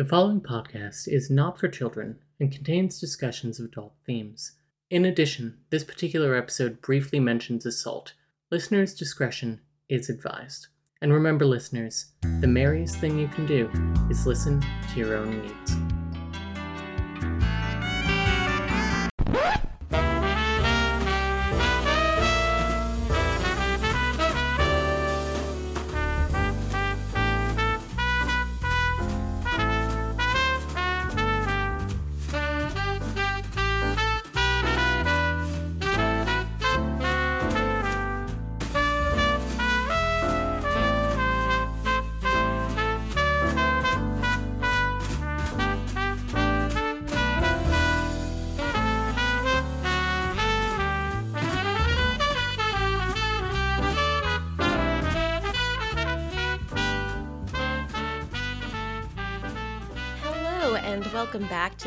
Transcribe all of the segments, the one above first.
The following podcast is not for children and contains discussions of adult themes. In addition, this particular episode briefly mentions assault. Listeners' discretion is advised. And remember, listeners, the merriest thing you can do is listen to your own needs.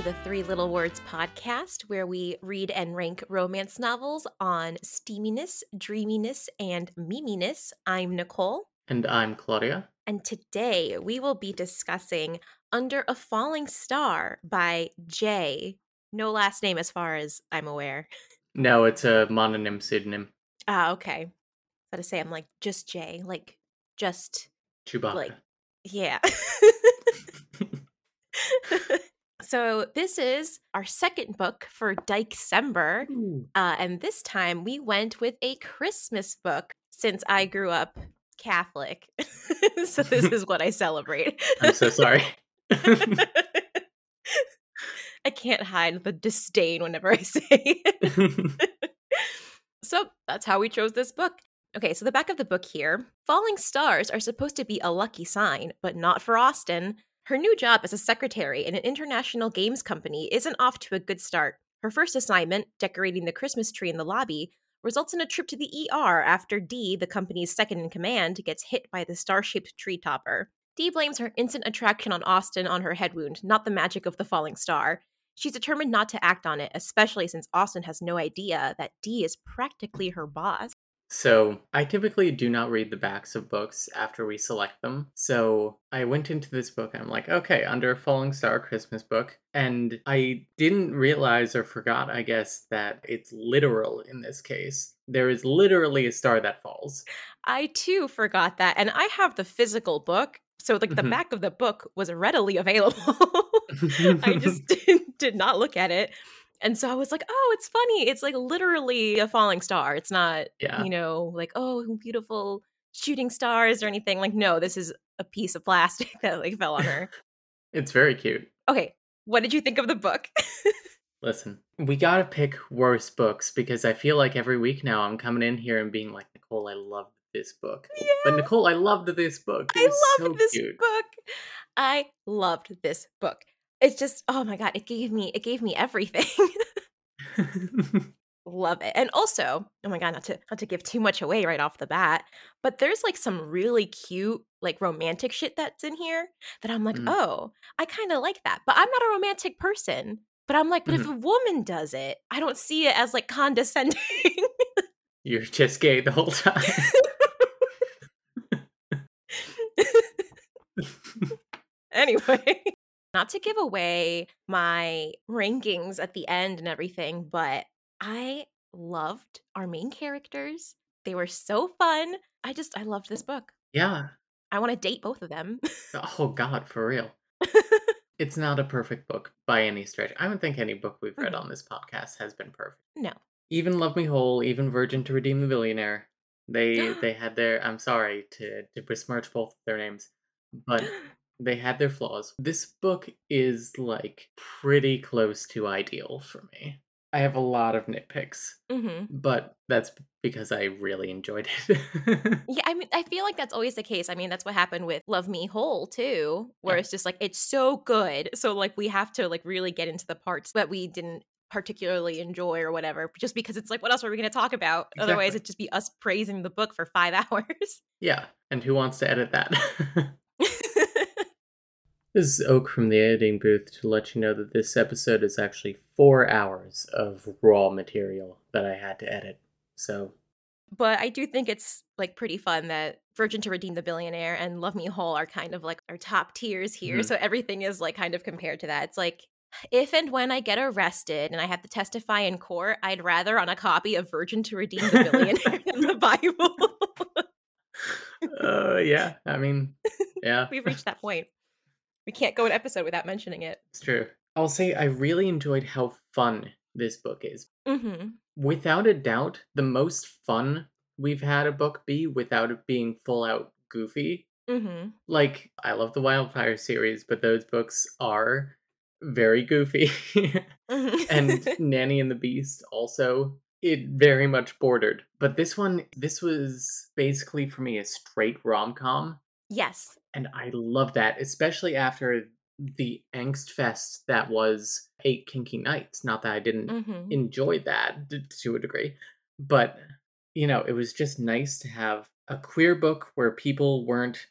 The Three Little Words podcast, where we read and rank romance novels on steaminess, dreaminess, and meminess. I'm Nicole, And I'm Claudia. and today we will be discussing Under a Falling Star by Jae. No last name, as far as I'm aware. No, it's a mononym pseudonym. Ah, okay. But to say, I'm like, just Jae, like, just, Chewbacca. Like- yeah. so this is our second book for December. Uh, and this time we went with a Christmas book since I grew up Catholic. so this is what I celebrate. I'm so sorry. I can't hide the disdain whenever I say it. so that's how we chose this book. Okay, so the back of the book here falling stars are supposed to be a lucky sign, but not for Austen. Her new job as a secretary in an international games company isn't off to a good start. Her first assignment, decorating the Christmas tree in the lobby, results in a trip to the ER after Dee, the company's second in command, gets hit by the star shaped tree topper. Dee blames her instant attraction on Austen on her head wound, not the magic of the falling star. She's determined not to act on it, especially since Austen has no idea that Dee is practically her boss. So, I typically do not read the backs of books after we select them. So, I went into this book and I'm like, okay, under a Falling Star Christmas book. And I didn't realize or forgot, I guess, that it's literal in this case. There is literally a star that falls. I too forgot that, and I have the physical book, so like the Mhm. back of the book was readily available. I just did, did not look at it. And so I was like, oh, it's funny. It's like literally a falling star. It's not, Yeah. you know, like, oh, beautiful shooting stars or anything. Like, no, this is a piece of plastic that like fell on her. It's very cute. okay. What did you think of the book? Listen, we gotta pick worse books because I feel like every week now I'm coming in here and being like, Nicole, I loved this book. Yeah. But Nicole, I loved this book. It I loved so this cute. book. I loved this book. It's just, oh my God, it gave me, it gave me everything. love it and also oh my god not to not to give too much away right off the bat but there's like some really cute like romantic shit that's in here that i'm like Mhm. oh i kind of like that but i'm not a romantic person but i'm like but if a woman does it i don't see it as like condescending You're just gay the whole time. anyway not to give away my rankings at the end and everything but i loved our main characters they were so fun i just i loved this book yeah. i want to date both of them Oh God, for real. It's not a perfect book by any stretch. I don't think any book we've read Mhm. on this podcast has been perfect. no Even Love Me Whole, even Virgin to Redeem the Billionaire, they they had their. I'm sorry to to besmirch both of their names, but they had their flaws. This book is like pretty close to ideal for me. I have a lot of nitpicks, hmm but that's because I really enjoyed it. yeah i mean i feel like that's always the case i mean that's what happened with love me whole too where Yeah. it's just like it's so good so like we have to like really get into the parts that we didn't particularly enjoy or whatever just because it's like what else are we going to talk about otherwise it'd just be us praising the book for five hours yeah, and who wants to edit that? This is Oak from the editing booth to let you know that this episode is actually four hours of raw material that I had to edit. So But I do think it's like pretty fun that Virgin to Redeem the Billionaire and Love Me Whole are kind of like our top tiers here. Mhm. So everything is like kind of compared to that. It's like if and when I get arrested and I have to testify in court, I'd rather on a copy of Virgin to Redeem the Billionaire than the Bible. uh, yeah, I mean, yeah, We've reached that point. We can't go an episode without mentioning it. it's true. I'll say I really enjoyed how fun this book is. Mm-hmm. Without a doubt, the most fun we've had a book be without it being full out goofy. Mm-hmm. Like, I love the Wildfire series, but those books are very goofy. mm-hmm. and Nanny and the Beast also it very much bordered. But this one this was basically for me a straight rom-com yes. and I love that especially after the angst fest that was Eight Kinky Nights. Not that I didn't Mm-hmm. enjoy that to a degree, but you know, it was just nice to have a queer book where people weren't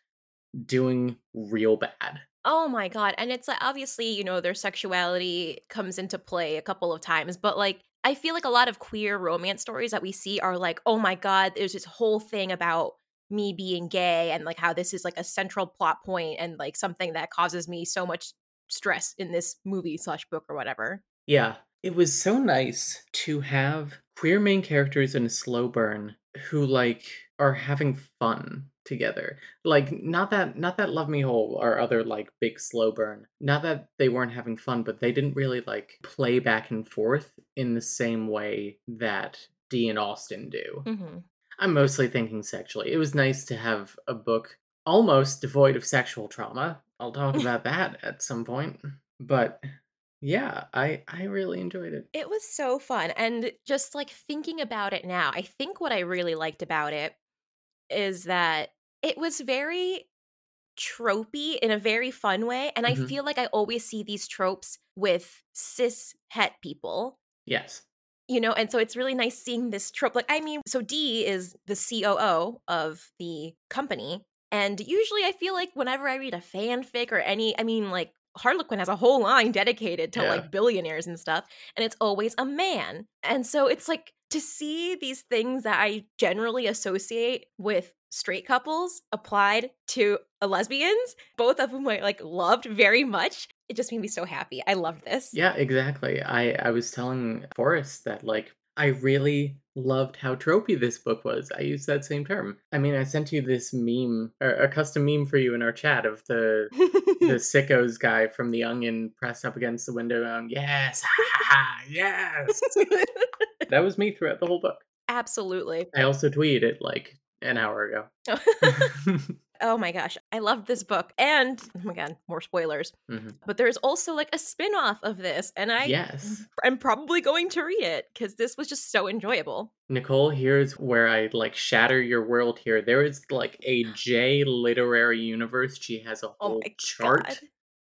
doing real bad. Oh my god. And it's like obviously, you know, their sexuality comes into play a couple of times, but like I feel like a lot of queer romance stories that we see are like, "Oh my god, there's this whole thing about me being gay and like how this is like a central plot point and like something that causes me so much stress in this movie slash book or whatever." Yeah, it was so nice to have queer main characters in a slow burn who like are having fun together. Like not that not that Love Me Whole or other like big slow burn. Not that they weren't having fun, but they didn't really like play back and forth in the same way that Dee and Austen do. Mm-hmm. I'm mostly thinking sexually. It was nice to have a book almost devoid of sexual trauma. I'll talk about that at some point. But yeah, I I really enjoyed it. It was so fun. And just like thinking about it now, I think what I really liked about it is that it was very tropey in a very fun way. And I Mhm. feel like I always see these tropes with cis het people, Yes. You know, and so it's really nice seeing this trope. Like, I mean, so Dee is the COO of the company. And usually I feel like whenever I read a fanfic or any, I mean, like, Harlequin has a whole line dedicated to Yeah. like billionaires and stuff, and it's always a man. And so it's like to see these things that I generally associate with straight couples applied to a lesbians, both of whom I like loved very much. It just made me so happy. I loved this. Yeah, exactly. I I was telling Forrest that like I really loved how tropey this book was. I used that same term. I mean, I sent you this meme or a custom meme for you in our chat of the the sickos guy from The Onion pressed up against the window going, "Yes, ha, ha, ha, yes." that was me throughout the whole book. Absolutely. I also tweeted it like an hour ago. oh my gosh, I loved this book. And oh my god, more spoilers. Mhm. But there's also like a spin-off of this, and I yes. I'm probably going to read it because this was just so enjoyable. Nicole, here's where I like shatter your world here. There is like a Jae literary universe. She has a Oh whole my chart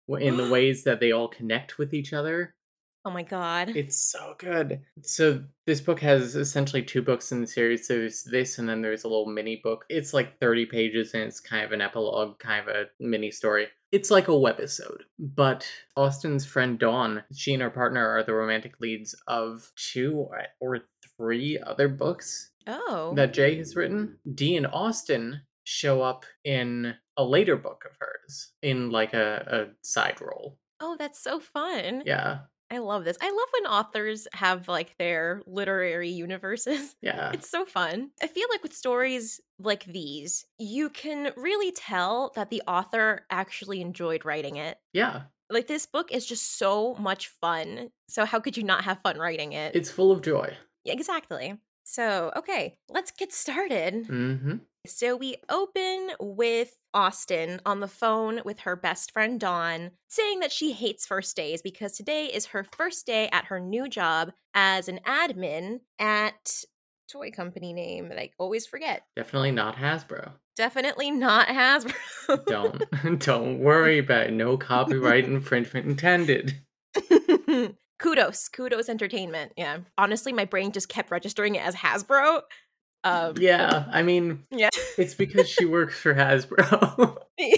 God. in the ways that they all connect with each other. Oh my god. It's so good. So this book has essentially two books in the series. There's this, and then there's a little mini book. It's like 30 pages, and it's kind of an epilogue, kind of a mini story. It's like a webisode. But Austen's friend Dawn, she and her partner are the romantic leads of two or three other books oh. that Jae has written. Dee and Austen show up in a later book of hers in like a, a side role. oh, that's so fun. Yeah. I love this. I love when authors have like their literary universes. Yeah. It's so fun. I feel like with stories like these, you can really tell that the author actually enjoyed writing it. Yeah. Like this book is just so much fun. So how could you not have fun writing it? It's full of joy. Exactly. So, okay, let's get started. Mm-hmm. So we open with Austen on the phone with her best friend Dawn, saying that she hates first days because today is her first day at her new job as an admin at toy company name that I always forget. Definitely not Hasbro. Definitely not Hasbro. Don't don't worry about it. No copyright infringement intended. kudos, kudos entertainment. Yeah. Honestly, my brain just kept registering it as Hasbro. Um, Yeah, I mean, Yeah. it's because she works for Hasbro.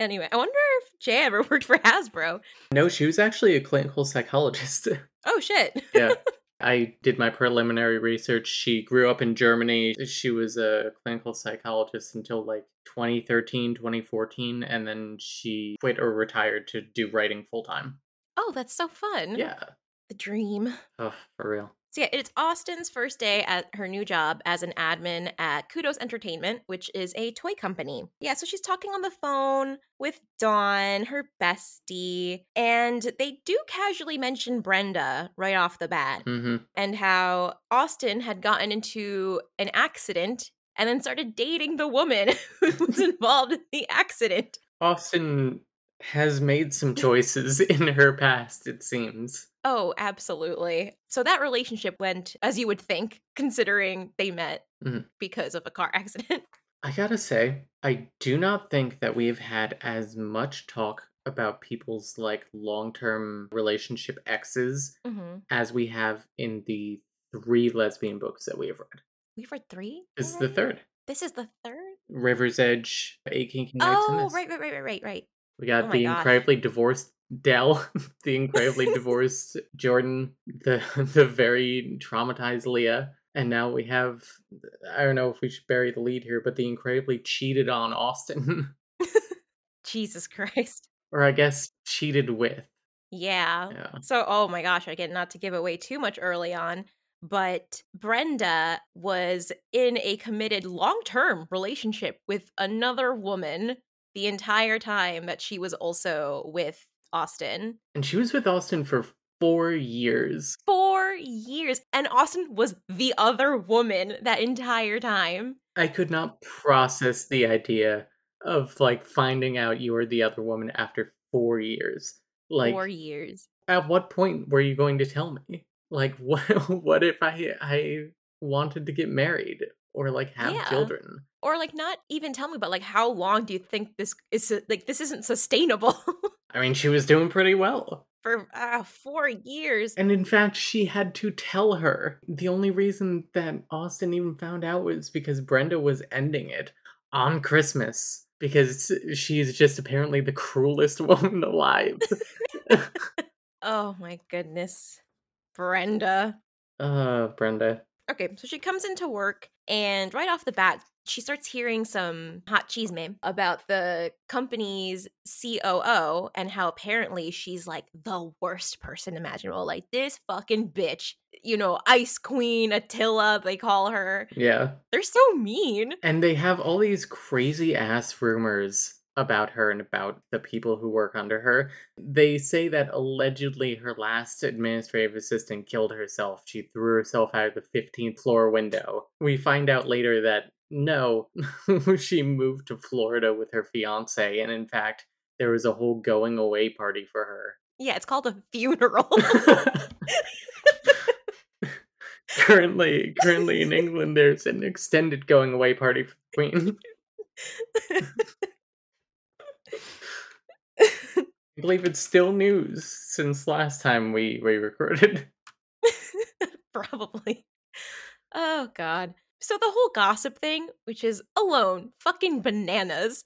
Anyway, I wonder if Jae ever worked for Hasbro. no, she was actually a clinical psychologist. Oh shit. yeah. I did my preliminary research. She grew up in Germany. She was a clinical psychologist until like 2013, 2014, and then she quit or retired to do writing full time. Oh, that's so fun. Yeah. The dream. Oh, for real. So yeah, it's Austen's first day at her new job as an admin at Kudos Entertainment, which is a toy company. Yeah, so she's talking on the phone with Dawn, her bestie, and they do casually mention Brenda right off the bat hmm and how Austen had gotten into an accident and then started dating the woman who was involved in the accident. Austen has made some choices in her past, it seems. Oh, absolutely. So that relationship went as you would think, considering they met Mhm. because of a car accident. I gotta say, I do not think that we've had as much talk about people's like long term relationship exes hmm as we have in the three lesbian books that we have read. We've read three. This is the third. This is the third. River's Edge, Eight Kinky Nights, Oh, right, right, right, right, right, right. We got Oh the gosh. incredibly divorced Dell, the incredibly divorced Jordan, the the very traumatized Leah, and now we have I don't know if we should bury the lead here, but the incredibly cheated on Austen, Jesus Christ. or I guess cheated with. Yeah. Yeah. So, oh my gosh, again, not to give away too much early on, but Brenda was in a committed long term relationship with another woman the entire time that she was also with Austen. And she was with Austen for four years. Four years. And Austen was the other woman that entire time. I could not process the idea of like finding out you were the other woman after four years. Like Four years. at what point were you going to tell me? Like what what if I I wanted to get married or like have Yeah. children? Or like not even tell me, but like how long do you think this is like this isn't sustainable I mean, she was doing pretty well. for uh, four years? And in fact, she had to tell her. The only reason that Austen even found out was because Brenda was ending it on Christmas because she's just apparently the cruelest woman alive. Oh my goodness. Brenda. uh, Brenda. Okay, so she comes into work and right off the bat, she starts hearing some hot cheese meme about the company's COO and how apparently she's like the worst person imaginable. Like this fucking bitch, you know, Ice Queen Attila, they call her. Yeah. They're so mean. And they have all these crazy ass rumors about her and about the people who work under her. They say that allegedly her last administrative assistant killed herself. She threw herself out of the 15th floor window. We find out later that no, she moved to Florida with her fiance, and in fact, there was a whole going away party for her. Yeah, it's called a funeral. currently, currently in England, there's an extended going away party for the Queen. I believe it's still news since last time we, we recorded. Probably. Oh god. So the whole gossip thing, which is alone fucking bananas,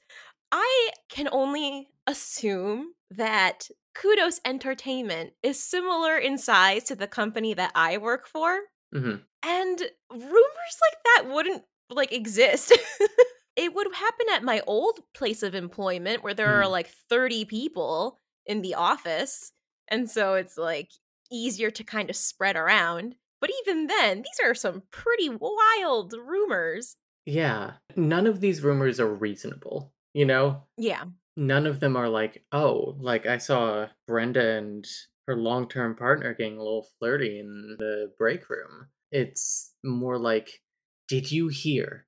I can only assume that Kudos Entertainment is similar in size to the company that I work for, hmm and rumors like that wouldn't like exist. it would happen at my old place of employment where there are Hmm. like 30 people in the office, and so it's like easier to kind of spread around. But even then, these are some pretty wild rumors. Yeah, none of these rumors are reasonable. You know, Yeah. none of them are like, oh, like I saw Brenda and her long term partner getting a little flirty in the break room. It's more like, did you hear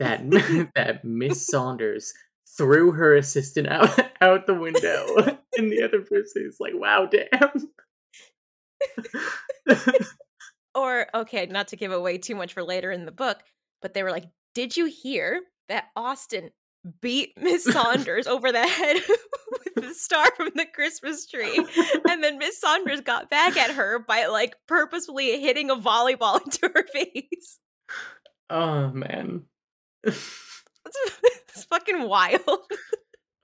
that that Miss Saunders threw her assistant out out the window? and the other person is like, wow, damn. Or, okay, not to give away too much for later in the book, but they were like, Did you hear that Austen beat Miss Saunders over the head with the star from the Christmas tree? And then Miss Saunders got back at her by like purposefully hitting a volleyball into her face. oh man. it's fucking wild.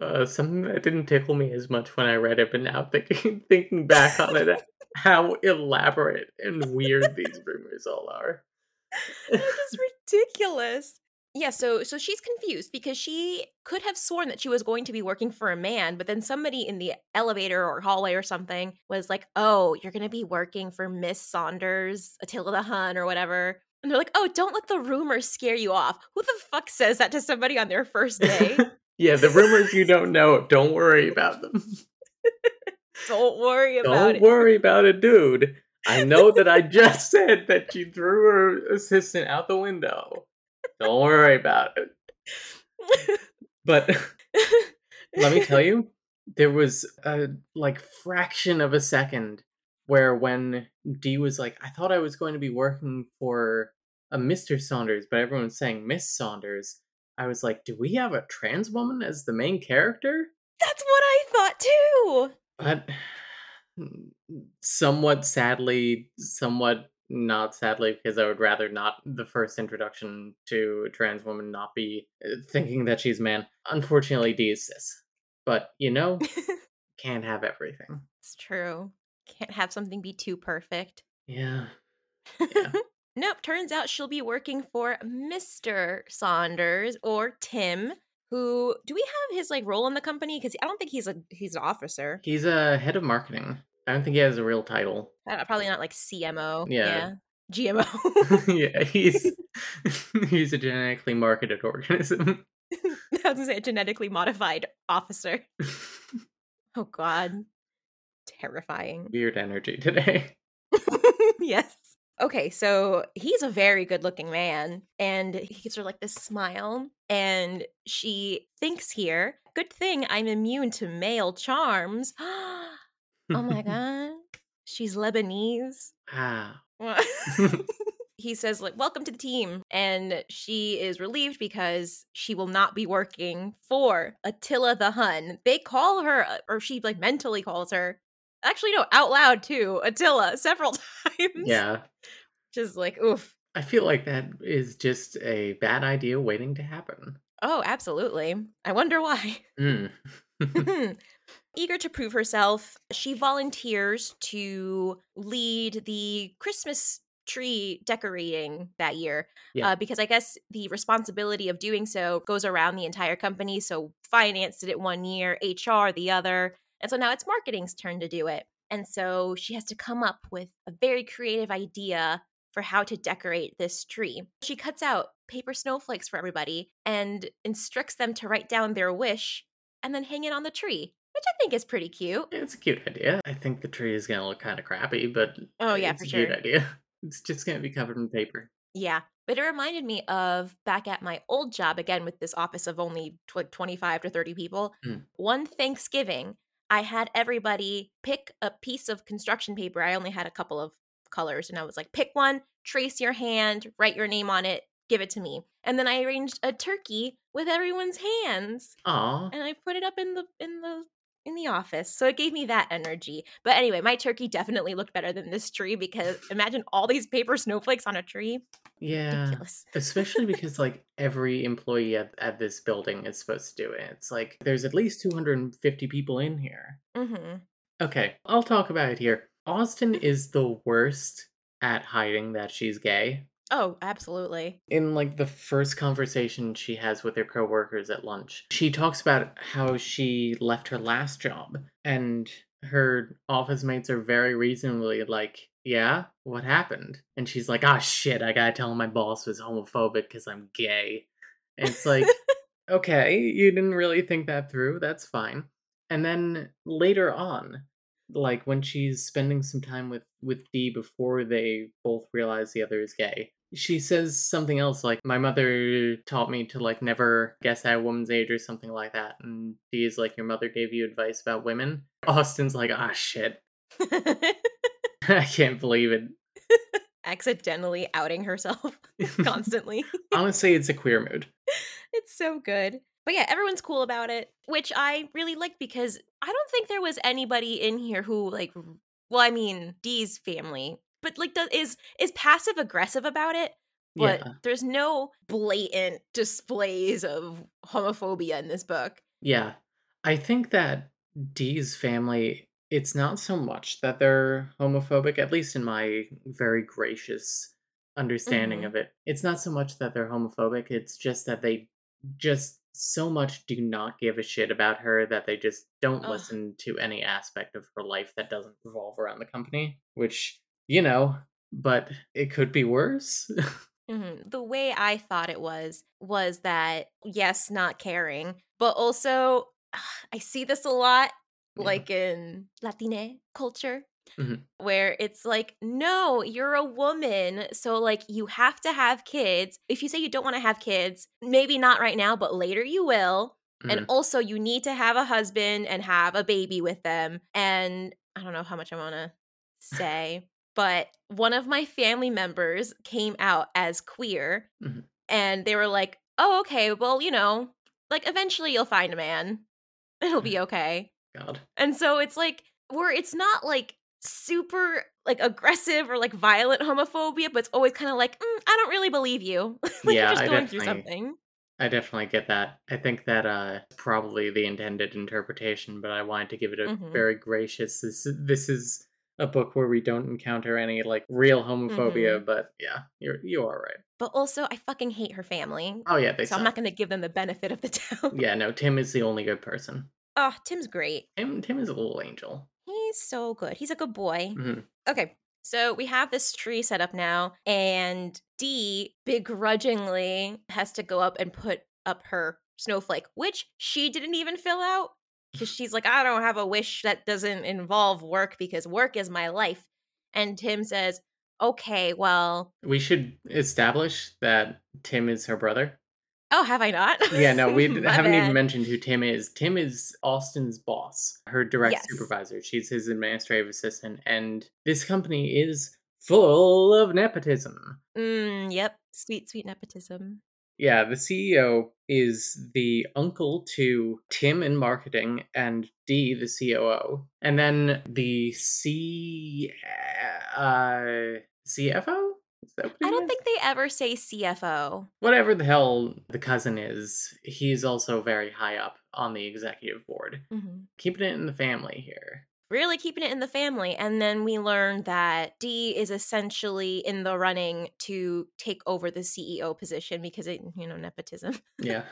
Uh, something that didn't tickle me as much when I read it, but now thinking thinking back on it, how elaborate and weird these rumors all are. They're just ridiculous. Yeah, so so she's confused because she could have sworn that she was going to be working for a man, but then somebody in the elevator or hallway or something was like, "Oh, you're going to be working for Miss Saunders, Attila the Hun or whatever." And they're like, "Oh, don't let the rumors scare you off." Who the fuck says that to somebody on their first day? yeah, the rumors you don't know, don't worry about them. Don't worry about don't it. Don't worry about it, dude. I know that I just said that she threw her assistant out the window. Don't worry about it. But let me tell you, there was a like fraction of a second where when Dee was like, I thought I was going to be working for a Mr. Saunders, but everyone's saying Miss Saunders. I was like, do we have a trans woman as the main character? That's what I thought too. But somewhat sadly, somewhat not sadly, because I would rather not the first introduction to a trans woman not be uh, thinking that she's man. Unfortunately, Dee is cis. But, you know, can't have everything. It's true. Can't have something be too perfect. Yeah. yeah. nope, turns out she'll be working for Mr. Saunders or Tim, who do we have his like role in the company because i don't think he's a he's an officer he's a head of marketing I don't think he has a real title. Uh, probably not like CMO. Yeah. yeah. GMO. yeah, he's he's a genetically marketed organism. I was gonna say a genetically modified officer. oh god. Terrifying. Weird energy today. yes. Okay, so he's a very good looking man, and he gives her like this smile, and she thinks here, good thing I'm immune to male charms. Oh my god. She's Lebanese. Ah. he says like welcome to the team and she is relieved because she will not be working for attila the hun they call her uh, or she like mentally calls her actually no out loud too attila several times yeah just like oof i feel like that is just a bad idea waiting to happen oh absolutely i wonder why mm. Eager to prove herself, she volunteers to lead the Christmas tree decorating that year yeah. uh, because I guess the responsibility of doing so goes around the entire company. So finance did it one year, HR the other. And so now it's marketing's turn to do it. And so she has to come up with a very creative idea for how to decorate this tree. She cuts out paper snowflakes for everybody and instructs them to write down their wish and then hang it on the tree which I think is pretty cute. It's a cute idea. I think the tree is gonna look kind of crappy, but oh yeah, for sure. Cute idea. It's just gonna be covered in paper. Yeah, but it reminded me of back at my old job again with this office of only tw- 25 to 30 people. Mm. One Thanksgiving, I had everybody pick a piece of construction paper. I only had a couple of colors, and I was like, pick one, trace your hand, write your name on it, give it to me. And then I arranged a turkey with everyone's hands. Aww. And I put it up in the in the in the office. So it gave me that energy. But anyway, my turkey definitely looked better than this tree because imagine all these paper snowflakes on a tree. Yeah. Ridiculous. Especially because like every employee at, at this building is supposed to do it. It's like there's at least 250 people in here. Mm-hmm. Okay, I'll talk about it here. Austen is the worst at hiding that she's gay. Oh, absolutely. In like the first conversation she has with her coworkers at lunch, she talks about how she left her last job and her office mates are very reasonably like, "Yeah, what happened?" And she's like, "Ah, shit, I got to tell my boss was homophobic cuz I'm gay." And it's like, "Okay, you didn't really think that through. That's fine." And then later on, like when she's spending some time with with Dee before they both realize the other is gay, she says something else like my mother taught me to like never guess at a woman's age or something like that and Dee's like your mother gave you advice about women? Austen's like ah shit. I can't believe it. Accidentally outing herself constantly. Honestly it's a queer mood. It's so good. But yeah everyone's cool about it which i really like because i don't think there was anybody in here who like well i mean dee's family but like does is is passive aggressive about it but yeah. there's no blatant displays of homophobia in this book yeah i think that dee's family it's not so much that they're homophobic, at least in my very gracious understanding Mhm. of it. It's not so much that they're homophobic, it's just that they just so much do not give a shit about her that they just don't Ugh. listen to any aspect of her life that doesn't revolve around the company, which, you know, but it could be worse. Mhm. The way I thought it was was that yes, not caring, but also I see this a lot Yeah. like in Latine culture Mhm. where it's like no, you're a woman, so like you have to have kids. If you say you don't want to have kids, maybe not right now, but later you will. And Mhm. also you need to have a husband and have a baby with them. And I don't know how much I want to say, but one of my family members came out as queer Mhm. and they were like, "Oh, okay. Well, you know, like eventually you'll find a man. It'll be okay." God. And so it's like where it's not like super like aggressive or like violent homophobia, but it's always kind of like, mm, I don't really believe you. like Yeah, you're just I going through something. I definitely get that. I think that uh probably the intended interpretation, but I wanted to give it a Mhm. very gracious. This this is a book where we don't encounter any like real homophobia, Mm-hmm. but yeah, you're you are right. But also, I fucking hate her family. Oh yeah, they so I'm not going to give them the benefit of the doubt. Yeah, no, Tim is the only good person. Oh, Tim's great. Tim Tim is a little angel. He's so good. He's a good boy. Mhm. Okay, so we have this tree set up now, and Dee begrudgingly has to go up and put up her snowflake, which she didn't even fill out because she's like, I don't have a wish that doesn't involve work because work is my life. And Tim says, Okay, well, We should establish that Tim is her brother. oh, have I not? Yeah, no, we haven't even mentioned who Tim is. Tim is Austen's boss, her direct Yes. supervisor. She's his administrative assistant, and this company is full of nepotism. Mm, yep, sweet, sweet nepotism. Yeah, the CEO is the uncle to Tim in marketing and Dee, the COO. And then the C uh CFO? Is that what I don't is? think they ever say CFO. whatever the hell the cousin is, he's also very high up on the executive board. Mhm. Keeping it in the family here. Really keeping it in the family. And then we learn that Dee is essentially in the running to take over the CEO position because it, you know, nepotism. Yeah.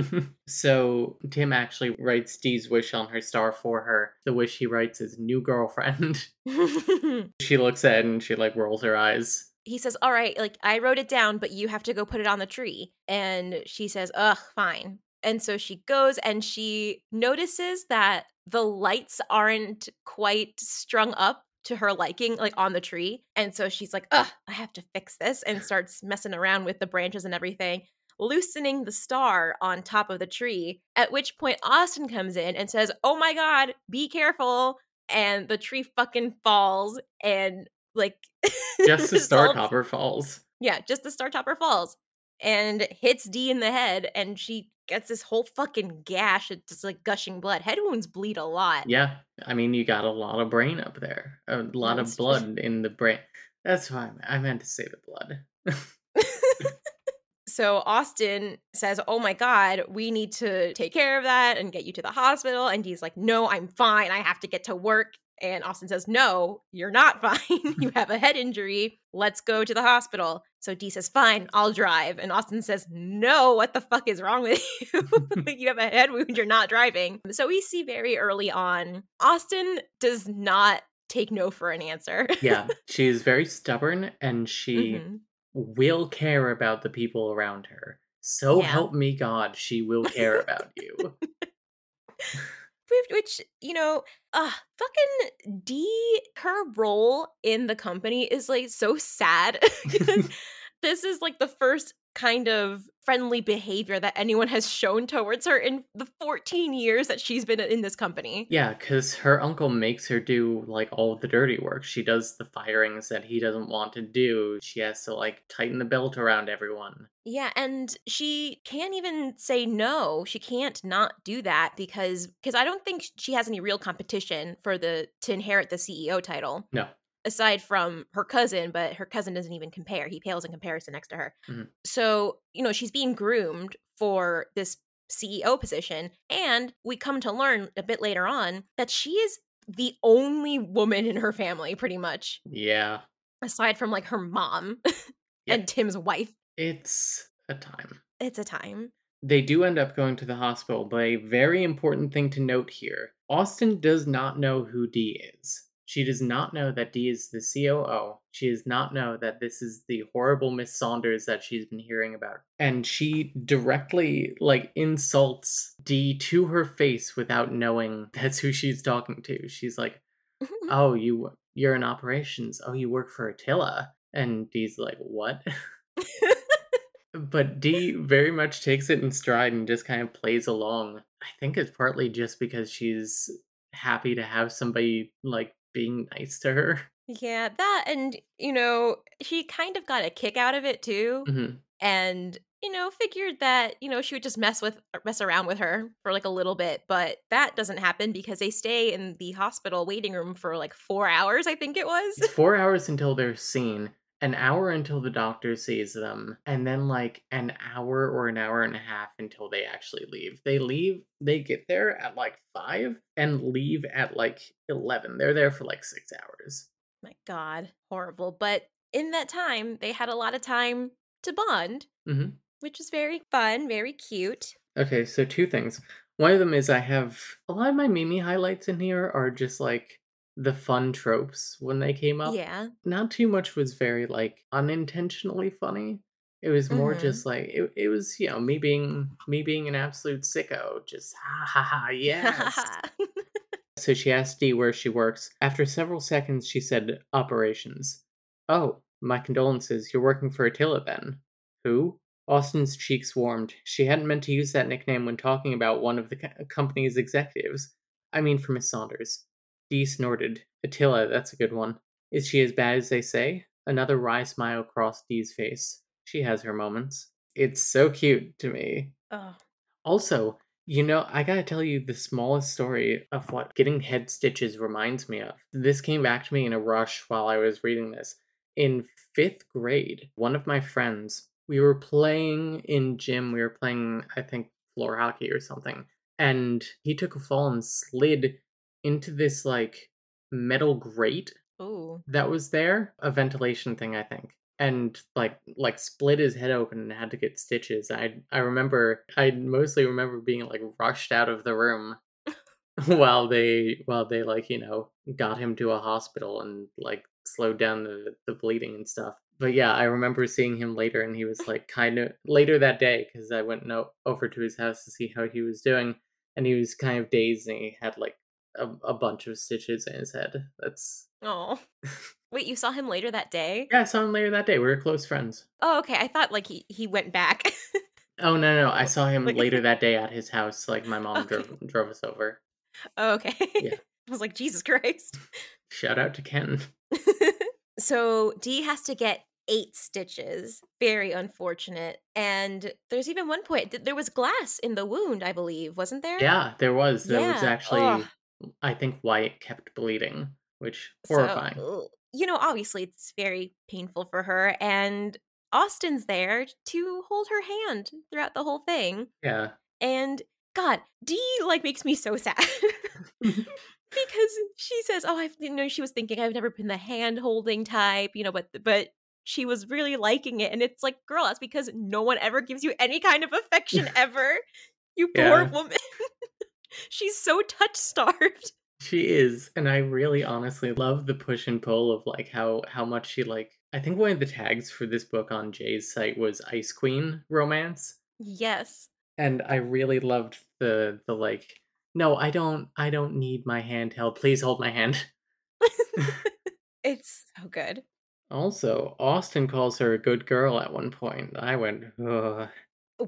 so Tim actually writes Dee's wish on her star for her. The wish he writes is new girlfriend. she looks at it and she like rolls her eyes. he says, All right, like I wrote it down, but you have to go put it on the tree. And she says, Ugh, fine. And so she goes and she notices that the lights aren't quite strung up to her liking, like on the tree. And so she's like, Ugh, I have to fix this and starts messing around with the branches and everything, loosening the star on top of the tree. At which point Austen comes in and says, Oh my God, be careful. And the tree fucking falls and like Just the star topper falls. yeah, just the star topper falls and hits Dee in the head, and she gets this whole fucking gash. It's just like gushing blood. Head wounds bleed a lot. Yeah. I mean, you got a lot of brain up there. A lot That's of blood in the brain. That's why I meant to say the blood. So Austen says, Oh my God, we need to take care of that and get you to the hospital. And he's like, No, I'm fine. I have to get to work. And Austen says, No, you're not fine. you have a head injury. Let's go to the hospital. So Dee says, Fine, I'll drive. And Austen says, No, what the fuck is wrong with you? you have a head wound. You're not driving. So we see very early on, Austen does not take no for an answer. yeah. She is very stubborn and she Mhm. will care about the people around her. So Yeah. help me God, she will care about you. Which- you know uh fucking d her role in the company is like so sad because this is like the first kind of friendly behavior that anyone has shown towards her in the 14 years that she's been in this company Yeah, because her uncle makes her do like all of the dirty work. She does the firings that he doesn't want to do. She has to like tighten the belt around everyone. yeah and she can't even say no she can't not do that because because i don't think she has any real competition for the to inherit the ceo title No. Aside from her cousin, but her cousin doesn't even compare. He pales in comparison next to her. Mhm. So, you know, she's being groomed for this CEO position. And we come to learn a bit later on that she is the only woman in her family, pretty much, Yeah. aside from like her mom Yeah. and Tim's wife. It's a time. It's a time. They do end up going to the hospital, but a very important thing to note here Austen does not know who Dee is. She does not know that Dee is the COO. She does not know that this is the horrible Miss Saunders that she's been hearing about. And she directly, like, insults Dee to her face without knowing that's who she's talking to. She's like, Oh, you, you're in operations. Oh, you work for Attila. And Dee's like, What? But Dee very much takes it in stride and just kind of plays along. I think it's partly just because she's happy to have somebody like being nice to her. yeah, that and you know, she kind of got a kick out of it too. Mhm. and you know figured that you know she would just mess with mess around with her for like a little bit but that doesn't happen because they stay in the hospital waiting room for like four hours i think it was It's four hours until they're seen, an hour until the doctor sees them, and then like an hour or an hour and a half until they actually leave. They leave, they get there at like five and leave at like 11. They're there for like six hours. my god horrible but in that time they had a lot of time to bond Mhm. which was very fun very cute Okay, so two things. One of them is I have a lot of my Mimi highlights in here are just like the fun tropes when they came up. yeah Not too much was very like unintentionally funny. It was more Mhm. just like it, it was, you know, me being me being an absolute sicko, just ha ha ha yes. so she asked Dee where she works. After several seconds she said operations. Oh, my condolences, you're working for Attila then. Who? Austen's cheeks warmed. She hadn't meant to use that nickname when talking about one of the co- company's executives. I mean, for Miss Saunders. Dee snorted. Attila, that's a good one. Is she as bad as they say? Another wry smile crossed Dee's face. She has her moments. It's so cute to me. oh Also, you know, I gotta tell you the smallest story of what getting head stitches reminds me of. This came back to me in a rush while I was reading this. In fifth grade, one of my friends, we were playing in gym, we were playing, I think, floor hockey or something, and he took a fall and slid into this like metal grate Ooh. that was there, a ventilation thing, I think. And like like split his head open and had to get stitches. I I remember I mostly remember being like rushed out of the room while they while they like, you know, got him to a hospital and like slowed down the, the bleeding and stuff. But yeah, I remember seeing him later and he was like kind of later that day because I went no, over to his house to see how he was doing and he was kind of dazed and he had like a, a bunch of stitches in his head. That's Oh. Wait, you saw him later that day? Yeah, I saw him later that day. We were close friends. Oh, okay. I thought like he, he went back. Oh no, no, I saw him later that day at his house. Like my mom Okay. drove drove us over. oh, okay. Yeah. I was like, Jesus Christ. Shout out to Ken. so Dee has to get eight stitches. Very unfortunate. And there's even one point th- there was glass in the wound, I believe, wasn't there? Yeah, there was. That was actually, ugh. I think, why it kept bleeding, which horrifying. ugh, you know, obviously it's very painful for her. And Austen's there to hold her hand throughout the whole thing. yeah, And God, Dee like makes me so sad. because she says, "Oh, I've you know." She was thinking, "I've never been the hand holding type," you know, but but she was really liking it, and it's like, girl, that's because no one ever gives you any kind of affection ever. You poor woman. She's so touch starved. she is, and I really, honestly love the push and pull of like how how much she like. I think one of the tags for this book on Jae's site was Ice Queen romance. Yes. and I really loved the the like no I don't I don't need my hand held please hold my hand It's so good. also Austen calls her a good girl at one point I went Ugh.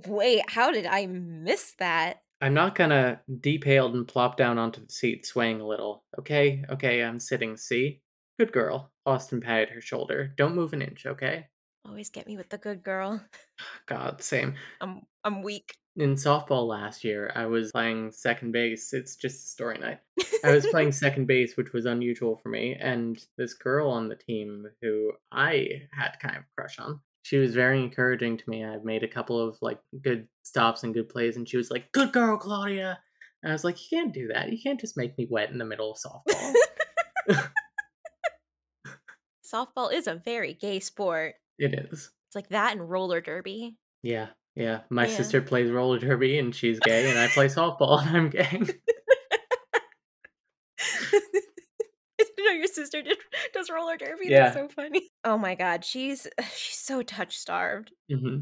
Wait, how did I miss that? I'm not gonna depaled and plop down onto the seat swaying a little. Okay okay I'm sitting see? Good girl. Austen patted her shoulder. Don't move an inch okay? Always get me with the good girl. God same. I'm I'm weak. in softball last year I was playing second base. It's just a story night. I was playing second base, which was unusual for me, and this girl on the team who I had kind of a crush on. She was very encouraging to me. I've made a couple of like good stops and good plays, and she was like, "Good girl, Claudia." And I was like, you can't do that. You can't just make me wet in the middle of softball. Softball is a very gay sport. it is. It's like that and roller derby. Yeah, yeah. My Yeah. sister plays roller derby and she's gay, and I play softball and I'm gay. I didn't know your sister did, does roller derby. Yeah. That's so funny. Oh my god, she's she's so touch starved. hmm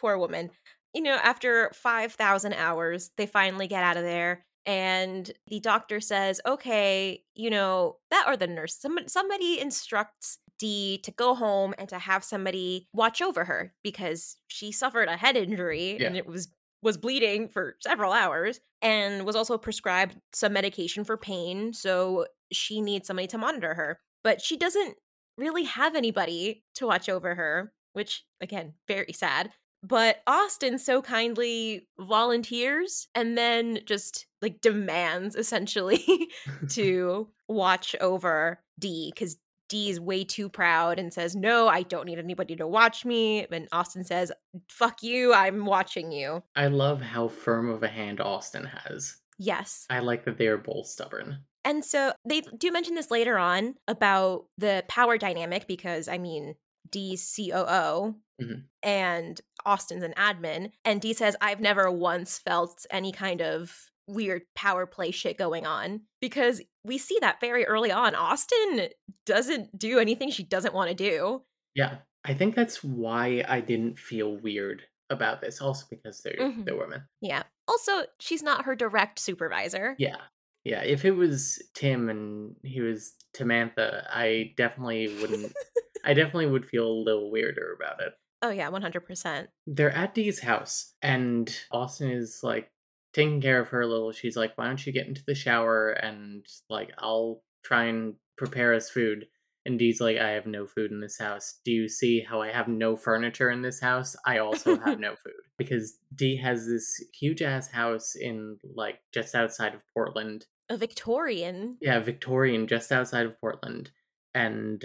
Poor woman. You know, after 5,000 hours, they finally get out of there. And the doctor says, okay, you know, that or the nurse, somebody, somebody instructs Dee to go home and to have somebody watch over her because she suffered a head injury and it was was bleeding for several hours and was also prescribed some medication for pain so she needs somebody to monitor her but she doesn't really have anybody to watch over her which again very sad but Austen so kindly volunteers and then just like demands essentially to watch over Dee because Dee is way too proud and says, No, I don't need anybody to watch me. And Austen says, Fuck you, I'm watching you. I love how firm of a hand Austen has. Yes. I like that they are both stubborn. And so they do mention this later on about the power dynamic because, I mean, Dee's COO Mhm. and Austen's an admin. And Dee says, I've never once felt any kind of weird power play shit going on because we see that very early on. Austen doesn't do anything she doesn't want to do. Yeah, I think that's why I didn't feel weird about this. Also because they're Mhm. they're women. Yeah. Also, she's not her direct supervisor. Yeah, yeah. If it was Tim and he was Tamantha, I definitely wouldn't. I definitely would feel a little weirder about it. Oh, yeah, 100%. They're at Dee's house, and Austen is like taking care of her a little. She's like, "Why don't you get into the shower and like I'll try and prepare us food." And Dee's like, "I have no food in this house. Do you see how I have no furniture in this house? I also have no food because Dee has this huge ass house in like just outside of Portland. A Victorian. Yeah, Victorian, just outside of Portland, and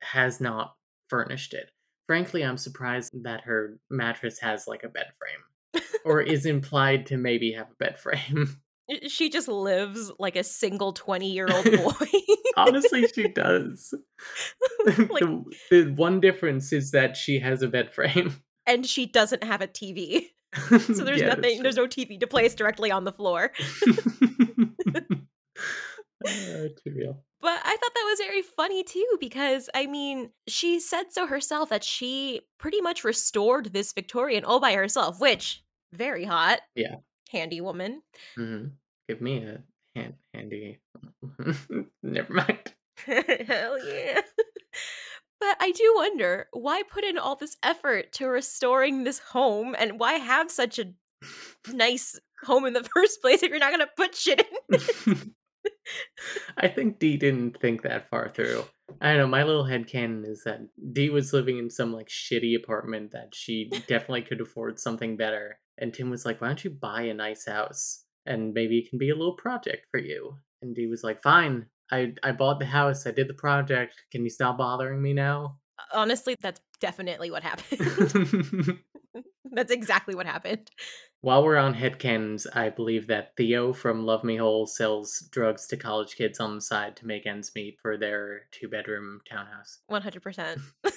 has not furnished it." Frankly, I'm surprised that her mattress has like a bed frame or is implied to maybe have a bed frame. She just lives like a single 20 year old boy. Honestly, she does. Like- the, the one difference is that she has a bed frame. and she doesn't have a TV. So there's nothing, there's no TV to place directly on the floor. uh, too real. But I thought that was very funny too, because I mean, she said so herself that she pretty much restored this Victorian all by herself, which very hot. Yeah. Handy woman. hmm Give me a hand, handy. Never mind. Hell yeah. But I do wonder why put in all this effort to restoring this home and why have such a nice home in the first place if you're not going to put shit in? I think Dee didn't think that far through. I don't know, my little head headcanon is that Dee was living in some like shitty apartment that she definitely could afford something better. And Tim was like, Why don't you buy a nice house? And maybe it can be a little project for you. And Dee was like, Fine. I, I bought the house, I did the project. Can you stop bothering me now? Uh, honestly, that's definitely what happened. that's exactly what happened. While we're on headcanons, I believe that Theo from Love Me Whole sells drugs to college kids on the side to make ends meet for their two bedroom townhouse. 100%.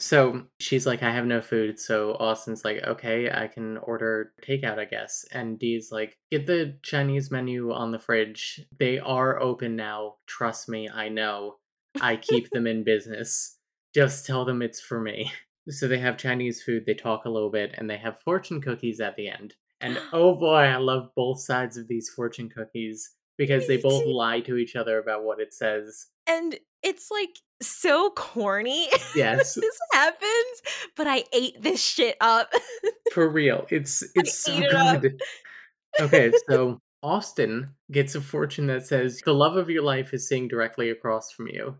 So she's like, I have no food. So Austen's like, okay, I can order takeout, I guess. And Dee's like, get the Chinese menu on the fridge. They are open now. Trust me, I know. I keep them in business. Just tell them it's for me. So they have Chinese food, they talk a little bit, and they have fortune cookies at the end. And oh boy, I love both sides of these fortune cookies because they both lie to each other about what it says. And it's like so corny. Yes. this happens, but I ate this shit up. For real. It's it's so it good. Okay, so Austen gets a fortune that says the love of your life is sitting directly across from you.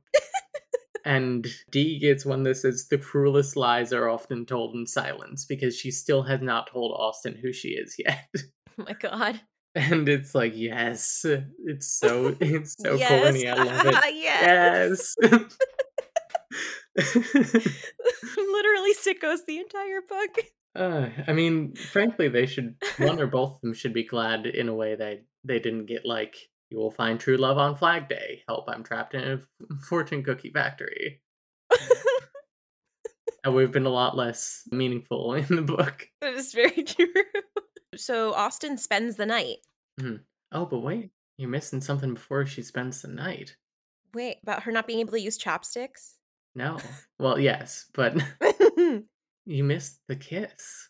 and Dee gets one that says the cruelest lies are often told in silence because she still has not told Austen who she is yet. oh my god. And it's like, yes, it's so it's so yes. corny. I love it. yes. Yes. Literally sickos the entire book. Uh, I mean, frankly, they should one or both of them should be glad in a way that they didn't get like you will find true love on Flag Day. Help! I'm trapped in a fortune cookie factory. That would have been a lot less meaningful in the book. That is very true. So Austen spends the night. Mhm. Oh, but wait, you're missing something before she spends the night. Wait, about her not being able to use chopsticks? No. Well, yes, but you missed the kiss.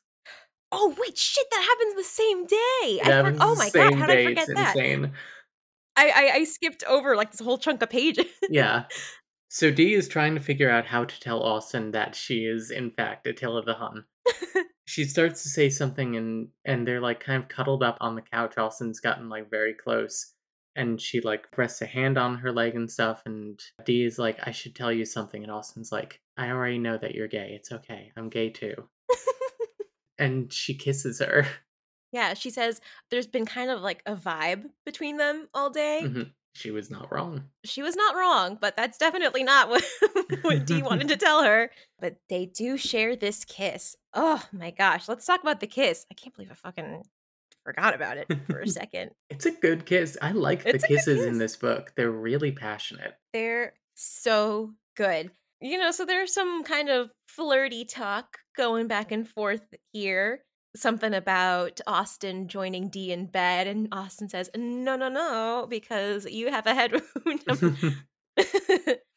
oh wait, shit! That happens the same day. For- oh my god, how did I forget that? insane. I, I I skipped over like this whole chunk of pages. Yeah. So Dee is trying to figure out how to tell Austen that she is in fact Attila the Hun. She starts to say something and and they're like kind of cuddled up on the couch. Austen's gotten like very close. And she like rests a hand on her leg and stuff, and Dee is like, I should tell you something, and Austen's like, I already know that you're gay. It's okay. I'm gay too. And she kisses her. yeah, she says there's been kind of like a vibe between them all day. Mhm. She was not wrong. She was not wrong, but that's definitely not what what Dee wanted to tell her. But they do share this kiss. Oh my gosh, let's talk about the kiss. I can't believe I fucking forgot about it for a second. It's a good kiss. I like the It's good kisses in this book. They're really passionate. They're so good. You know, so there's some kind of flirty talk going back and forth here. Something about Austen joining Dee in bed, and Austen says, No, no, no, because you have a head wound.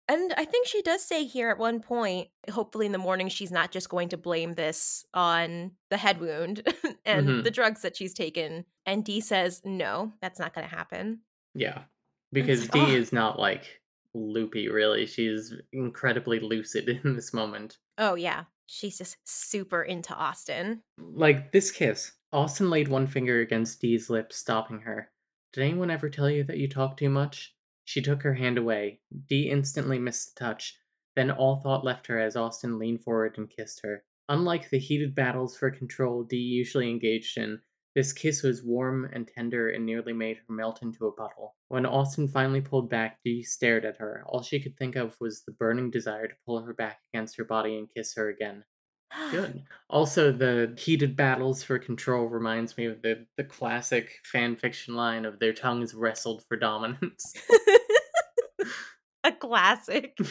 and I think she does say here at one point, hopefully in the morning, she's not just going to blame this on the head wound and Mhm. the drugs that she's taken. And Dee says, No, that's not going to happen. yeah. Because Dee oh. is not like loopy, really. She's incredibly lucid in this moment. Oh, yeah. She's just super into Austen. Like this kiss. Austen laid one finger against Dee's lips, stopping her. Did anyone ever tell you that you talk too much? She took her hand away. Dee instantly missed the touch. Then all thought left her as Austen leaned forward and kissed her. Unlike the heated battles for control Dee usually engaged in, this kiss was warm and tender and nearly made her melt into a puddle. When Austen finally pulled back, Dee stared at her. All she could think of was the burning desire to pull her back against her body and kiss her again. Good. Also, the heated battles for control reminds me of the, the classic fan fiction line of their tongues wrestled for dominance. a classic.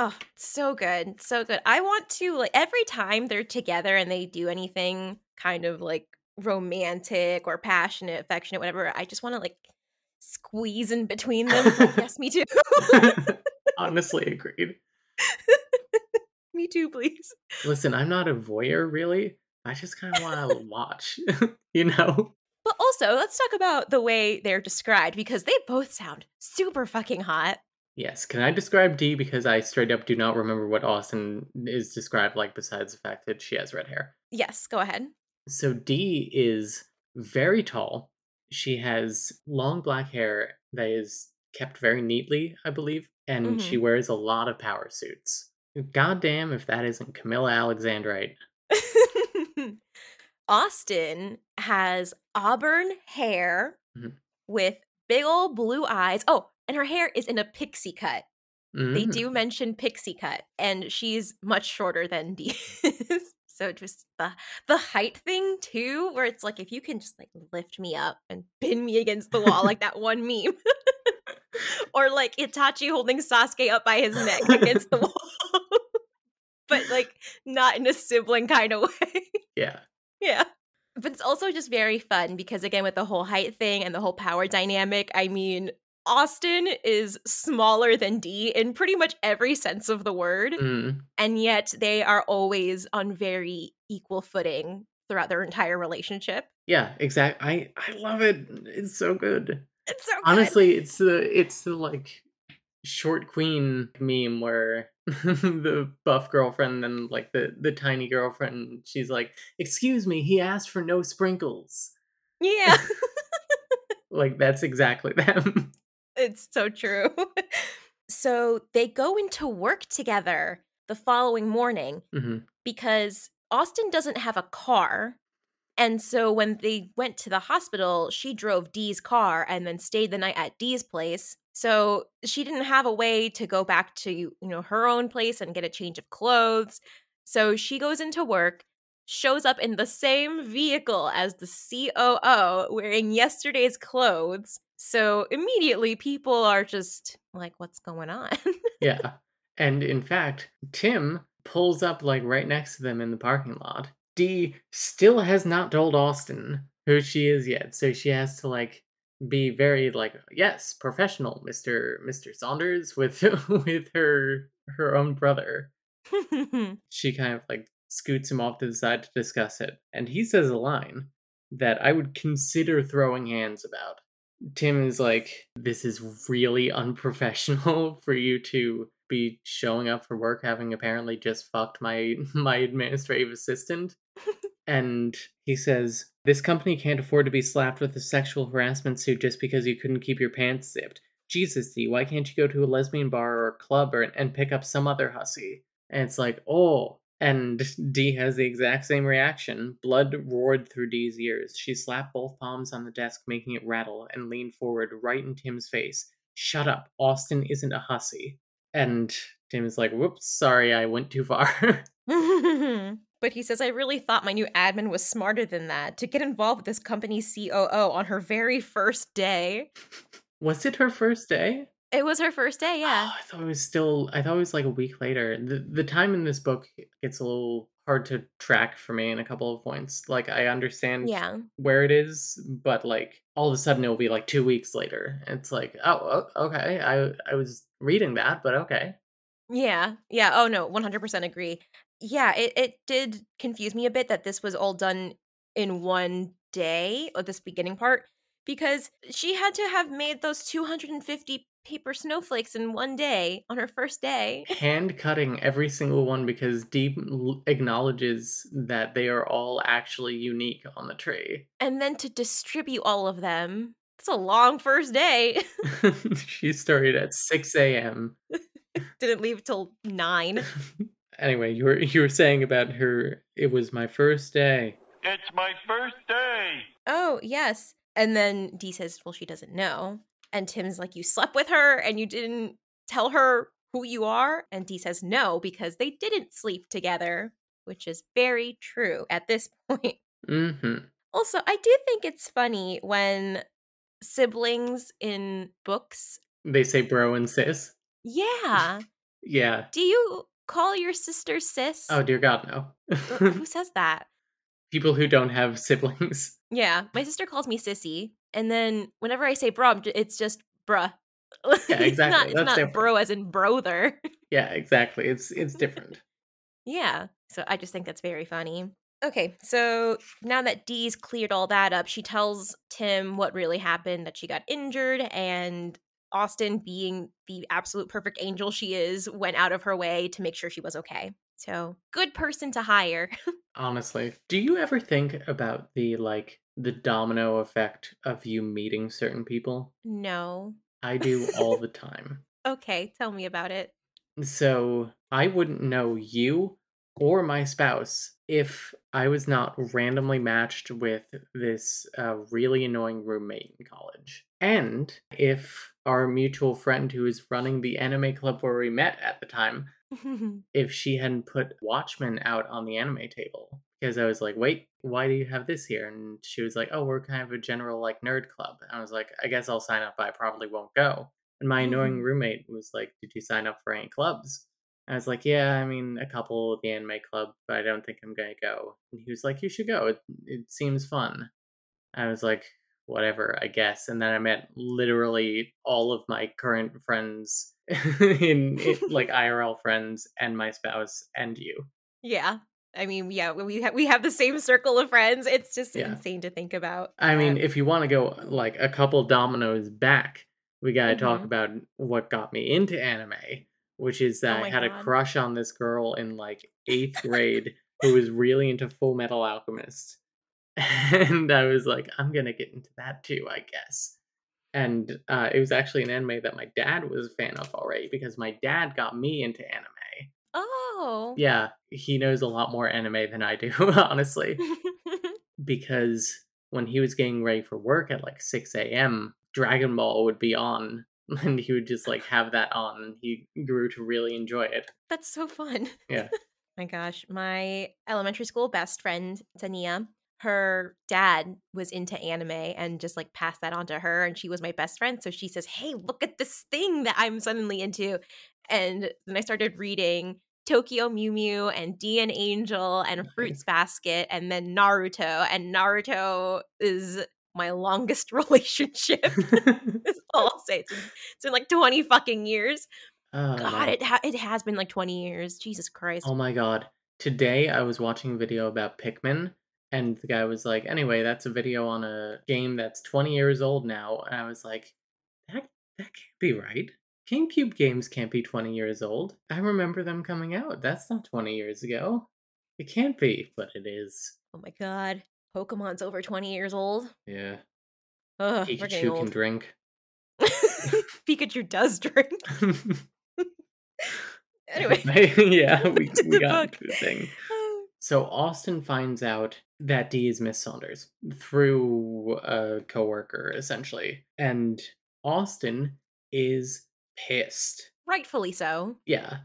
Oh, so good. So good. I want to like every time they're together and they do anything kind of like romantic or passionate, affectionate, whatever, I just want to like squeeze in between them. Like, yes, me too. Honestly, agreed. me too, please. Listen, I'm not a voyeur, really. I just kind of want to watch, you know? But also, let's talk about the way they're described because they both sound super fucking hot. Yes, can I describe Dee because I straight up do not remember what Austen is described like besides the fact that she has red hair. Yes, go ahead. So Dee is very tall. She has long black hair that is kept very neatly, I believe, and she wears a lot of power suits. Goddamn if that isn't Camilla Alexandrite. Austen has auburn hair Mhm. with big old blue eyes. Oh, and her hair is in a pixie cut. They Mm. do mention pixie cut, and she's much shorter than Dee is. So just the the height thing too, where it's like if you can just like lift me up and pin me against the wall, like that one meme, or like Itachi holding Sasuke up by his neck against the wall, but like not in a sibling kind of way. Yeah. Yeah. But it's also just very fun because, again, with the whole height thing and the whole power dynamic, I mean, Austen is smaller than Dee in pretty much every sense of the word. Mm. And yet they are always on very equal footing throughout their entire relationship. Yeah, exactly. I I love it. It's so good. It's so good. Honestly, it's the it's the like short queen meme where the buff girlfriend and like the the tiny girlfriend she's like, "Excuse me, he asked for no sprinkles." Yeah, Like that's exactly them. It's so true. so they go into work together the following morning hmm because Austen doesn't have a car. And so when they went to the hospital, she drove Dee's car and then stayed the night at Dee's place. So she didn't have a way to go back to, you know, her own place and get a change of clothes. So she goes into work. shows up in the same vehicle as the COO wearing yesterday's clothes. So immediately people are just like, what's going on? yeah. And in fact, Tim pulls up like right next to them in the parking lot. Dee still has not told Austen who she is yet, so she has to like be very like yes, professional, Mister Mister Saunders with with her her own brother. she kind of like scoots him off to the side to discuss it, and he says a line that I would consider throwing hands about. Tim is like, This is really unprofessional for you to be showing up for work having apparently just fucked my my administrative assistant. and he says, This company can't afford to be slapped with a sexual harassment suit just because you couldn't keep your pants zipped. Jesus, Dee, why can't you go to a lesbian bar or a club or, and pick up some other hussy? And it's like, oh, and Dee has the exact same reaction. Blood roared through Dee's ears. She slapped both palms on the desk, making it rattle, and leaned forward right in Tim's face. Shut up. Austen isn't a hussy. And Tim is like, whoops, sorry, I went too far. but he says, I really thought my new admin was smarter than that to get involved with this company's COO on her very first day. Was it her first day? It was her first day, yeah. Oh, I thought it was still. I thought it was like a week later. The the time in this book gets a little hard to track for me in a couple of points. Like I understand yeah. where it is, but like all of a sudden it will be like two weeks later. It's like, oh, okay. I I was reading that, but okay. Yeah, yeah. Oh no, one hundred percent agree. Yeah, it it did confuse me a bit that this was all done in one day, or this beginning part, because she had to have made those 250 paper snowflakes in one day on her first day. Hand cutting every single one because Deep acknowledges that they are all actually unique on the tree. And then to distribute all of them. It's a long first day. she started at 6 a.m. Didn't leave till 9. anyway, you were you were saying about her it was my first day. It's my first day. Oh, yes. And then Dee says, well, she doesn't know. And Tim's like, You slept with her and you didn't tell her who you are? And Dee says, No, because they didn't sleep together, which is very true at this point. Mm-hmm. Also, I do think it's funny when siblings in books they say bro and sis. Yeah. yeah. Do you call your sister sis? Oh dear God, no. who says that? People who don't have siblings. Yeah, my sister calls me sissy, and then whenever I say bro, it's just bruh. Yeah, exactly. it's not, it's not different. bro as in brother. Yeah, exactly. It's it's different. yeah. So I just think that's very funny. Okay, so now that Dee's cleared all that up, she tells Tim what really happened that she got injured, and Austen, being the absolute perfect angel she is, went out of her way to make sure she was okay. So, good person to hire. Honestly, do you ever think about the like the domino effect of you meeting certain people? No. I do all the time. Okay, tell me about it. So, I wouldn't know you or my spouse if I was not randomly matched with this uh, really annoying roommate in college. And if our mutual friend who was running the anime club where we met at the time if she hadn't put Watchmen out on the anime table. Because I was like, wait, why do you have this here? And she was like, oh, we're kind of a general like nerd club. And I was like, I guess I'll sign up, but I probably won't go. And my annoying mm-hmm. roommate was like, did you sign up for any clubs? I was like, yeah, I mean, a couple of the anime club, but I don't think I'm going to go. And he was like, you should go. It, it seems fun. I was like, whatever, I guess. And then I met literally all of my current friends in, in like IRL friends and my spouse and you. Yeah. I mean, yeah, we have we have the same circle of friends. It's just yeah. insane to think about. I mean, if you want to go like a couple dominoes back, we got to mm-hmm. talk about what got me into anime, which is that oh I had God. a crush on this girl in like 8th grade who was really into Full Metal Alchemist. And I was like, I'm going to get into that too, I guess and uh, it was actually an anime that my dad was a fan of already because my dad got me into anime. Oh, yeah, he knows a lot more anime than I do, honestly. because when he was getting ready for work at like six a.m., Dragon Ball would be on, and he would just like have that on, and he grew to really enjoy it. That's so fun. Yeah. My gosh, my elementary school best friend, Tania, her dad was into anime and just like passed that on to her and she was my best friend so she says hey look at this thing that i'm suddenly into and then i started reading tokyo mew mew and D.N.Angel and fruits basket and then naruto and naruto is my longest relationship that's all i'll say it's been, it's been like 20 fucking years Oh, god it, ha- it has been like 20 years jesus christ Oh my god. Today I was watching a video about Pikmin, and the guy was like, anyway, that's a video on a game that's 20 years old now. And I was like, that, that can't be right. GameCube games can't be 20 years old. I remember them coming out. That's not 20 years ago. It can't be, but it is. oh my god pokemon's over 20 years old Yeah. Ugh, Pikachu can drink. Pikachu does drink. Anyway, yeah, we, we got book. the thing. So Austen finds out that Dee is Miss Saunders through a coworker, essentially. And Austen is pissed. Rightfully so. Yeah.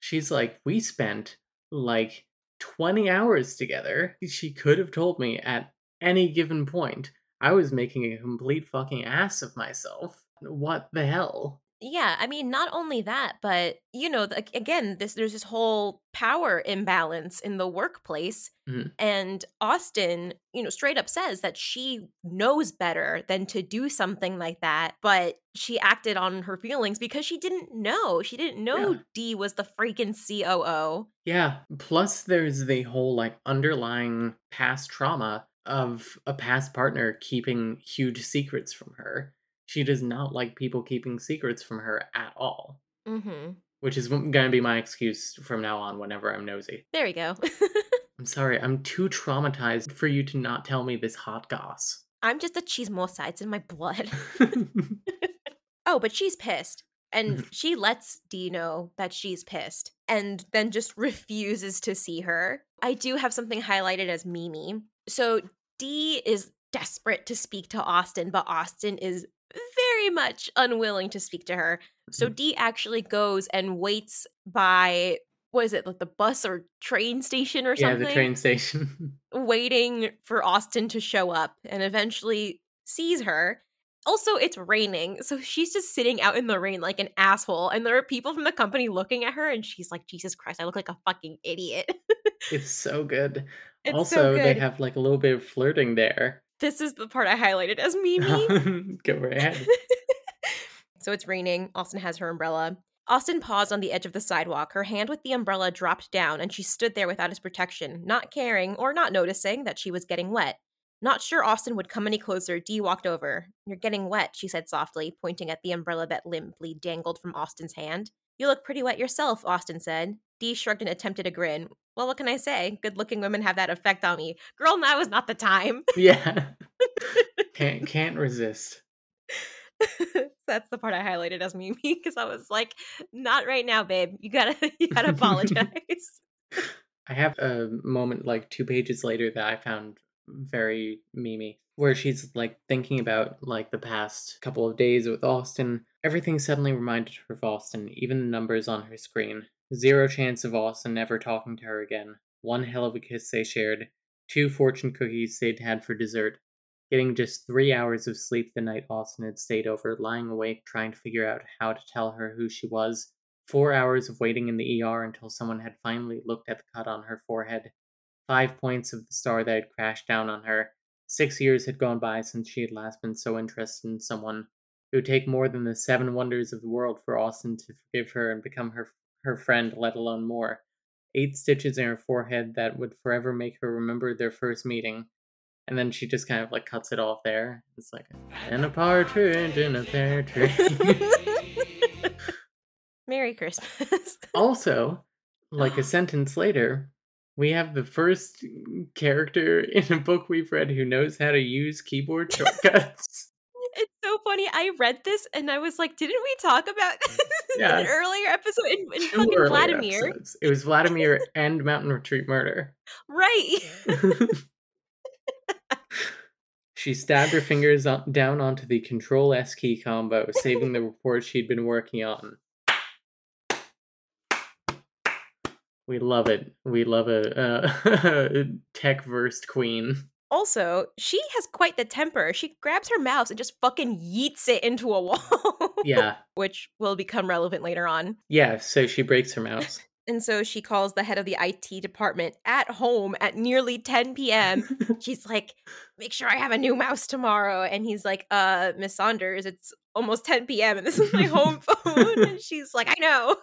She's like, we spent like 20 hours together. She could have told me at any given point. I was making a complete fucking ass of myself. What the hell? Yeah, I mean, not only that, but you know, like, again, this there's this whole power imbalance in the workplace, Mhm. and Austen, you know, straight up says that she knows better than to do something like that, but she acted on her feelings because she didn't know. She didn't know Yeah. Dee was the freaking COO. Yeah. Plus, there's the whole like underlying past trauma of a past partner keeping huge secrets from her. She does not like people keeping secrets from her at all, Mm-hmm. which is going to be my excuse from now on whenever I'm nosy. There we go. I'm sorry, I'm too traumatized for you to not tell me this hot goss. I'm just a chismosa. It's in my blood. Oh, but she's pissed. And she lets Dee know that she's pissed and then just refuses to see her. I do have something highlighted as Mimi. So Dee is desperate to speak to Austen, but Austen is very much unwilling to speak to her. So Mhm. Dee actually goes and waits by what is it, like the bus or train station or something? yeah, the train station. waiting for Austen to show up and eventually sees her. Also, it's raining, so she's just sitting out in the rain like an asshole. And there are people from the company looking at her, and she's like, Jesus Christ, I look like a fucking idiot. it's so good. It's also, so they have like a little bit of flirting there. This is the part I highlighted as Mimi. Go right ahead. so it's raining. Austen has her umbrella. Austen paused on the edge of the sidewalk. Her hand with the umbrella dropped down, and she stood there without his protection, not caring or not noticing that she was getting wet. Not sure Austen would come any closer, Dee walked over. You're getting wet, she said softly, pointing at the umbrella that limply dangled from Austen's hand. You look pretty wet yourself, Austen said. Dee shrugged and attempted a grin. Well, what can I say? Good looking women have that effect on me. Girl, now is not the time. yeah. can't can't resist. That's the part I highlighted as Mimi because I was like, not right now, babe. You gotta you gotta apologize. I have a moment like two pages later that I found very memey, where she's like thinking about like the past couple of days with Austen. Everything suddenly reminded her of Austen, even the numbers on her screen. Zero chance of Austen ever talking to her again. One hell of a kiss they shared. Two fortune cookies they'd had for dessert. Getting just three hours of sleep the night Austen had stayed over, lying awake trying to figure out how to tell her who she was. Four hours of waiting in the ER until someone had finally looked at the cut on her forehead. Five points of the star that had crashed down on her. Six years had gone by since she had last been so interested in someone. It would take more than the seven wonders of the world for Austen to forgive her and become her her friend, let alone more. Eight stitches in her forehead that would forever make her remember their first meeting. And then she just kind of like cuts it off there. It's like, and a partridge in a pear tree. Merry Christmas. also, like a sentence later, we have the first character in a book we've read who knows how to use keyboard shortcuts. It's so funny. I read this and I was like, didn't we talk about mm, this in an earlier episode in, in fucking Vladimir? episodes. It was Vladimir and Mountain Retreat Murder. Right. she stabbed her fingers on, down onto the Control S key combo, saving the report she'd been working on. We love it. We love a, a tech versed queen. Also, she has quite the temper. She grabs her mouse and just fucking yeets it into a wall. Yeah. Which will become relevant later on. Yeah. So she breaks her mouse. And so she calls the head of the IT department at home at nearly 10 p.m. She's like, make sure I have a new mouse tomorrow. And he's like, uh, Miss Saunders, it's almost 10 p.m. and this is my home phone. And she's like, I know.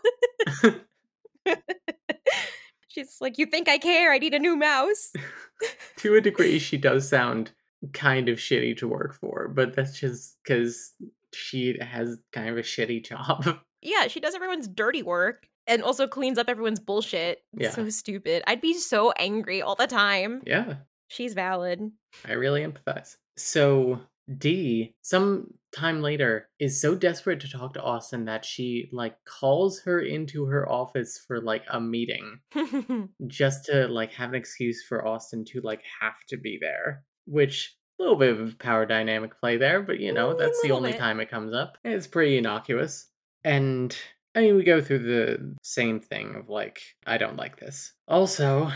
She's like, you think I care? I need a new mouse. to a degree, she does sound kind of shitty to work for, but that's just because she has kind of a shitty job. Yeah, she does everyone's dirty work and also cleans up everyone's bullshit. Yeah. So stupid. I'd be so angry all the time. Yeah. She's valid. I really empathize. So Dee, some time later, is so desperate to talk to Austen that she like calls her into her office for like a meeting just to like have an excuse for Austen to like have to be there. Which a little bit of power dynamic play there, but you know, Mm, that's the only bit. time it comes up. It's pretty innocuous. And I mean, we go through the same thing of like, I don't like this. Also,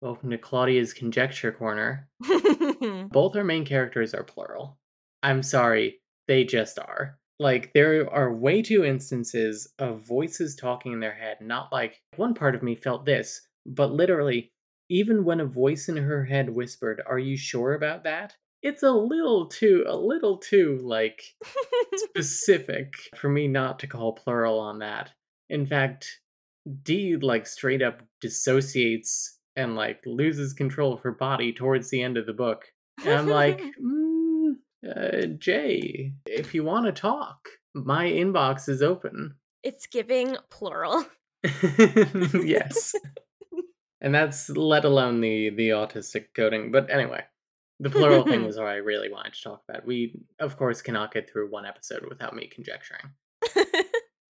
welcome to Claudia's conjecture corner. Both our main characters are plural. I'm sorry, they just are. Like, there are way too instances of voices talking in their head, not like one part of me felt this, but literally, even when a voice in her head whispered, Are you sure about that? It's a little too, a little too, like, specific for me not to call plural on that. In fact, Dee, like, straight up dissociates and, like, loses control of her body towards the end of the book. And I'm like, mm, uh, Jae, if you want to talk, my inbox is open. it's giving plural. yes. and that's let alone the the autistic coding. But anyway, the plural thing was what I really wanted to talk about. We, of course, cannot get through one episode without me conjecturing.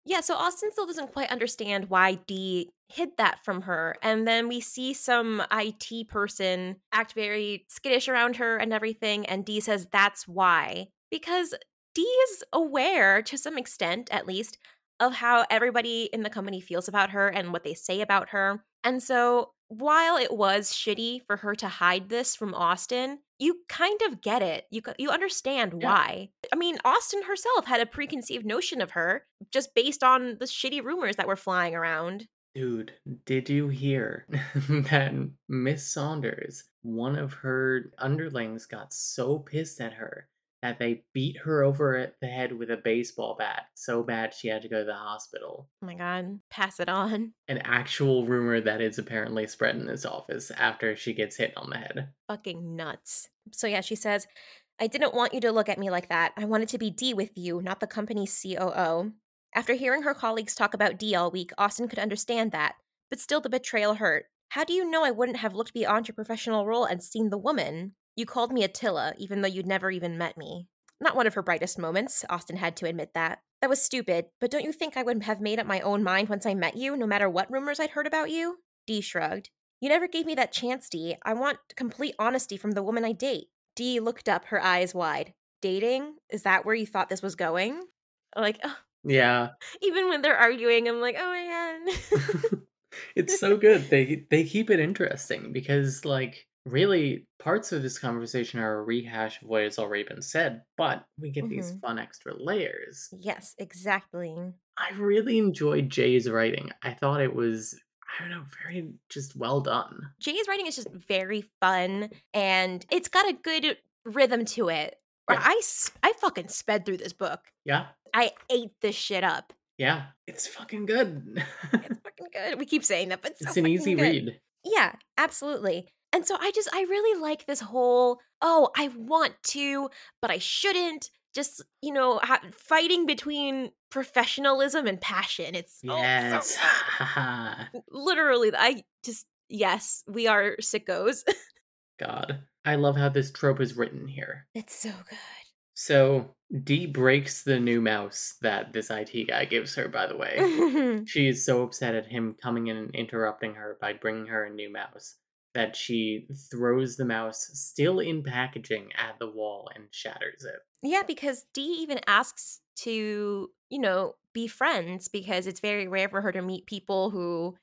Yeah, so Austen still doesn't quite understand why Dee hid that from her. And then we see some IT person act very skittish around her and everything. And Dee says that's why. Because Dee is aware, to some extent at least, of how everybody in the company feels about her and what they say about her. And so while it was shitty for her to hide this from Austen, you kind of get it. You you understand Yeah. why. I mean, Austen herself had a preconceived notion of her just based on the shitty rumors that were flying around. Dude, did you hear that Miss Saunders, one of her underlings, got so pissed at her that they beat her over the head with a baseball bat so bad she had to go to the hospital? Oh my god, pass it on. An actual rumor that is apparently spread in this office after she gets hit on the head. Fucking nuts. So yeah, she says, I didn't want you to look at me like that. I wanted to be Dee with you, not the company's COO. After hearing her colleagues talk about Dee all week, Austen could understand that, but still the betrayal hurt. How do you know I wouldn't have looked beyond your professional role and seen the woman? You called me Attila, even though you'd never even met me. Not one of her brightest moments, Austen had to admit that. That was stupid, but don't you think I would have made up my own mind once I met you, no matter what rumors I'd heard about you? Dee shrugged. You never gave me that chance, Dee. I want complete honesty from the woman I date. Dee looked up, her eyes wide. Dating? Is that where you thought this was going? Like, ugh, oh. Yeah, even when they're arguing, I'm like, oh my god. it's so good. They they keep it interesting because like really parts of this conversation are a rehash of what has already been said, but we get these Mhm. fun extra layers. yes, exactly. I really enjoyed Jae's writing. I thought it was I don't know, very just well done. Jae's writing is just very fun and it's got a good rhythm to it. Or Yeah. I, I fucking sped through this book. Yeah. I ate this shit up. Yeah. It's fucking good. It's fucking good. We keep saying that, but it's, so an easy good. read. Yeah, absolutely. And so I just I really like this whole oh, I want to, but I shouldn't. Just, you know, ha- fighting between professionalism and passion. It's oh, Yes. so good. literally I just yes, we are sickos. God. I love how this trope is written here. it's so good. So Dee breaks the new mouse that this IT guy gives her, by the way. She is so upset at him coming in and interrupting her by bringing her a new mouse that she throws the mouse, still in packaging, at the wall and shatters it. yeah, because Dee even asks to, you know, be friends because it's very rare for her to meet people who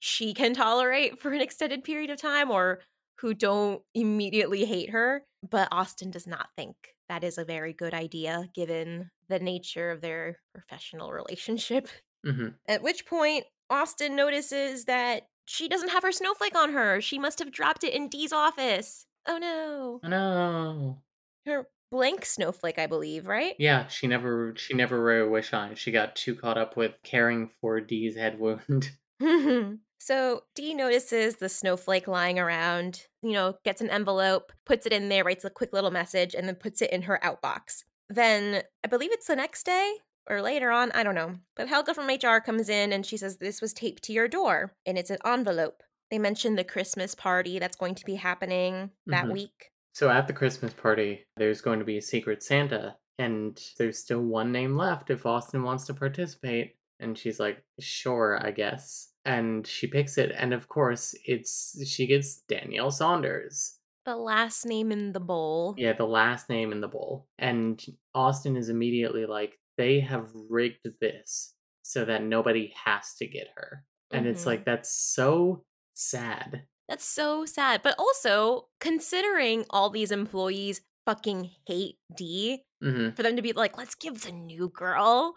she can tolerate for an extended period of time or who don't immediately hate her. But Austen does not think that is a very good idea given the nature of their professional relationship. hmm At which point, Austen notices that she doesn't have her snowflake on her. She must have dropped it in Dee's office. Oh no. No. Her blank snowflake, I believe, right? Yeah, she never she never wrote a wish on it. She got too caught up with caring for Dee's head wound. Mm-hmm. so Dee notices the snowflake lying around, you know, gets an envelope, puts it in there, writes a quick little message, and then puts it in her outbox. Then I believe it's the next day or later on, I don't know. But Helga from HR comes in and she says this was taped to your door and it's an envelope. They mentioned the Christmas party that's going to be happening that Mhm. week. So at the Christmas party, there's going to be a secret Santa, and there's still one name left if Austen wants to participate. And she's like, sure, I guess. And she picks it, and of course, it's she gets Danielle Saunders. The last name in the bowl. Yeah, the last name in the bowl. And Austen is immediately like, they have rigged this so that nobody has to get her. And it's Mhm. like, that's so sad. That's so sad. But also, considering all these employees fucking hate Dee, hmm for them to be like, let's give the new girl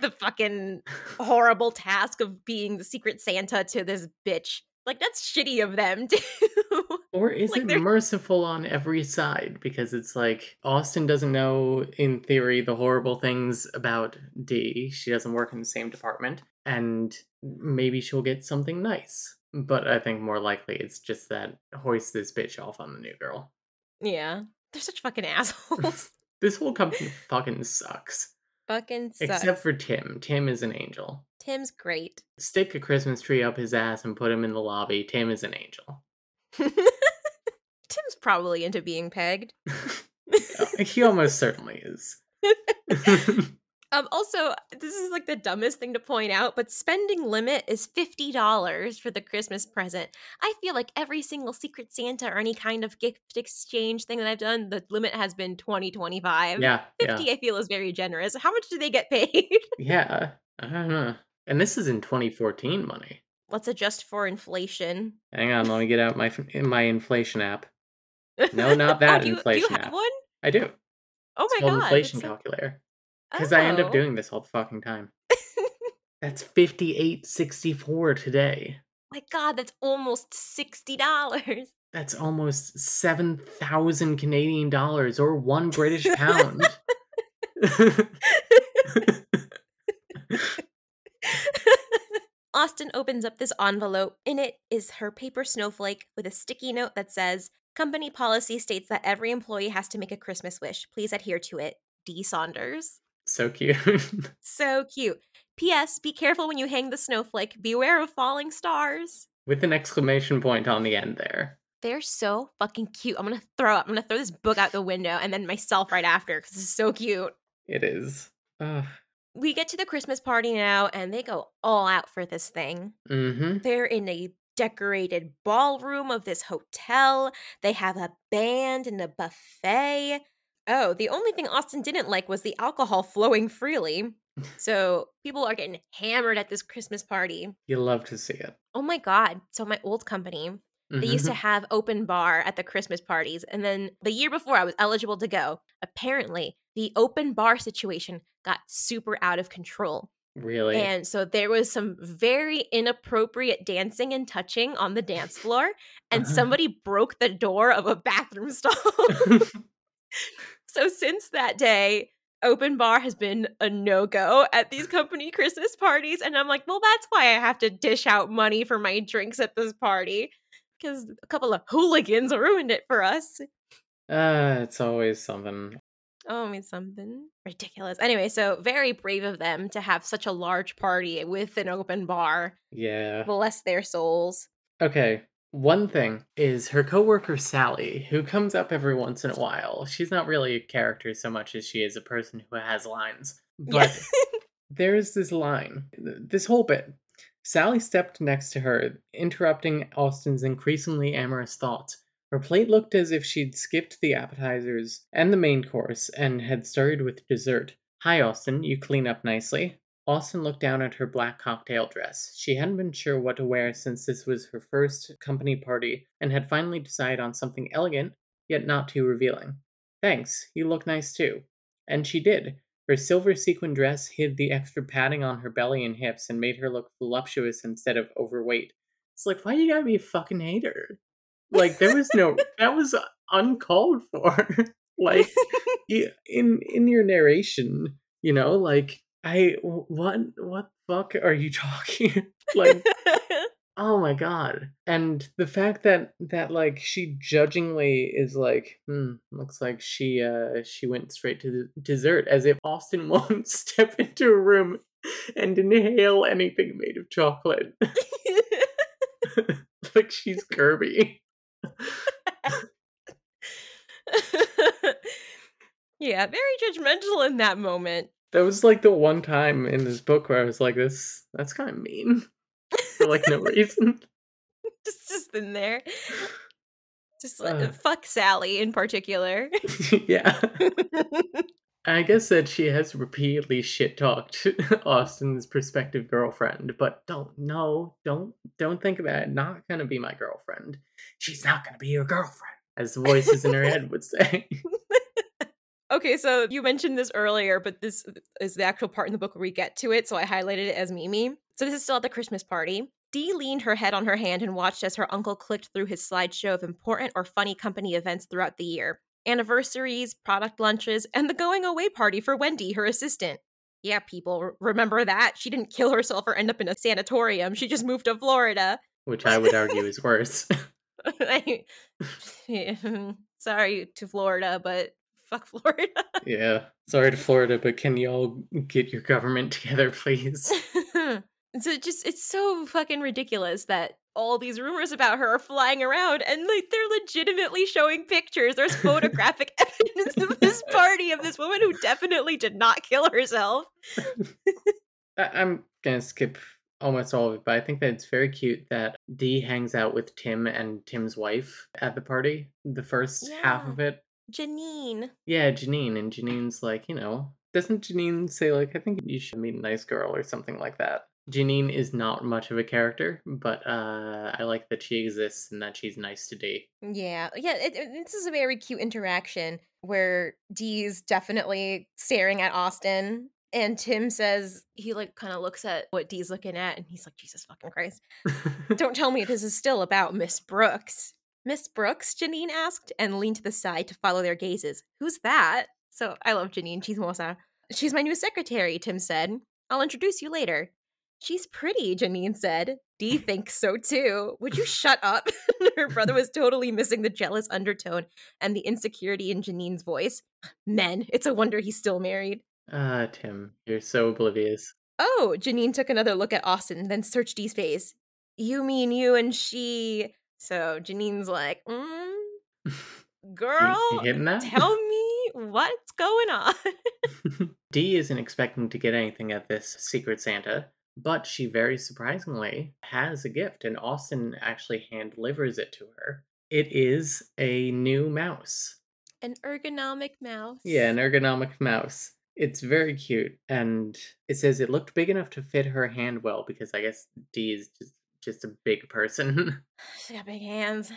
the fucking horrible task of being the secret Santa to this bitch. Like, that's shitty of them, too. Or is Like, it they're- merciful on every side? Because it's like Austen doesn't know, in theory, the horrible things about Dee. She doesn't work in the same department, and maybe she'll get something nice. But I think more likely it's just that hoist this bitch off on the new girl. yeah. They're such fucking assholes. This whole company fucking sucks. fucking sucks. Except for Tim. Tim is an angel. Tim's great. Stick a Christmas tree up his ass and put him in the lobby. Tim is an angel. Tim's probably into being pegged. he almost certainly is. Um, also, this is like the dumbest thing to point out, but spending limit is fifty dollars for the Christmas present. I feel like every single Secret Santa or any kind of gift exchange thing that I've done, the limit has been 20, 25. yeah, yeah. 50 I feel is very generous. How much do they get paid? Yeah, I don't know. And this is in 2014 money. Let's adjust for inflation. Hang on, let me get out my my inflation app. No, not that oh, do you, inflation Do you have app. one? I do. Oh my god. inflation so- calculator. Because I end up Oh. doing this all the fucking time. That's 58.64 today. My god, that's almost $60. That's almost 7,000 Canadian dollars or 1 British pound. Austen opens up this envelope. In it is her paper snowflake with a sticky note that says, Company policy states that every employee has to make a Christmas wish. Please adhere to it. D. Saunders. so cute. So cute. P.S. Be careful when you hang the snowflake. Beware of falling stars. With an exclamation point on the end there. They're so fucking cute. I'm gonna throw up. I'm gonna throw this book out the window and then myself right after because it's so cute. It is. Ugh. We get to the Christmas party now and they go all out for this thing. Mm-hmm. They're in a decorated ballroom of this hotel. They have a band and a buffet. Oh, the only thing Austen didn't like was the alcohol flowing freely. So people are getting hammered at this Christmas party. You love to see it. Oh my God. So, my old company, they used to Mhm. have open bar at the Christmas parties. And then the year before I was eligible to go, apparently the open bar situation got super out of control. Really. And so there was some very inappropriate dancing and touching on the dance floor, and Uh-huh. somebody broke the door of a bathroom stall. so since that day, open bar has been a no go at these company Christmas parties. And I'm like, well, that's why I have to dish out money for my drinks at this party because a couple of hooligans ruined it for us. uh, it's always something. Oh, I mean, something ridiculous. Anyway, so very brave of them to have such a large party with an open bar. Yeah. Bless their souls. Okay. One thing is her coworker Sally, who comes up every once in a while. She's not really a character so much as she is a person who has lines. But there's this line, this whole bit. Sally stepped next to her, interrupting Austen's increasingly amorous thoughts. Her plate looked as if she'd skipped the appetizers and the main course and had started with dessert. Hi, Austen, you clean up nicely. Austen looked down at her black cocktail dress. She hadn't been sure what to wear since this was her first company party and had finally decided on something elegant, yet not too revealing. Thanks, you look nice too. And she did. Her silver sequin dress hid the extra padding on her belly and hips and made her look voluptuous instead of overweight. It's like, why you gotta be a fucking hater? Like, there was no, that was uncalled for. like, in in your narration, you know, like, I, what, what fuck are you talking? like, Oh my god. And the fact that that like she judgingly is like, hmm, looks like she uh she went straight to the dessert as if Austen won't step into a room and inhale anything made of chocolate. like she's Kirby. Yeah, very judgmental in that moment. That was like the one time in this book where I was like, this that's kind of mean. For like no reason. just, just in there. Just like, Uh. fuck Sally in particular. yeah. I guess that she has repeatedly shit talked Austen's prospective girlfriend, but don't no, don't don't think it. Not gonna be my girlfriend. She's not gonna be your girlfriend, as the voices in her head would say. Okay, so you mentioned this earlier, but this is the actual part in the book where we get to it, so I highlighted it as Mimi. So this is still at the Christmas party. Dee leaned her head on her hand and watched as her uncle clicked through his slideshow of important or funny company events throughout the year anniversaries, product lunches, and the going away party for Wendy, her assistant. Yeah, people, remember that? She didn't kill herself or end up in a sanatorium. She just moved to Florida. Which I would argue is worse. I- Sorry to Florida, but fuck Florida. yeah. Sorry to Florida, but can y'all get your government together, please? so it just it's so fucking ridiculous that all these rumors about her are flying around and like they're legitimately showing pictures. There's photographic evidence of this party of this woman who definitely did not kill herself. I- I'm gonna skip almost all of it, but I think that it's very cute that Dee hangs out with Tim and Tim's wife at the party. The first half of it. Janine. Yeah, Janine, and Janine's like, you know, doesn't Janine say like, I think you should meet a nice girl or something like that? Janine is not much of a character, but uh, I like that she exists and that she's nice to Dee. Yeah, yeah. It, it- this is a very cute interaction where Dee's definitely staring at Austen, and Tim says he like kind of looks at what Dee's looking at, and he's like, "Jesus fucking Christ! Don't tell me this is still about Miss Brooks." Miss Brooks, Janine asked, and leaned to the side to follow their gazes. Who's that? So I love Janine. She's mosa. She's my new secretary, Tim said. I'll introduce you later. She's pretty, Janine said. Dee thinks so too. Would you shut up? Her brother was totally missing the jealous undertone and the insecurity in Janine's voice. Men, it's a wonder he's still married. Ah, Tim, you're so oblivious. Oh, Janine took another look at Austen, then searched Dee's face. You mean you and she. So Janine's like, mm, girl, you hitting that? tell me what's going on. Dee isn't expecting to get anything at this Secret Santa, but she very surprisingly has a gift, and Austen actually hand delivers it to her. It is a new mouse. An ergonomic mouse. Yeah, an ergonomic mouse. It's very cute, and it says it looked big enough to fit her hand well because I guess Dee is just just a big person. She's got big hands.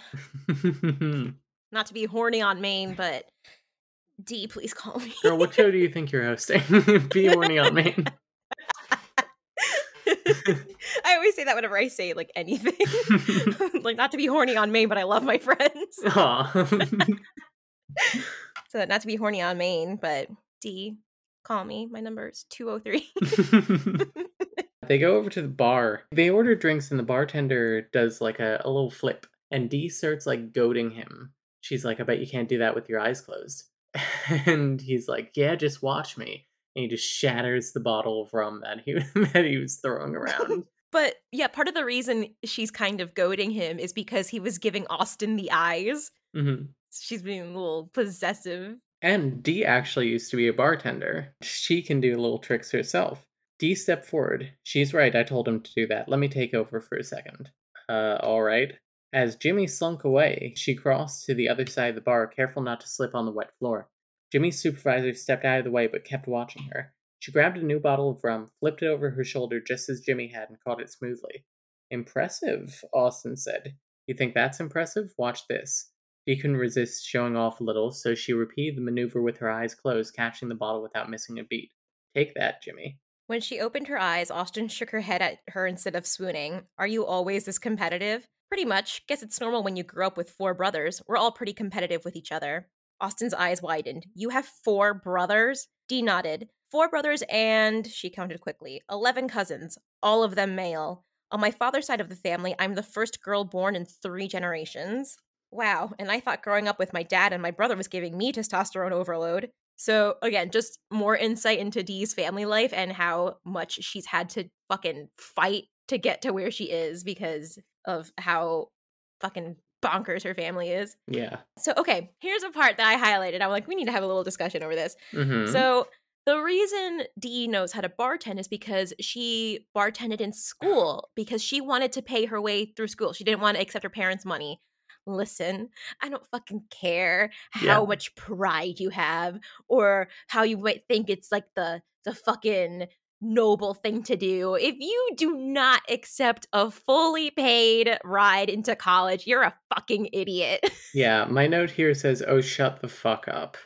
Not to be horny on main, but Dee, please call me. Girl, what show do you think you're hosting? Be horny on me. I always say that whenever I say like anything. like not to be horny on main, but I love my friends. So not to be horny on main, but Dee, call me. My number is 203. they go over to the bar. They order drinks, and the bartender does like a, a little flip. And Dee starts like goading him. She's like, I bet you can't do that with your eyes closed. And he's like, Yeah, just watch me. And he just shatters the bottle of rum that he that he was throwing around. but yeah, part of the reason she's kind of goading him is because he was giving Austen the eyes. hmm She's being a little possessive. And Dee actually used to be a bartender. She can do little tricks herself. Dee stepped forward. She's right, I told him to do that. Let me take over for a second. Uh, alright. As Jimmy slunk away, she crossed to the other side of the bar, careful not to slip on the wet floor. Jimmy's supervisor stepped out of the way but kept watching her. She grabbed a new bottle of rum, flipped it over her shoulder just as Jimmy had, and caught it smoothly. Impressive, Austen said. You think that's impressive? Watch this. She couldn't resist showing off a little, so she repeated the maneuver with her eyes closed, catching the bottle without missing a beat. Take that, Jimmy. When she opened her eyes, Austen shook her head at her instead of swooning. Are you always this competitive? Pretty much. Guess it's normal when you grew up with four brothers. We're all pretty competitive with each other. Austen's eyes widened. You have four brothers? Dee nodded. Four brothers and, she counted quickly, 11 cousins, all of them male. On my father's side of the family, I'm the first girl born in three generations. Wow, and I thought growing up with my dad and my brother was giving me testosterone overload. So, again, just more insight into Dee's family life and how much she's had to fucking fight to get to where she is because of how fucking bonkers her family is. Yeah. So, okay, here's a part that I highlighted. I'm like, we need to have a little discussion over this. Mm-hmm. So, the reason Dee knows how to bartend is because she bartended in school because she wanted to pay her way through school. She didn't want to accept her parents' money. Listen, I don't fucking care how Yeah. much pride you have or how you might think it's like the the fucking noble thing to do. If you do not accept a fully paid ride into college, you're a fucking idiot. yeah, my note here says, oh, shut the fuck up.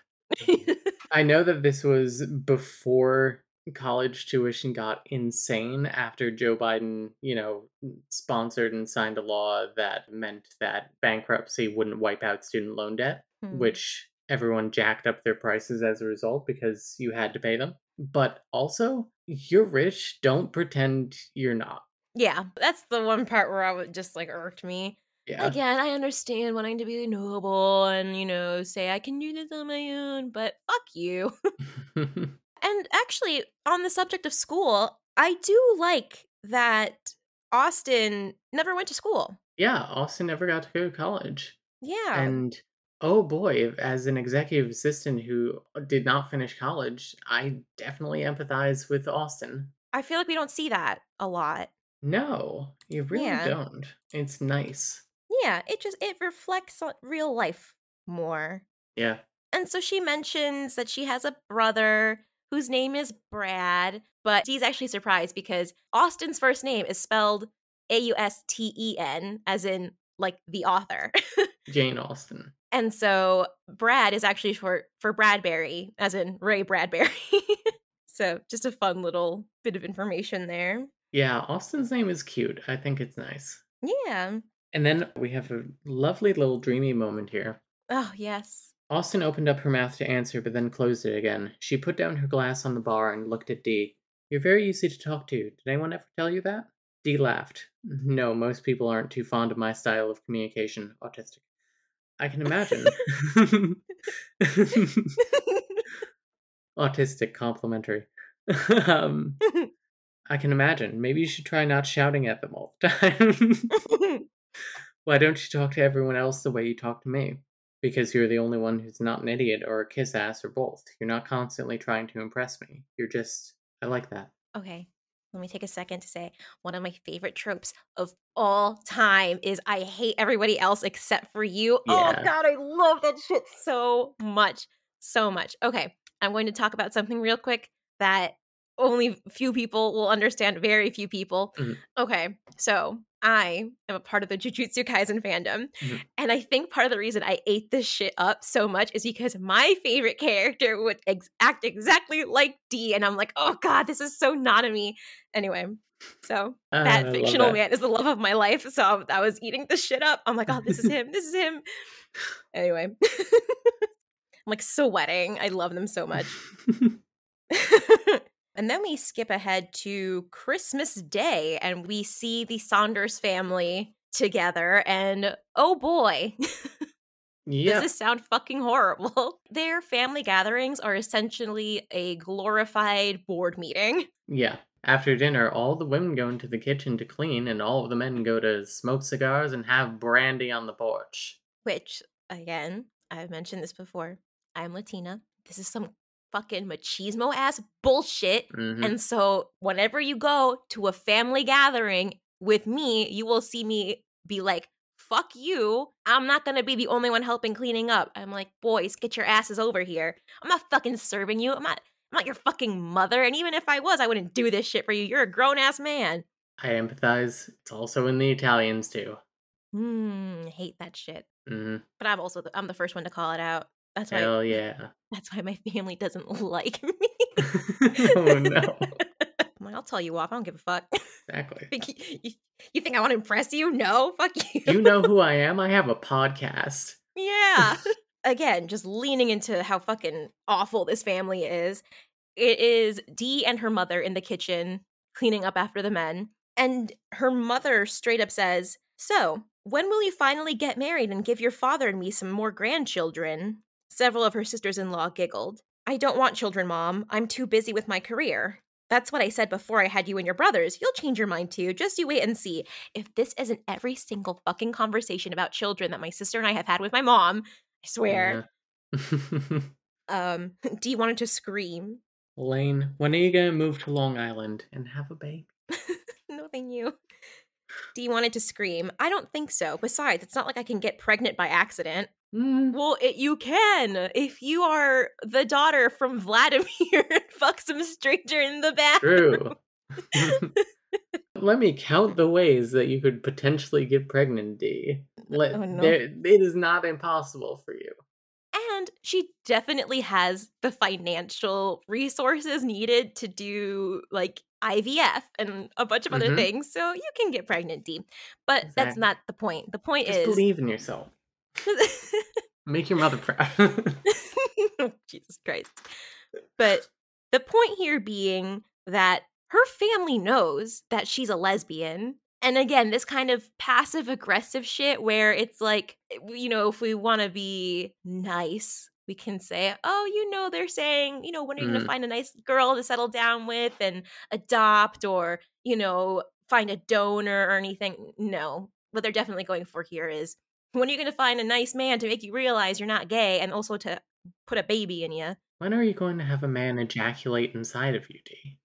I know that this was before college tuition got insane after Joe Biden, you know, sponsored and signed a law that meant that bankruptcy wouldn't wipe out student loan debt, Hmm. which everyone jacked up their prices as a result because you had to pay them. But also, you're rich, don't pretend you're not. yeah, that's the one part where I would just like irked me. Yeah. Again, I understand wanting to be noble and, you know, say I can do this on my own, but fuck you. and actually, on the subject of school, I do like that Austen never went to school. yeah, Austen never got to go to college. Yeah. And oh boy, as an executive assistant who uh, did not finish college, I definitely empathize with Austen. I feel like we don't see that a lot. No, you really Yeah. don't. It's nice. Yeah, it just it reflects on real life more. Yeah. And so she mentions that she has a brother whose name is Brad, but he's actually surprised because Austen's first name is spelled A U S T E N, as in like the author. Jane Austen. and so Brad is actually short for Bradbury, as in Ray Bradbury. so just a fun little bit of information there. Yeah, Austen's name is cute. I think it's nice. Yeah. And then we have a lovely little dreamy moment here. Oh, yes. Austen opened up her mouth to answer, but then closed it again. She put down her glass on the bar and looked at Dee. You're very easy to talk to. Did anyone ever tell you that? Dee laughed. No, most people aren't too fond of my style of communication. Autistic. I can imagine. Autistic complimentary. um, I can imagine. Maybe you should try not shouting at them all the time. Why don't you talk to everyone else the way you talk to me? Because you're the only one who's not an idiot or a kiss ass or both. You're not constantly trying to impress me. You're just. I like that. Okay, let me take a second to say one of my favorite tropes of all time is I hate everybody else except for you. Oh god, I love that shit so much. So much. Okay, I'm going to talk about something real quick that only few people will understand, very few people. Mhm. Okay, so I am a part of the Jujutsu Kaisen fandom. Mhm. And I think part of the reason I ate this shit up so much is because my favorite character would ex- act exactly like D. And I'm like, oh God, this is so not of me. Anyway, so Ah, that love fictional that. man is the love of my life. So I was eating this shit up. I'm like, oh, this is him. This is him. Anyway, I'm like sweating. I love them so much. and then we skip ahead to Christmas Day and we see the Saunders family together. And oh boy, yeah. does this sound fucking horrible? Their family gatherings are essentially a glorified board meeting. Yeah. After dinner, all the women go into the kitchen to clean, and all of the men go to smoke cigars and have brandy on the porch. Which, again, I've mentioned this before. I'm Latina. This is some fucking machismo ass bullshit. Mhm. And so, whenever you go to a family gathering with me, you will see me be like, fuck you. I'm not gonna be the only one helping cleaning up. I'm like, boys, get your asses over here. I'm not fucking serving you. I'm not. I'm not your fucking mother. And even if I was, I wouldn't do this shit for you. You're a grown ass man. I empathize. It's also in the Italians too. Hmm, hate that shit. hmm But I'm also the, I'm the first one to call it out. That's why Hell yeah. that's why my family doesn't like me. oh no. I'll tell you off. I don't give a fuck. Exactly. You, you, you think I want to impress you? No, fuck you. You know who I am? I have a podcast. Yeah. Again, just leaning into how fucking awful this family is. It is Dee and her mother in the kitchen cleaning up after the men. And her mother straight up says, So, when will you finally get married and give your father and me some more grandchildren? Several of her sisters in law giggled. I don't want children, Mom. I'm too busy with my career. That's what I said before I had you and your brothers. You'll change your mind too. Just you wait and see. If this isn't every single fucking conversation about children that my sister and I have had with my mom, I swear. Yeah. Um, Dee wanted to scream. Lane, when are you gonna move to Long Island and have a baby? no, thank you. Dee wanted to scream. I don't think so. Besides, it's not like I can get pregnant by accident. Mm, Well, it, you can if you are the daughter from Vladimir and fuck some stranger in the bathroom. True. Let me count the ways that you could potentially get pregnant, Dee. Let, Oh, no. there, it is not impossible for you. And she definitely has the financial resources needed to do like IVF and a bunch of other Mhm. things. So you can get pregnant, Dee. But that's not the point. The point Just is believe in yourself. Make your mother proud. Jesus Christ. But the point here being that her family knows that she's a lesbian. And again, this kind of passive aggressive shit where it's like, eh, you know, if we want to be nice, we can say, oh, you know, they're saying, you know, when are you going Mm. to find a nice girl to settle down with and adopt or, you know, find a donor or anything? No. What they're definitely going for here is when are you going to find a nice man to make you realize you're not gay and also to put a baby in you? when are you going to have a man ejaculate inside of you, Dee?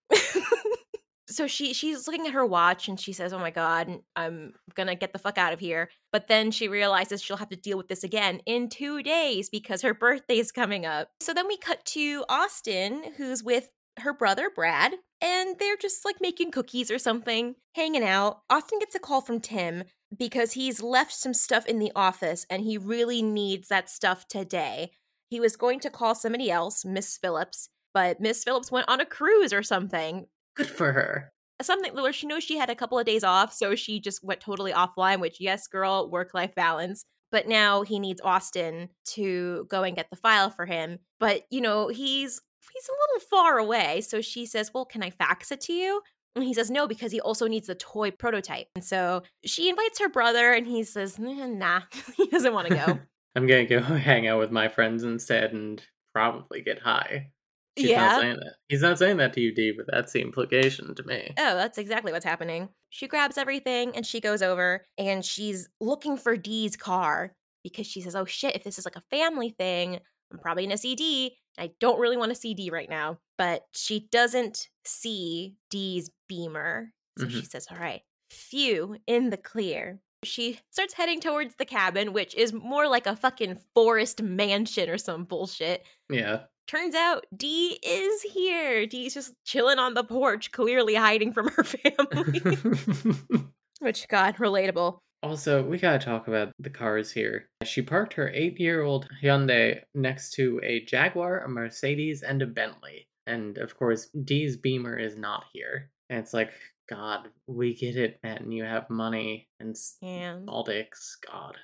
So she she's looking at her watch and she says, "Oh my god, I'm gonna get the fuck out of here." But then she realizes she'll have to deal with this again in two days because her birthday is coming up. So then we cut to Austen, who's with her brother Brad, and they're just like making cookies or something, hanging out. Austen gets a call from Tim because he's left some stuff in the office and he really needs that stuff today. He was going to call somebody else, Miss Phillips, but Miss Phillips went on a cruise or something Good for her. something where she knows she had a couple of days off, so she just went totally offline, which, yes, girl, work life balance. But now he needs Austin to go and get the file for him. But, you know, he's he's a little far away. So she says, Well, can I fax it to you? And he says no because he also needs the toy prototype. And so she invites her brother and he says, Nah, he doesn't want to go. I'm gonna go hang out with my friends instead and probably get high. She's yeah. not saying that. He's not saying that to you, Dee, but that's the implication to me. Oh, that's exactly what's happening. She grabs everything and she goes over and she's looking for Dee's car because she says, Oh shit, if this is like a family thing, I'm probably gonna see Dee. I don't really want to see Dee right now. But she doesn't see Dee's beamer. So she mm-hmm. says, All right, phew, in the clear. She starts heading towards the cabin, which is more like a fucking forest mansion or some bullshit. Yeah. Turns out Dee is here. Dee's just chilling on the porch, clearly hiding from her family. Which, God, relatable. also, we gotta talk about the cars here. She parked her eight year old Hyundai next to a Jaguar, a Mercedes, and a Bentley. And of course, Dee's Beamer is not here. And it's like, God, we get it, man. You have money and Yeah. all dicks. God.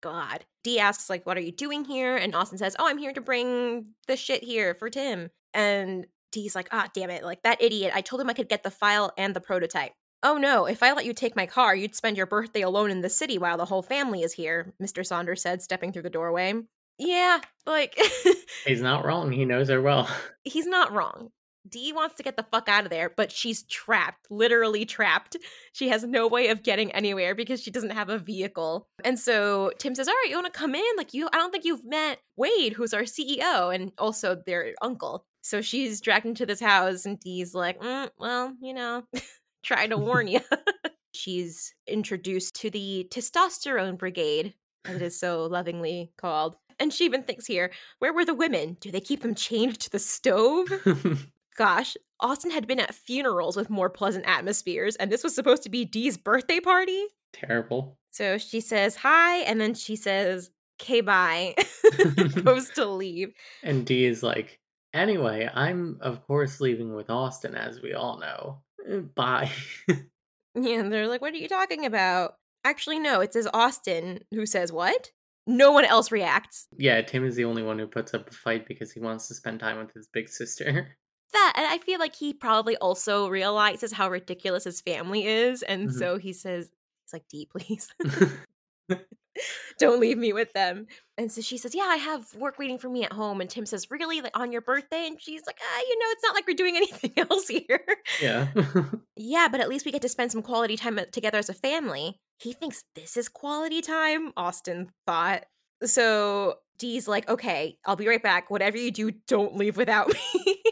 God. Dee asks, like, what are you doing here? And Austen says, oh, I'm here to bring the shit here for Tim. And Dee's like, ah, damn it. Like, that idiot. I told him I could get the file and the prototype. Oh no, if I let you take my car, you'd spend your birthday alone in the city while the whole family is here, Mr. Saunders said, stepping through the doorway. Yeah, like, He's not wrong. He knows her well. he's not wrong. Dee wants to get the fuck out of there, but she's trapped, literally trapped. She has no way of getting anywhere because she doesn't have a vehicle. And so Tim says, All right, you want to come in? Like, you, I don't think you've met Wade, who's our CEO, and also their uncle. So she's dragged into this house, and Dee's like, mm, Well, you know, try to warn you. she's introduced to the testosterone brigade, as it is so lovingly called. And she even thinks here, where were the women? Do they keep them chained to the stove? Gosh, Austen had been at funerals with more pleasant atmospheres, and this was supposed to be Dee's birthday party. Terrible. So she says hi, and then she says, okay, bye. Goes to leave. And Dee is like, anyway, I'm of course leaving with Austen, as we all know. Uh, Bye. Yeah, and they're like, what are you talking about? Actually, no, it says Austen who says what? No one else reacts. yeah, Tim is the only one who puts up a fight because he wants to spend time with his big sister. That, and I feel like he probably also realizes how ridiculous his family is. And Mhm. so he says, it's like, Dee, please. Don't leave me with them. And so she says, Yeah, I have work waiting for me at home. And Tim says, Really? Like on your birthday? And she's like, Ah, you know, it's not like we're doing anything else here. yeah. yeah, but at least we get to spend some quality time uh, together as a family. He thinks this is quality time, Austen thought. So Dee's like, Okay, I'll be right back. Whatever you do, don't leave without me.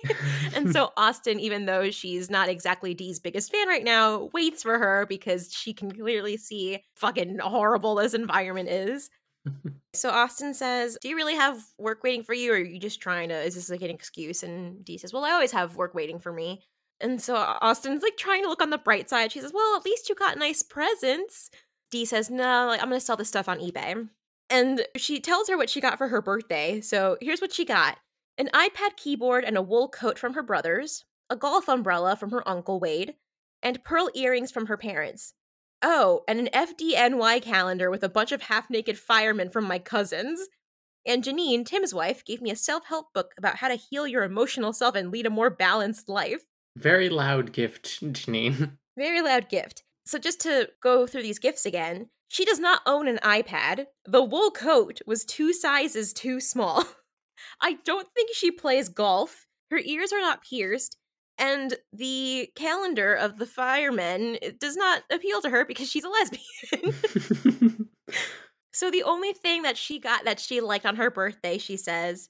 and so Austen, even though she's not exactly Dee's biggest fan right now, waits for her because she can clearly see fucking horrible this environment is. So Austen says, Do you really have work waiting for you, or are you just trying to? Is this like an excuse? And Dee says, Well, I always have work waiting for me. And so Austen's like trying to look on the bright side. She says, Well, at least you got nice presents. Dee says, No, like, I'm going to sell this stuff on eBay. And she tells her what she got for her birthday. So here's what she got an iPad keyboard and a wool coat from her brothers, a golf umbrella from her uncle Wade, and pearl earrings from her parents. Oh, and an FDNY calendar with a bunch of half naked firemen from my cousins. And Janine, Tim's wife, gave me a self help book about how to heal your emotional self and lead a more balanced life. Very loud gift, Janine. Very loud gift. So, just to go through these gifts again, she does not own an iPad. The wool coat was two sizes too small. I don't think she plays golf. Her ears are not pierced. And the calendar of the firemen does not appeal to her because she's a lesbian. so, the only thing that she got that she liked on her birthday, she says,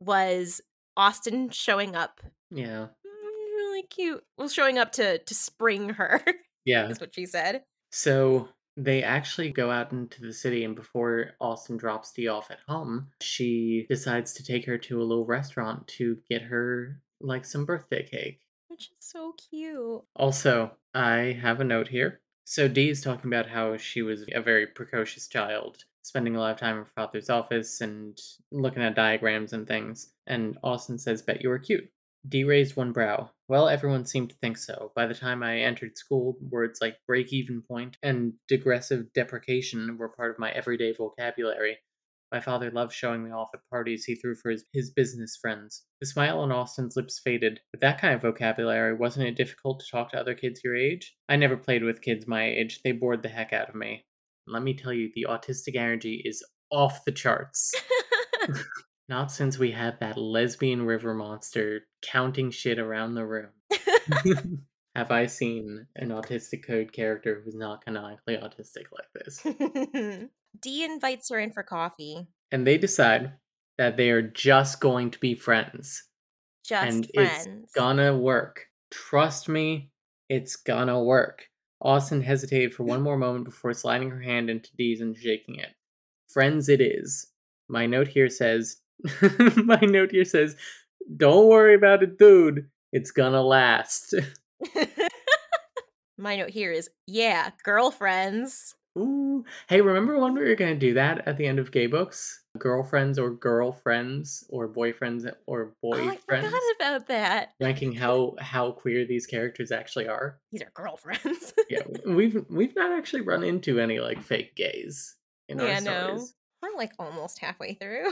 was Austen showing up. yeah. Mm, Really cute. Well, showing up to to spring her. Yeah. That's what she said. So they actually go out into the city, and before Austen drops Dee off at home, she decides to take her to a little restaurant to get her like some birthday cake. Which is so cute. Also, I have a note here. So Dee is talking about how she was a very precocious child, spending a lot of time in her father's office and looking at diagrams and things. And Austen says, Bet you were cute. Dee raised one brow. Well, everyone seemed to think so. By the time I entered school, words like break even point and degressive depreciation were part of my everyday vocabulary. My father loved showing me off at parties he threw for his, his business friends. The smile on Austen's lips faded. With that kind of vocabulary, wasn't it difficult to talk to other kids your age? I never played with kids my age. They bored the heck out of me. Let me tell you, the autistic energy is off the charts. Not since we had that lesbian river monster counting shit around the room. Have I seen an autistic code character who's not canonically autistic like this? Dee invites her in for coffee. And they decide that they are just going to be friends. Just and friends. it's gonna work. Trust me, it's gonna work. Austen hesitated for one more moment before sliding her hand into Dee's and shaking it. Friends it is. My note here says my note here says, Don't worry about it, dude. It's gonna last. My note here is yeah, girlfriends. Ooh. Hey, remember when we were gonna do that at the end of gay books? Girlfriends or girlfriends or boyfriends or Oh, I boyfriends? forgot about that. ranking how how queer these characters actually are. These are girlfriends. Yeah, we've we've not actually run into any like fake gays in Yeah, our no. stories. We're like almost halfway through,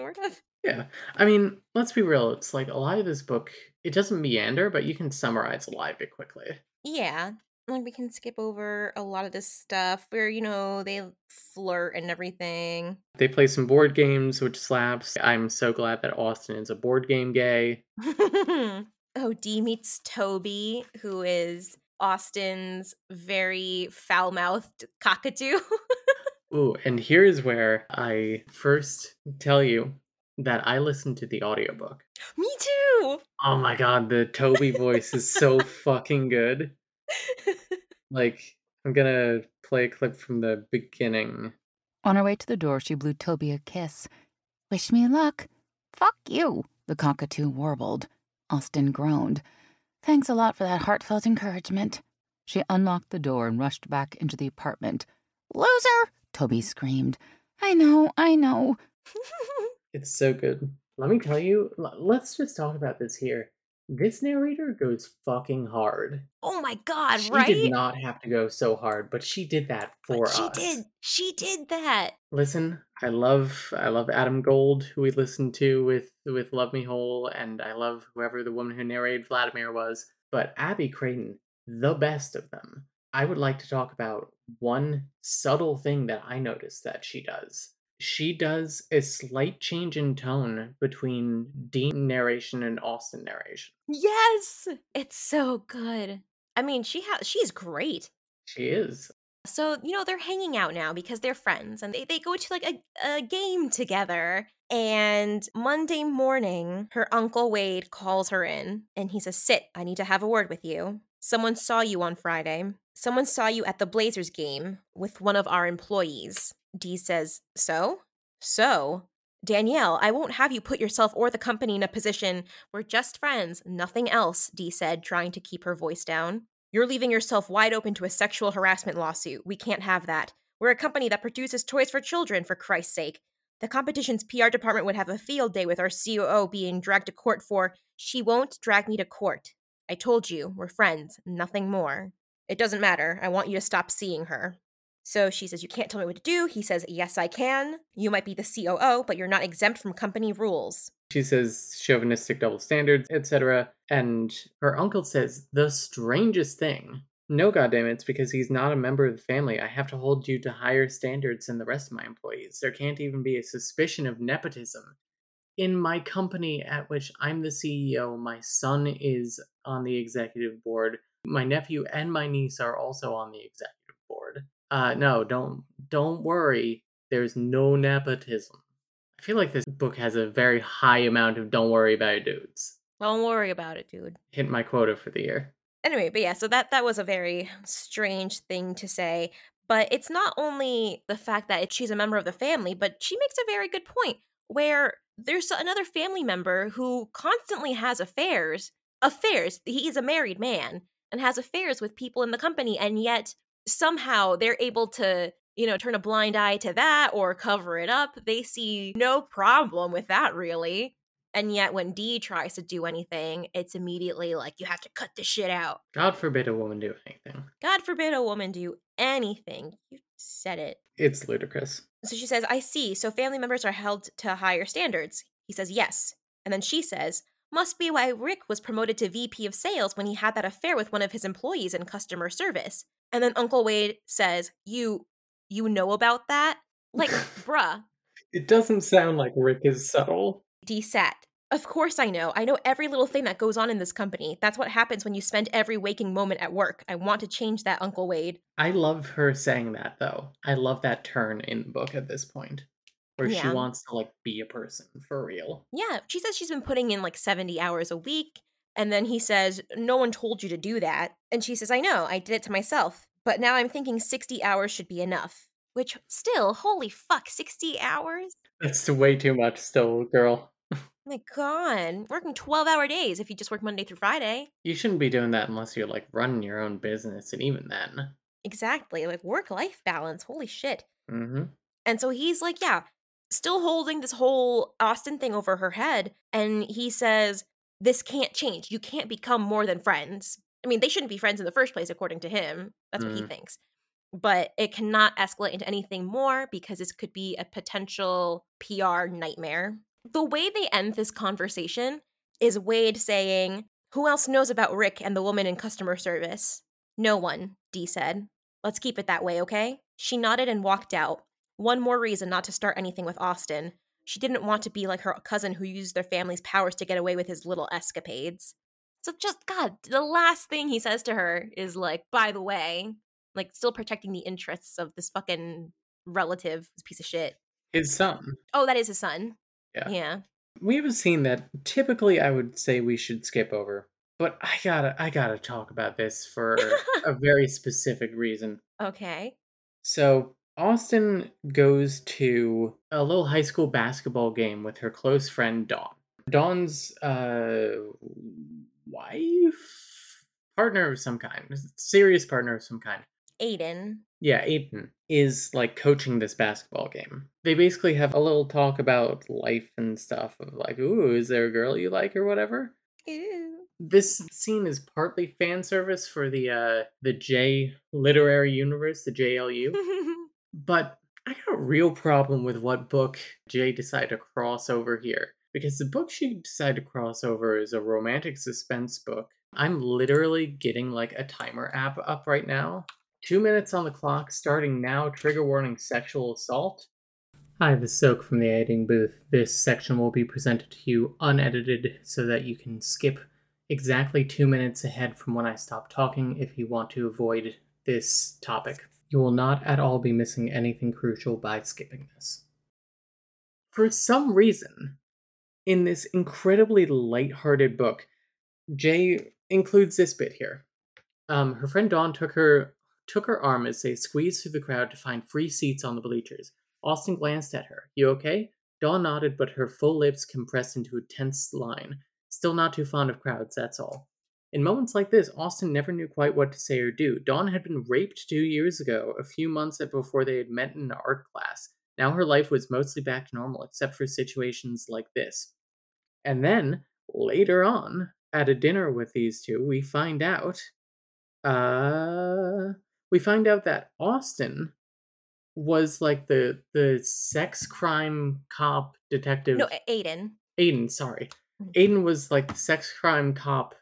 sort of. Yeah, I mean, let's be real. It's like a lot of this book. It doesn't meander, but you can summarize a lot of it quickly. Yeah. Like we can skip over a lot of this stuff where, you know, they flirt and everything. They play some board games, which slaps. I'm so glad that Austen is a board game gay. oh, Dee meets Toby, who is Austen's very foul mouthed cockatoo. Ooh, and here's where I first tell you that I listened to the audiobook. Me too. Oh my god, the Toby voice is so fucking good. Like, I'm gonna play a clip from the beginning. On her way to the door, she blew Toby a kiss. Wish me luck. Fuck you, the cockatoo warbled. Austen groaned. Thanks a lot for that heartfelt encouragement. She unlocked the door and rushed back into the apartment. Loser! Toby screamed. I know, I know. It's so good. Let me tell you, let's just talk about this here. This narrator goes fucking hard. oh my god, she right? She did not have to go so hard, but she did that But for she us. She did. She did that. Listen, I love I love Adam Gold, who we listened to with with Love Me Whole, and I love whoever the woman who narrated Vladimir was. But Abby Craden, the best of them. I would like to talk about one subtle thing that I noticed that she does. She does a slight change in tone between Dean narration and Austen narration. Yes, it's so good. I mean, she has. She's great. She is. So, you know, they're hanging out now because they're friends and they, they go to like a, a game together. And Monday morning, her uncle Wade calls her in and he says, Sit, I need to have a word with you. Someone saw you on Friday. Someone saw you at the Blazers game with one of our employees. Dee says, So? So? Danielle, I won't have you put yourself or the company in a position. We're just friends, nothing else, Dee said, trying to keep her voice down. You're leaving yourself wide open to a sexual harassment lawsuit. We can't have that. We're a company that produces toys for children, for Christ's sake. The competition's PR department would have a field day with our COO being dragged to court for, she won't drag me to court. I told you, we're friends, nothing more. It doesn't matter. I want you to stop seeing her. So she says, You can't tell me what to do. He says, Yes, I can. You might be the COO, but you're not exempt from company rules. She says chauvinistic double standards, etc. And her uncle says the strangest thing. No, goddammit, it's because he's not a member of the family. I have to hold you to higher standards than the rest of my employees. There can't even be a suspicion of nepotism. In my company, at which I'm the CEO, my son is on the executive board. My nephew and my niece are also on the executive board. Uh, no, don't don't worry. There's no nepotism. I feel like this book has a very high amount of don't worry about it dudes. Don't worry about it, dude. Hit my quota for the year. anyway but yeah so that that was a very strange thing to say but it's not only the fact that it- she's a member of the family but she makes a very good point where there's another family member who constantly has affairs affairs he's a married man and has affairs with people in the company and yet somehow they're able to you know turn a blind eye to that or cover it up they see no problem with that really and yet when Dee tries to do anything, it's immediately like you have to cut the shit out. God forbid a woman do anything. God forbid a woman do anything. You said it. It's ludicrous. So she says, I see. So family members are held to higher standards. He says, Yes. And then she says, Must be why Rick was promoted to VP of sales when he had that affair with one of his employees in customer service. And then Uncle Wade says, You you know about that? Like, bruh, It doesn't sound like Rick is subtle. Dee sat. Of course I know. I know every little thing that goes on in this company. That's what happens when you spend every waking moment at work. I want to change that, Uncle Wade. I love her saying that though. I love that turn in the book at this point. Where she wants to like be a person for real. Yeah, she says she's been putting in like 70 hours a week. And then he says, No one told you to do that. And she says, I know, I did it to myself. But now I'm thinking 60 hours should be enough. Which, still, holy fuck, 60 hours? That's way too much still, girl. my god, working 12 hour days if you just work Monday through Friday. You shouldn't be doing that unless you're like running your own business, and even then. Exactly, like work life balance. Holy shit. Mm-hmm. And so he's like, yeah, still holding this whole Austen thing over her head. And he says, this can't change. You can't become more than friends. I mean, they shouldn't be friends in the first place, according to him. That's what he Mm. thinks. But it cannot escalate into anything more because this could be a potential PR nightmare. The way they end this conversation is Wade saying, Who else knows about Rick and the woman in customer service? No one, Dee said. Let's keep it that way, okay? She nodded and walked out. One more reason not to start anything with Austen. She didn't want to be like her cousin who used their family's powers to get away with his little escapades. So just God, the last thing he says to her is like, by the way, like still protecting the interests of this fucking relative, this piece of shit. His son. Oh, that is his son. Yeah. Yeah. We have a scene that typically I would say we should skip over, but I gotta I gotta talk about this for a very specific reason. Okay. So Austen goes to a little high school basketball game with her close friend Dawn. Dawn's uh, wife, partner of some kind, serious partner of some kind. Aiden. Yeah, Aiden is like coaching this basketball game. They basically have a little talk about life and stuff of like, ooh, is there a girl you like or whatever? Ew. This scene is partly fan service for the uh the Jae literary universe, the JLU. But I got a real problem with what book Jae decided to cross over here. Because the book she decided to cross over is a romantic suspense book. I'm literally getting like a timer app up right now. Two minutes on the clock, starting now. Trigger warning sexual assault. Hi, this is Soak from the editing booth. This section will be presented to you unedited so that you can skip exactly two minutes ahead from when I stop talking if you want to avoid this topic. You will not at all be missing anything crucial by skipping this. For some reason, in this incredibly light-hearted book, Jae includes this bit here. Um, her friend Dawn took her took her arm as they squeezed through the crowd to find free seats on the bleachers. Austen glanced at her. You okay? Dawn nodded, but her full lips compressed into a tense line. Still not too fond of crowds, that's all. In moments like this, Austen never knew quite what to say or do. Dawn had been raped two years ago, a few months before they had met in an art class. Now her life was mostly back to normal, except for situations like this. And then, later on, at a dinner with these two, we find out. Uh. We find out that Austen was like the the sex crime cop detective. no, Aiden. Aiden, sorry. Mhm. Aiden was like the sex crime cop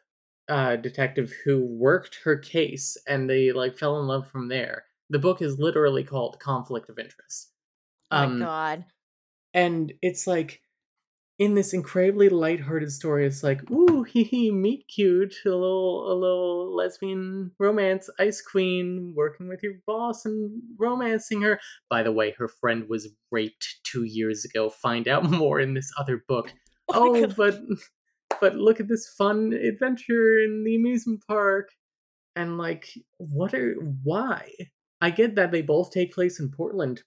uh, detective who worked her case and they like fell in love from there. The book is literally called Conflict of Interest. Oh Um, my god. and it's like in this incredibly lighthearted story, it's like, ooh, hee hee, meet cute, a little a little lesbian romance, ice queen, working with your boss and romancing her. By the way, her friend was raped two years ago. Find out more in this other book. Oh Oh, but but look at this fun adventure in the amusement park. And like, what are why? I get that they both take place in Portland.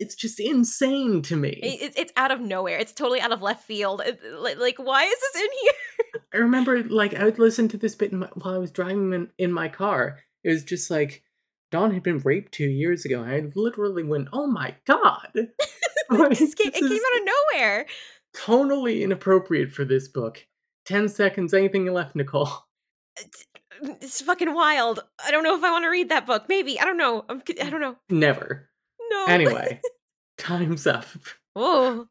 It's just insane to me. It, it- it's out of nowhere. It's totally out of left field. Like, like, why is this in here? I remember, like, I would listen to this bit in my, while I was driving in, in my car. It was just like, Dawn had been raped two years ago. I literally went, "Oh my god!" Like, it, came, it came out of nowhere. Tonally inappropriate for this book. Ten seconds. Anything left, Nicole? It's fucking wild. I don't know if I want to read that book. Maybe I don't know. I'm, I don't know. Never. No. Anyway, time's up. Oh,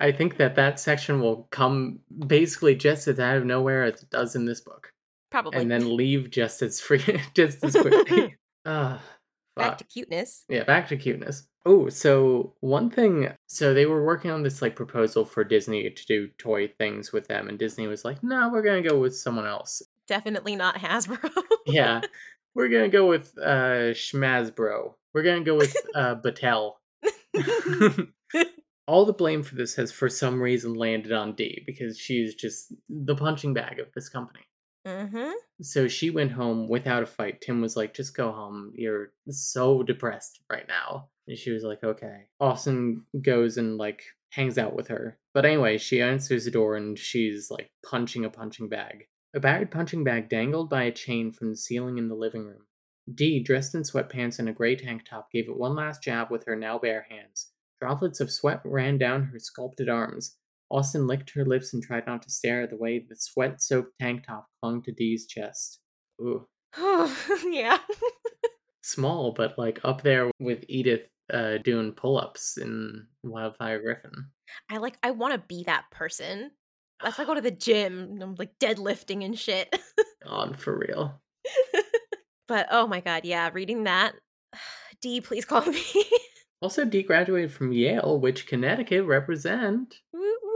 I think that that section will come basically just as out of nowhere as it does in this book, probably. and then leave just as free, just as quickly. Ah, back to cuteness. Yeah, back to cuteness. Oh, so one thing, so they were working on this like proposal for Disney to do toy things with them, and Disney was like, "No, we're gonna go with someone else." Definitely not Hasbro. Yeah, we're gonna go with uh Schmazbro. We're gonna go with uh Battelle. All the blame for this has, for some reason, landed on Dee because she's just the punching bag of this company. Mm-hmm. So she went home without a fight. Tim was like, just go home. You're so depressed right now. And she was like, okay. Austen goes and like hangs out with her. But anyway, she answers the door and she's like punching a punching bag. A battered punching bag dangled by a chain from the ceiling in the living room. Dee, dressed in sweatpants and a gray tank top, gave it one last jab with her now bare hands. Droplets of sweat ran down her sculpted arms. Austen licked her lips and tried not to stare at the way the sweat soaked tank top clung to Dee's chest. Ooh. yeah. Small, but like up there with Edith uh, doing pull ups in Wildfire Griffin. I like. I want to be that person. That's why I go to the gym. and I'm like deadlifting and shit. On for real. but oh my god, yeah. Reading that. Dee, please call me. Also, Dee graduated from Yale, which Connecticut represent. woo woo.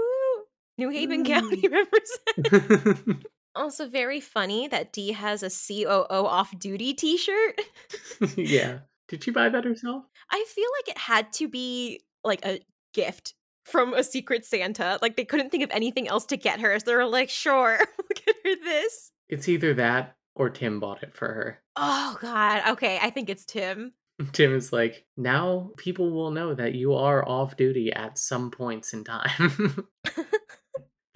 New Haven Mm. County represent. Also, very funny that Dee has a COO off duty t shirt. yeah. Did she buy that herself? I feel like it had to be like a gift from a secret Santa. Like they couldn't think of anything else to get her. So they were like, sure, we'll get her this. It's either that or Tim bought it for her. Oh God. Okay, I think it's Tim. Tim is like, now people will know that you are off duty at some points in time.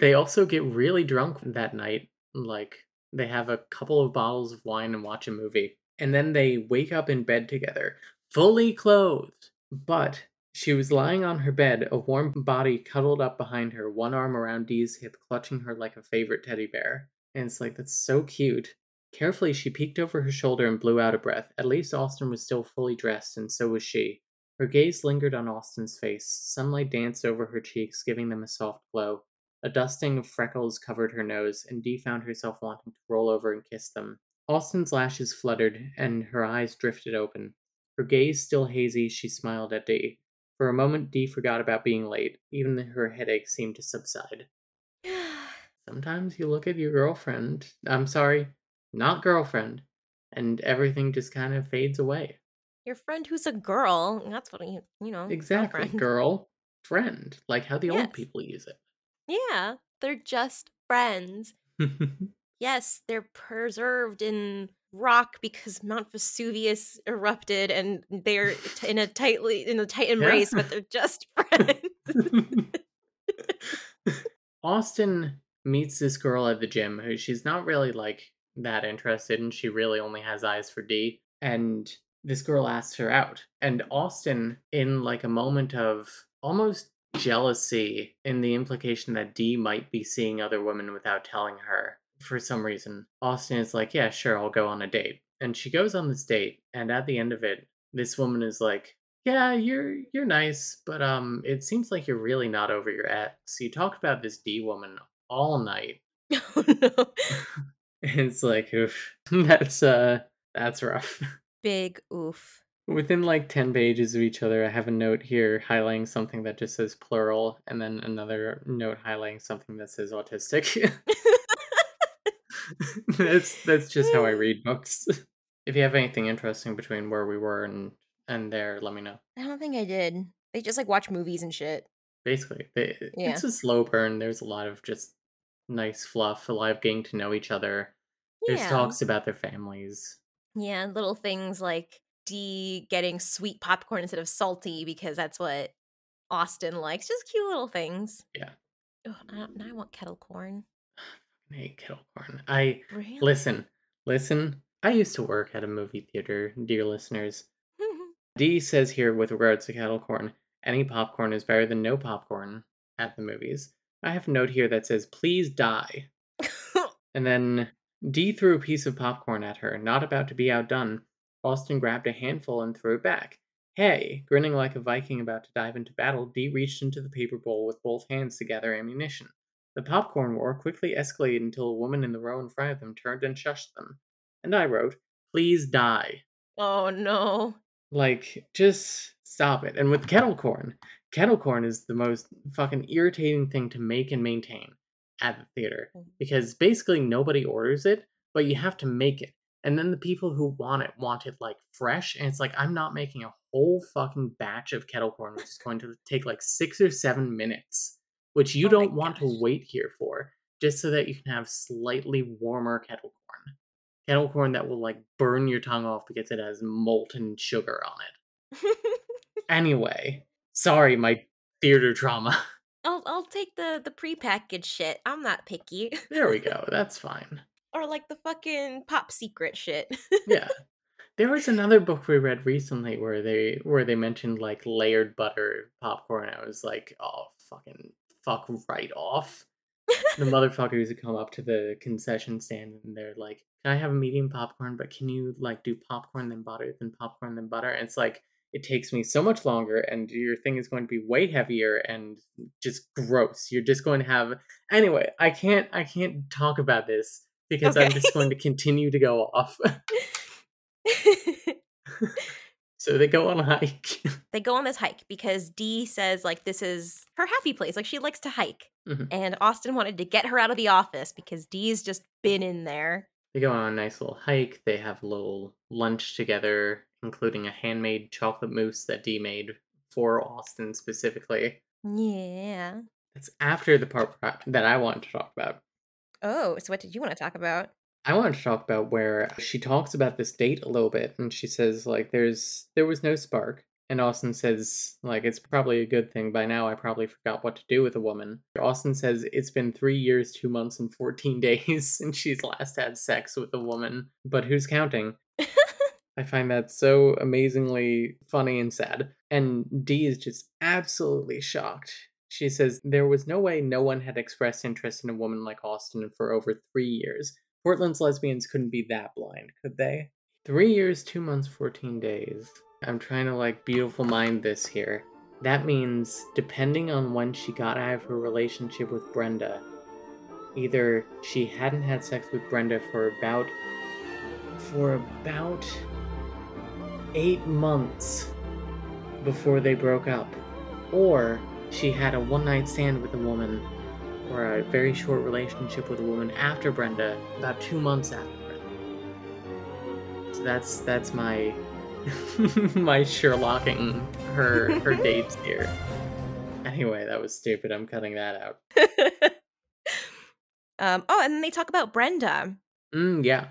They also get really drunk that night. Like, they have a couple of bottles of wine and watch a movie. And then they wake up in bed together, fully clothed. But she was lying on her bed, a warm body cuddled up behind her, one arm around Dee's hip, clutching her like a favorite teddy bear. And it's like, that's so cute. Carefully, she peeked over her shoulder and blew out a breath. At least Austen was still fully dressed, and so was she. Her gaze lingered on Austen's face. Sunlight danced over her cheeks, giving them a soft glow. A dusting of freckles covered her nose, and Dee found herself wanting to roll over and kiss them. Austen's lashes fluttered, and her eyes drifted open. Her gaze still hazy, she smiled at Dee. For a moment, Dee forgot about being late. Even her headache seemed to subside. Sometimes you look at your girlfriend, I'm sorry, not girlfriend, and everything just kind of fades away. Your friend who's a girl. That's what you, you know. Exactly. Girl, friend, like how the Yes. old people use Yeah, they're just friends. Yes, they're preserved in rock because Mount Vesuvius erupted and they're t- in a tightly in a tight embrace, but they're just friends. Austen meets this girl at the gym who she's not really like that interested in. She really only has eyes for Dee. And this girl asks her out. And Austen, in like a moment of almost jealousy and the implication that Dee might be seeing other women without telling her, for some reason, Austen is like, Yeah, sure, I'll go on a date. And she goes on this date, and at the end of it, this woman is like, yeah, you're you're nice, but um, it seems like you're really not over your ex. You talked about this Dee woman all night. oh no. It's like, oof, that's uh, that's rough. Big oof. Within like ten pages of each other, I have a note here highlighting something that just says plural, and then another note highlighting something that says autistic. that's that's just how I read books. if you have anything interesting between where we were and and there, let me know. I don't think I did. They just like watch movies and shit. basically they, Yeah. it's a slow burn there's a lot of just nice fluff a lot of getting to know each other there's talks about their families Yeah, little things like Dee getting sweet popcorn instead of salty because that's what Austen likes. Just cute little things. Yeah. Ugh, I now I want kettle corn. I hate kettle corn i Really? listen listen i used to work at a movie theater dear listeners Dee says here with regards to kettle corn any popcorn is better than no popcorn at the movies i have a note here that says please die And then Dee threw a piece of popcorn at her, not about to be outdone. Austen grabbed a handful and threw it back. Hey! Grinning like a Viking about to dive into battle, Dee reached into the paper bowl with both hands to gather ammunition. The popcorn war quickly escalated until a woman in the row in front of them turned and shushed them. And I wrote, Please die. oh no. Like, just stop it. And with kettle corn, kettle corn is the most fucking irritating thing to make and maintain at the theater Mm. because basically nobody orders it, but you have to make it. And then the people who want it want it like fresh. And it's like, I'm not making a whole fucking batch of kettle corn, which is going to take like six or seven minutes, which you Oh don't want gosh. to wait here for, just so that you can have slightly warmer kettle corn. Kettle corn that will like burn your tongue off because it has molten sugar on it. Anyway, sorry, my theater trauma. I'll I'll take the the prepackaged shit. I'm not picky. There we go. That's fine. Or like the fucking pop secret shit. Yeah. There was another book we read recently where they where they mentioned like layered butter popcorn. I was like, oh fucking fuck right off. The motherfuckers who come up to the concession stand and they're like, Can I have a medium popcorn? But can you like do popcorn then butter, then popcorn then butter? And it's like it takes me so much longer and your thing is going to be way heavier and just gross. You're just going to have anyway, I can't I can't talk about this because I'm just going to continue to go off. so they go on a hike. they go on this hike because Dee says like this is her happy place. Like she likes to hike. Mhm. And Austen wanted to get her out of the office because Dee's just been in there. they go on a nice little hike. They have a little lunch together, including a handmade chocolate mousse that Dee made for Austin specifically. Yeah. That's after the part that I want to talk about. Oh, so what did you want to talk about? I want to talk about where she talks about this date a little bit and she says like there's there was no spark and Austen says like it's probably a good thing by now I probably forgot what to do with a woman. Austen says it's been 3 years, 2 months and 14 days since she's last had sex with a woman, but who's counting? I find that so amazingly funny and sad. And Dee is just absolutely shocked. She says there was no way no one had expressed interest in a woman like Austen for over three years. Portland's lesbians couldn't be that blind, could they? Three years, two months, 14 days. I'm trying to like beautiful mind this here. That means, depending on when she got out of her relationship with Brenda, either she hadn't had sex with Brenda for about for about eight months before they broke up, or she had a one night stand with a woman or a very short relationship with a woman after Brenda, about two months after Brenda. So that's that's my my Sherlocking her her dates here. Anyway, that was stupid. I'm cutting that out. um, oh, and then they talk about Brenda. Mm, yeah.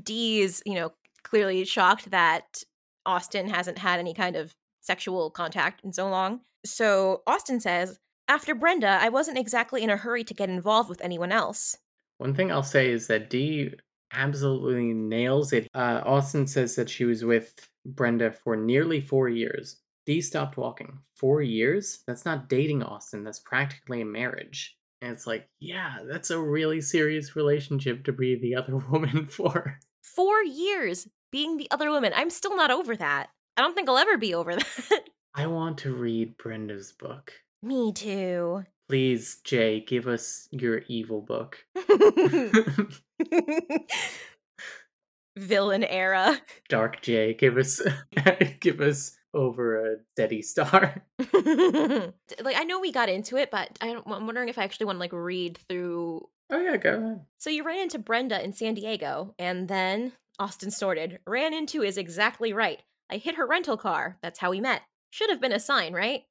Dee's, you know, clearly shocked that Austen hasn't had any kind of sexual contact in so long. So Austen says, after Brenda, I wasn't exactly in a hurry to get involved with anyone else. One thing I'll say is that Dee absolutely nails it. Uh, Austen says that she was with Brenda for nearly four years. Dee stopped walking. Four years? That's not dating Austen. That's practically a marriage. And it's like, yeah, that's a really serious relationship to be the other woman for. Four years being the other woman. I'm still not over that. I don't think I'll ever be over that. I want to read Brenda's book. Me too. Please, Jae, give us your evil book. Villain era. Dark Jae, give us give us over a steady star. like I know we got into it, but I am wondering if I actually want to like read through. Oh yeah, go ahead. So you ran into Brenda in San Diego, and then Austen snorted. Ran into is exactly right. I hit her rental car. That's how we met. Should have been a sign, right?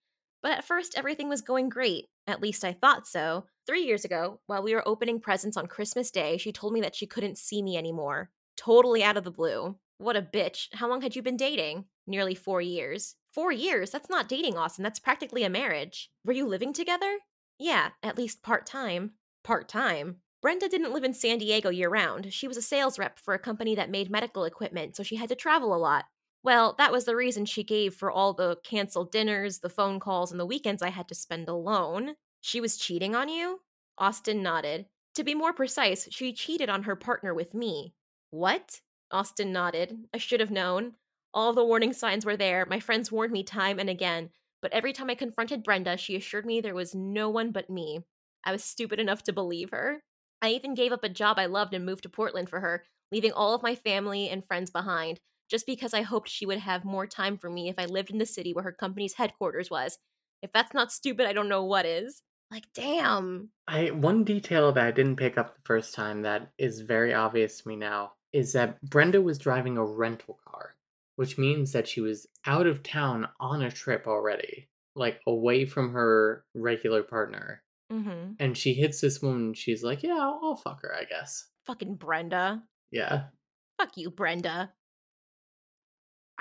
But at first, everything was going great. At least I thought so. Three years ago, while we were opening presents on Christmas Day, she told me that she couldn't see me anymore. Totally out of the blue. What a bitch. How long had you been dating? Nearly four years. Four years? That's not dating, Austen. That's practically a marriage. Were you living together? Yeah, at least part time. Part time? Brenda didn't live in San Diego year round. She was a sales rep for a company that made medical equipment, so she had to travel a lot. Well, that was the reason she gave for all the canceled dinners, the phone calls, and the weekends I had to spend alone. She was cheating on you? Austen nodded. To be more precise, she cheated on her partner with me. What? Austen nodded. I should have known. All the warning signs were there. My friends warned me time and again. But every time I confronted Brenda, she assured me there was no one but me. I was stupid enough to believe her. I even gave up a job I loved and moved to Portland for her, leaving all of my family and friends behind just because I hoped she would have more time for me if I lived in the city where her company's headquarters was. If that's not stupid, I don't know what is. Like, damn. I one detail that I didn't pick up the first time that is very obvious to me now is that Brenda was driving a rental car, which means that she was out of town on a trip already, like away from her regular partner. Mm-hmm. And she hits this woman. She's like, "Yeah, I'll, I'll fuck her, I guess." Fucking Brenda. Yeah. Fuck you, Brenda.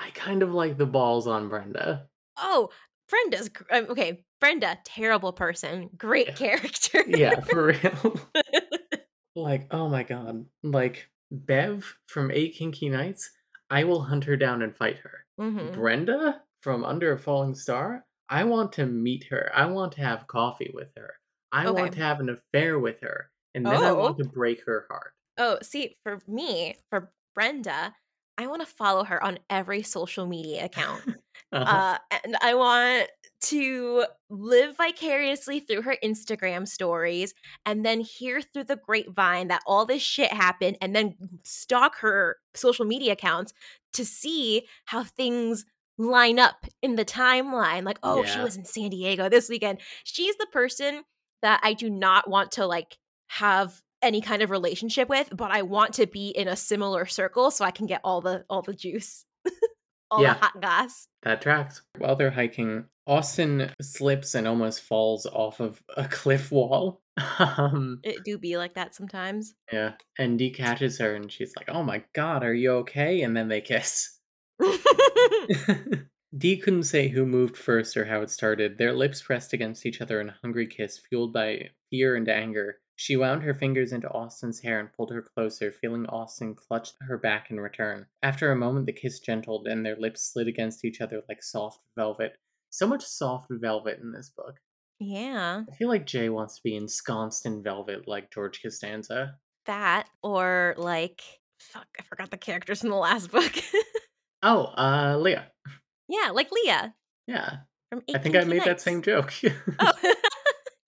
I kind of like the balls on Brenda. Oh, Brenda's um, okay. Brenda, terrible person, great Yeah. character. Yeah, for real. like, oh my god. Like, Bev from Eight Kinky Nights, I will hunt her down and fight her. Mhm. Brenda from Under a Falling Star, I want to meet her. I want to have coffee with her. I want to have an affair with her. And then I want Oh. to break her heart. Oh, see, for me, for Brenda, I want to follow her on every social media account. Uh-huh. uh, and I want to live vicariously through her Instagram stories and then hear through the grapevine that all this shit happened and then stalk her social media accounts to see how things line up in the timeline. Like, oh, she was in San Diego this weekend. She's the person that I do not want to like have any kind of relationship with, but I want to be in a similar circle so I can get all the all the juice. all Yeah. the hot goss. That tracks. While they're hiking, Austen slips and almost falls off of a cliff wall. um, It do be like that sometimes. yeah. And Dee catches her and she's like, Oh my god, are you okay? And then they kiss. Dee couldn't say who moved first or how it started. Their lips pressed against each other in a hungry kiss, fueled by fear and anger. She wound her fingers into Austen's hair and pulled her closer, feeling Austen clutch her back in return. After a moment, the kiss gentled and their lips slid against each other like soft velvet. So much soft velvet in this book. yeah, I feel like Jae wants to be ensconced in velvet like George Costanza. that or like fuck, I forgot the characters from the last book. Oh, uh, Leah. yeah, like Leah Yeah, from. I think I 18 made that same joke. Oh.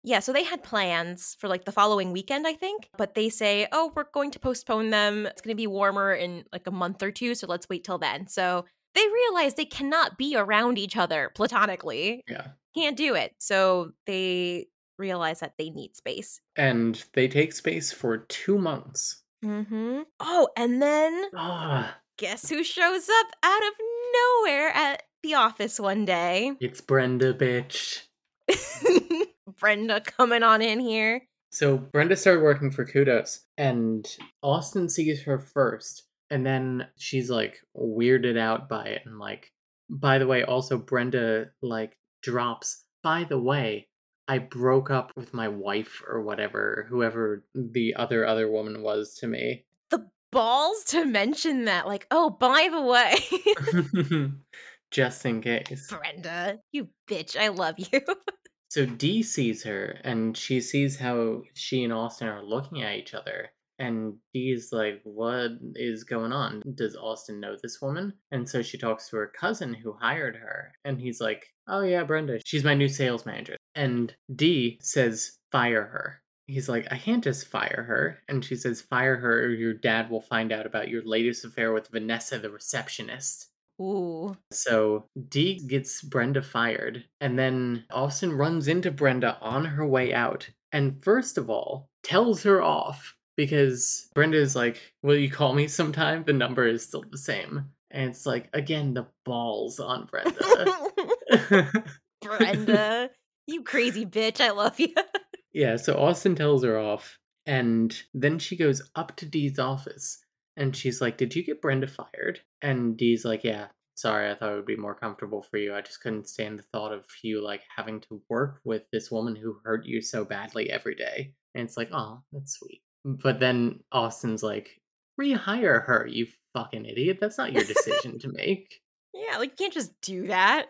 yeah, so they had plans for like the following weekend, I think, but they say, "Oh, we're going to postpone them. It's going to be warmer in like a month or two, so let's wait till then." So they realize they cannot be around each other platonically. yeah. Can't do it. So they realize that they need space. And they take space for two months. Mhm. Oh, and then Ah, guess who shows up out of nowhere at the office one day? it's Brenda, bitch. Brenda coming on in here. So Brenda started working for Kudos, and Austen sees her first, and then she's like weirded out by it, and like, by the way, also Brenda like drops. By the way, I broke up with my wife or whatever, whoever the other other woman was to me. The balls to mention that, like, oh, by the way, Just in case. Brenda, you bitch, I love you. So Dee sees her and she sees how she and Austen are looking at each other. And Dee's like, What is going on? Does Austen know this woman? And so she talks to her cousin who hired her. And he's like, Oh, yeah, Brenda. She's my new sales manager. And Dee says, Fire her. He's like, I can't just fire her. And she says, Fire her or your dad will find out about your latest affair with Vanessa, the receptionist. Ooh. So Dee gets Brenda fired, and then Austen runs into Brenda on her way out, and first of all, tells her off because Brenda is like, Will you call me sometime? The number is still the same. And it's like, again, the balls on Brenda. Brenda, you crazy bitch, I love you. yeah, so Austen tells her off, and then she goes up to Dee's office and she's like, Did you get Brenda fired? And Dee's like, Yeah, sorry, I thought it would be more comfortable for you. I just couldn't stand the thought of you like having to work with this woman who hurt you so badly every day. And it's like, oh, that's sweet. But then Austen's like, rehire her, you fucking idiot. That's not your decision to make. yeah, like, you can't just do that.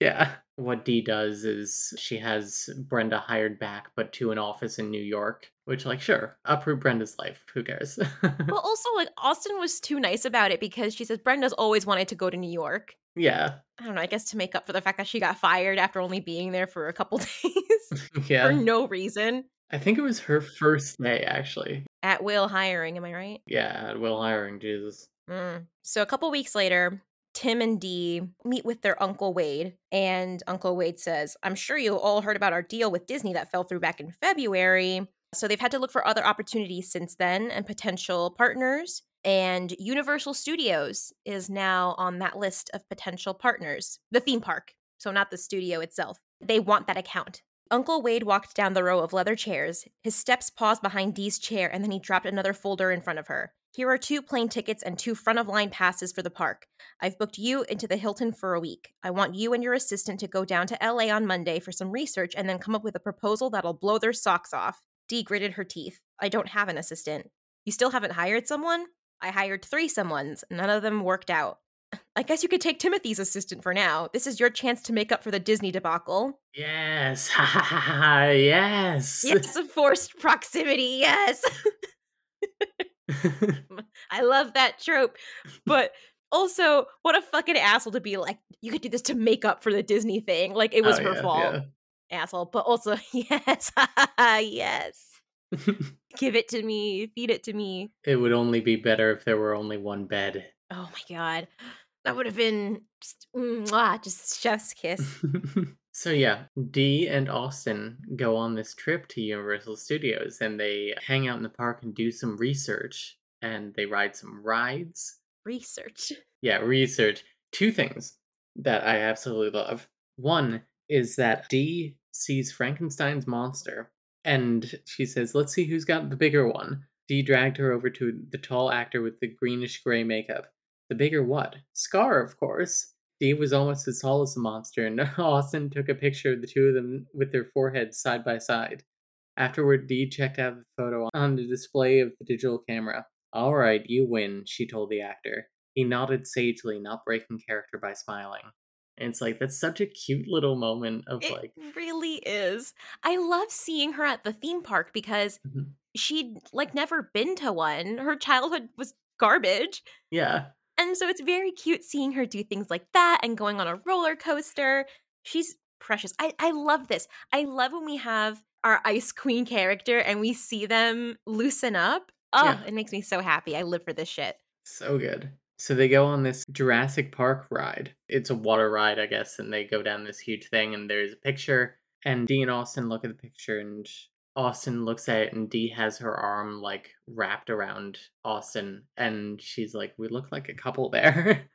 Yeah. What Dee does is she has Brenda hired back, but to an office in New York, which, like, sure, uproot Brenda's life. Who cares? Well, also, like, Austen was too nice about it because she says Brenda's always wanted to go to New York. yeah. I don't know, I guess to make up for the fact that she got fired after only being there for a couple days yeah for no reason. I think it was her first day, actually. At will hiring, am I right? Yeah, at Will Hiring, Jesus. Mm. So a couple weeks later, Tim and Dee meet with their Uncle Wade, and Uncle Wade says, I'm sure you all heard about our deal with Disney that fell through back in February. So they've had to look for other opportunities since then and potential partners. And Universal Studios is now on that list of potential partners, the theme park. So, not the studio itself. They want that account. Uncle Wade walked down the row of leather chairs. His steps paused behind Dee's chair, and then he dropped another folder in front of her. Here are two plane tickets and two front of line passes for the park. I've booked you into the Hilton for a week. I want you and your assistant to go down to LA on Monday for some research and then come up with a proposal that'll blow their socks off. Dee gritted her teeth. I don't have an assistant. You still haven't hired someone? I hired three someones. None of them worked out. I guess you could take Timothy's assistant for now. This is your chance to make up for the Disney debacle. Yes. Ha ha ha ha. Yes. Yes, forced proximity, yes. I love that trope. But also, what a fucking asshole to be like, you could do this to make up for the Disney thing. Like, it was Oh, her yeah, fault. Asshole. But also, yes, yes. Give it to me. Feed it to me. it would only be better if there were only one bed. Oh my God. That would have been just, mwah, just chef's kiss. so yeah, Dee and Austen go on this trip to Universal Studios and they hang out in the park and do some research and they ride some rides. Research. Yeah, research. two things that I absolutely love. One is that Dee sees Frankenstein's monster and she says, Let's see who's got the bigger one. Dee dragged her over to the tall actor with the greenish gray makeup. The bigger what? Scar, of course. Dee was almost as tall as the monster, and Austen took a picture of the two of them with their foreheads side by side. Afterward, Dee checked out the photo on the display of the digital camera. All right, you win, she told the actor. He nodded sagely, not breaking character by smiling. And it's like, that's such a cute little moment of It like, really is. I love seeing her at the theme park because Mhm. she'd like never been to one. Her childhood was garbage. yeah, And so it's very cute seeing her do things like that and going on a roller coaster. She's precious. I, I love this. I love when we have our Ice Queen character and we see them loosen up. Oh, Yeah. it makes me so happy. I live for this shit. so good. So they go on this Jurassic Park ride. It's a water ride, I guess, and they go down this huge thing, and there's a picture. And Dee and Austen look at the picture, and Austen looks at it, and Dee has her arm like wrapped around Austen, and she's like, "We look like a couple there."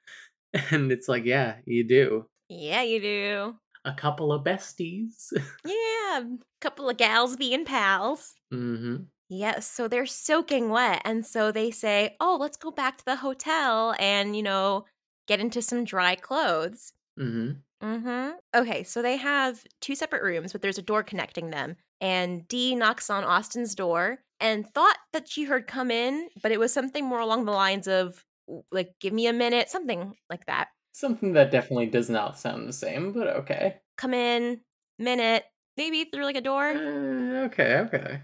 and it's like, "Yeah, you do. Yeah, you do. A couple of besties." Yeah, a couple of gals being pals. mm-hmm. Yes, so they're soaking wet. And so they say, oh, let's go back to the hotel and, you know, get into some dry clothes. Mm-hmm. Mm-hmm. Okay, so they have two separate rooms, but there's a door connecting them. And Dee knocks on Austen's door and thought that she heard come in, but it was something more along the lines of, like, give me a minute, something like that. Something that definitely does not sound the same, but okay. Come in, minute, maybe through like a door, Uh, maybe, okay, okay.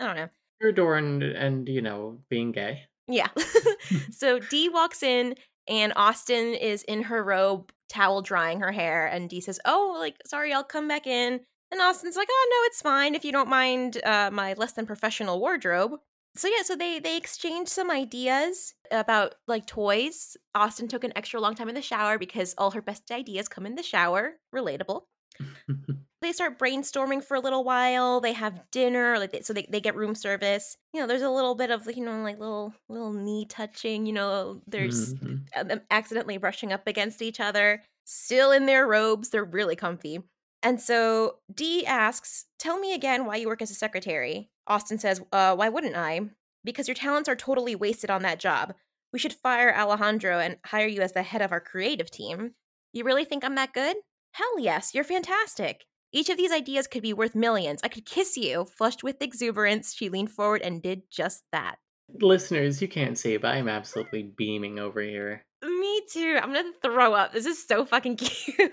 I don't know. Your door and and you know being gay. Yeah. so Dee walks in and Austen is in her robe, towel drying her hair, and Dee says, "Oh, like sorry, I'll come back in." And Austen's like, "Oh no, it's fine if you don't mind uh, my less than professional wardrobe." So yeah, so they they exchanged some ideas about like toys. Austen took an extra long time in the shower because all her best ideas come in the shower. Relatable they start brainstorming for a little while they have dinner like they, so they, they get room service. You know there's a little bit of you know like little little knee touching you know there's Mhm. uh, them accidentally brushing up against each other still in their robes they're really comfy. And so dee asks tell me again why you work as a secretary. Austen says uh, why wouldn't i? Because your talents are totally wasted on that job. We should fire alejandro and hire you as the head of our creative team. You really think i'm that good hell yes you're fantastic each of these ideas could be worth millions. I could kiss you. Flushed with exuberance, she leaned forward and did just that. Listeners, you can't see, but I'm absolutely beaming over here. Me too. I'm gonna throw up. This is so fucking cute.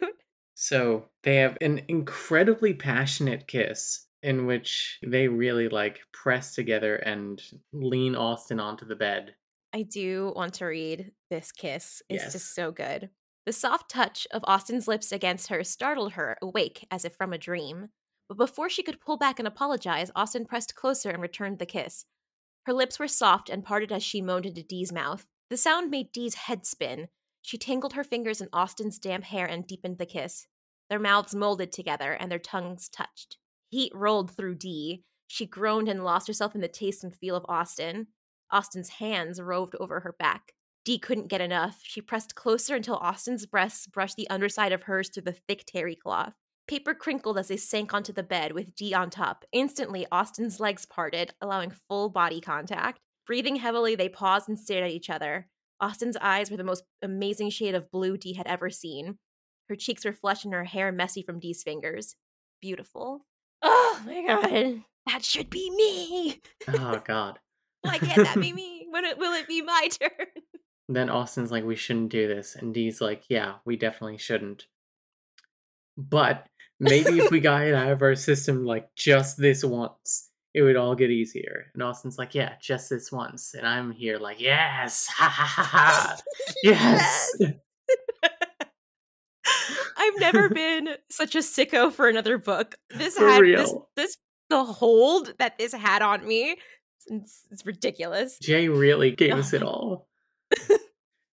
So they have an incredibly passionate kiss in which they really like press together and lean Austen onto the bed. I do want to read this kiss. It's Yes. just so good. The soft touch of Austen's lips against her startled her awake as if from a dream. But before she could pull back and apologize, Austen pressed closer and returned the kiss. Her lips were soft and parted as she moaned into Dee's mouth. The sound made Dee's head spin. She tangled her fingers in Austen's damp hair and deepened the kiss. Their mouths molded together and their tongues touched. Heat rolled through Dee. She groaned and lost herself in the taste and feel of Austen. Austen's hands roved over her back. Dee couldn't get enough. She pressed closer until Austen's breasts brushed the underside of hers through the thick terry cloth. Paper crinkled as they sank onto the bed with Dee on top. Instantly, Austen's legs parted, allowing full body contact. Breathing heavily, they paused and stared at each other. Austen's eyes were the most amazing shade of blue Dee had ever seen. Her cheeks were flushed and her hair messy from Dee's fingers. Beautiful. Oh my god. That should be me. Oh god. Why can't that be me? When it, will it be my turn? Then Austen's like, we shouldn't do this. And Dee's like, yeah, we definitely shouldn't. But maybe if we got it out of our system like just this once, it would all get easier. And Austen's like, yeah, just this once. And I'm here like, yes, ha ha ha ha, yes. I've never been such a sicko for another book. This For had this this the hold that this had on me. It's, it's ridiculous. Jae really gave us it all.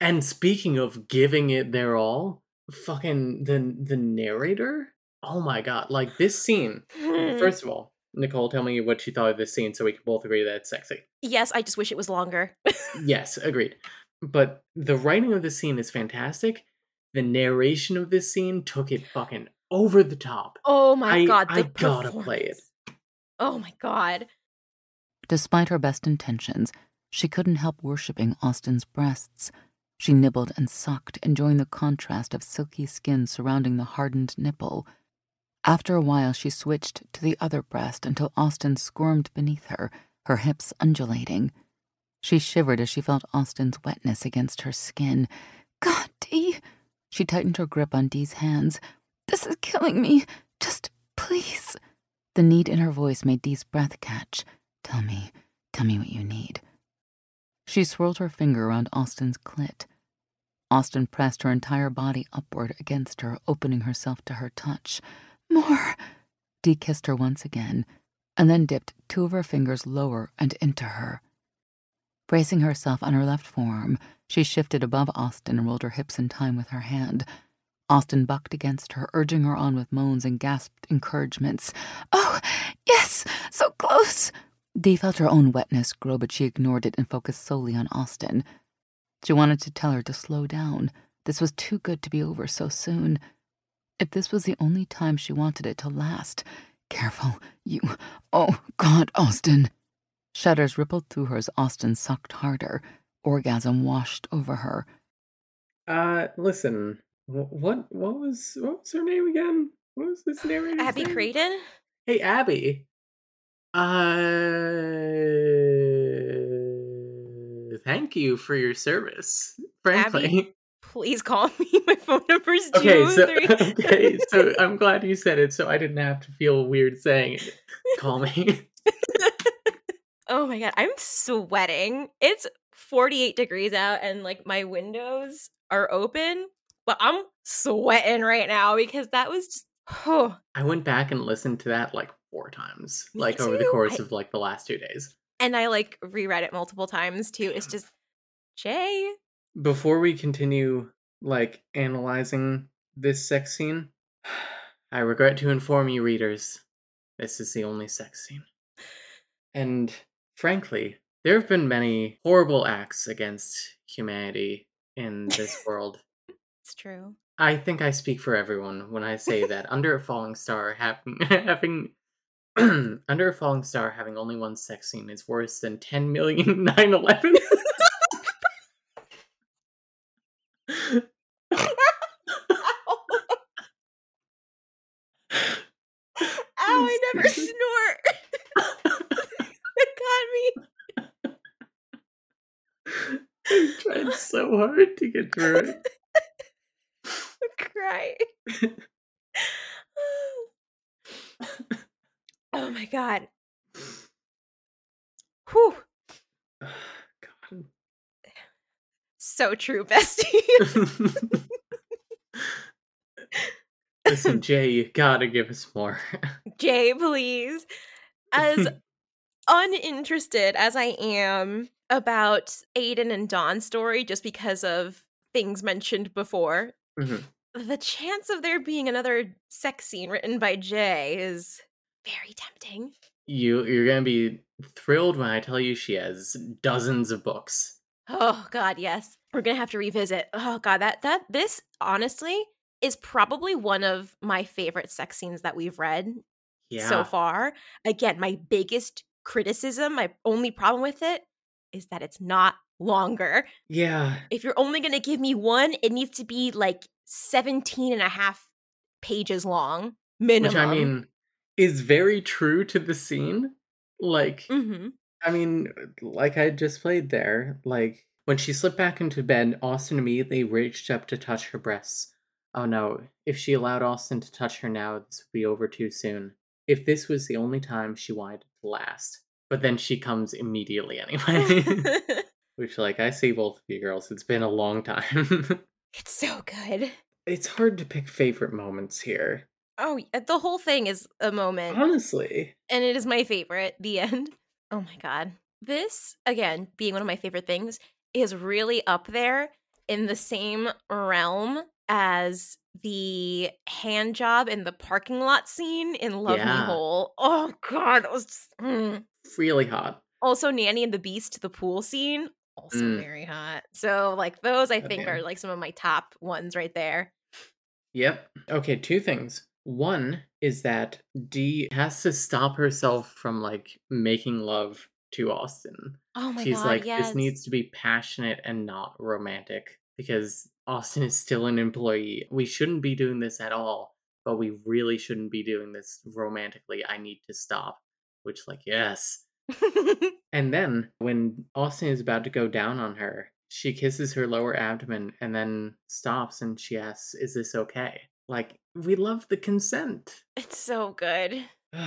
And speaking of giving it their all, fucking the the narrator. Oh my god! Like this scene. Hmm. First of all, Nicole, tell me what you thought of this scene, so we can both agree that it's sexy. yes, I just wish it was longer. Yes, agreed. But the writing of this scene is fantastic. the narration of this scene took it fucking over the top. Oh my I- god, the I gotta play it. Oh my god. Despite her best intentions, she couldn't help worshipping Austen's breasts. She nibbled and sucked, enjoying the contrast of silky skin surrounding the hardened nipple. After a while, she switched to the other breast until Austen squirmed beneath her, her hips undulating. She shivered as she felt Austen's wetness against her skin. God, Dee! She tightened her grip on Dee's hands. This is killing me. Just please. The need in her voice made Dee's breath catch. Tell me, tell me what you need. She swirled her finger around Austen's clit. Austen pressed her entire body upward against her, opening herself to her touch. More. Dee kissed her once again, and then dipped two of her fingers lower and into her. Bracing herself on her left forearm, she shifted above Austen and rolled her hips in time with her hand. Austen bucked against her, urging her on with moans and gasped encouragements. Oh, yes, so close. Dee felt her own wetness grow, but she ignored it and focused solely on Austen. She wanted to tell her to slow down. This was too good to be over so soon. If this was the only time she wanted it to last. Careful, you. Oh, God, Austen. Shudders rippled through her as Austen sucked harder. Orgasm washed over her. Uh, listen, what what was what was her name again? What was this narrator's Abby name? Craden? Hey, Abby. Uh, thank you for your service. Frankly. Please call me. My phone number's two Okay, so three. okay, so I'm glad you said it, so I didn't have to feel weird saying it. Call me. oh my god, I'm sweating. It's 48 degrees out and like my windows are open, but I'm sweating right now because that was just oh, I went back and listened to that like four times, Me like over the course I- of like the last two days. and I like reread it multiple times too. It's just Jae. Before we continue like analyzing this sex scene, I regret to inform you readers, this is the only sex scene. And frankly, there have been many horrible acts against humanity in this world. It's true. I think I speak for everyone when I say that under a falling star having having under a falling star having only one sex scene is worse than 10 million 9/11. Ow, I never snort. it got me. I tried so hard to get through it. I'm crying. oh my god. Whew. God. So true, bestie. Listen, Jae, you gotta give us more. Jae, please. As uninterested as I am about Aiden and Dawn's story, just because of things mentioned before, Mhm. the chance of there being another sex scene written by Jae is very tempting. You you're gonna be thrilled when I tell you she has dozens of books. Oh god, yes. We're going to have to revisit. Oh god, that that this honestly is probably one of my favorite sex scenes that we've read Yeah. so far. Again, my biggest criticism, my only problem with it is that it's not longer. Yeah. If you're only going to give me one, it needs to be like 17 and a half pages long minimum. Which I mean is very true to the scene. Like hmm I mean, like I just played there, like when she slipped back into bed, Austen immediately reached up to touch her breasts. Oh no, if she allowed Austen to touch her now, this would be over too soon. If this was the only time she wanted to last. But then she comes immediately anyway. Which, like, I see both of you girls, it's been a long time. it's so good. it's hard to pick favorite moments here. Oh, the whole thing is a moment. Honestly. and it is my favorite. The end. Oh my god. This again being one of my favorite things is really up there in the same realm as the hand job in the parking lot scene in Love Me Yeah. Whole. Oh god, that was just, mm. Really hot. also Nanny and the Beast the pool scene. Also Mm. very hot. So like those I God think are like some of my top ones right there. Yep. Okay, two things. One is that Dee has to stop herself from like making love to Austen. Oh my god. She's god, like, yes. this needs to be passionate and not romantic because Austen is still an employee. We shouldn't be doing this at all, but we really shouldn't be doing this romantically. I need to stop. Which, like, yes. And then when Austen is about to go down on her, she kisses her lower abdomen and then stops and she asks, Is this okay? Like, we love the consent. it's so good.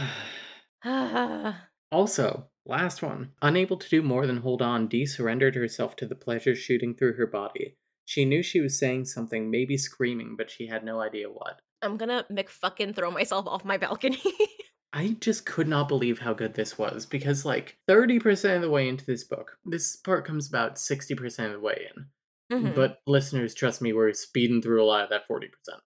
Also, last one. Unable to do more than hold on, Dee surrendered herself to the pleasure shooting through her body. She knew she was saying something, maybe screaming, but she had no idea what. I'm gonna McFucking throw myself off my balcony. I just could not believe how good this was because, like, 30% of the way into this book, this part comes about 60% of the way in. Mhm. But listeners, trust me, we're speeding through a lot of that 40%.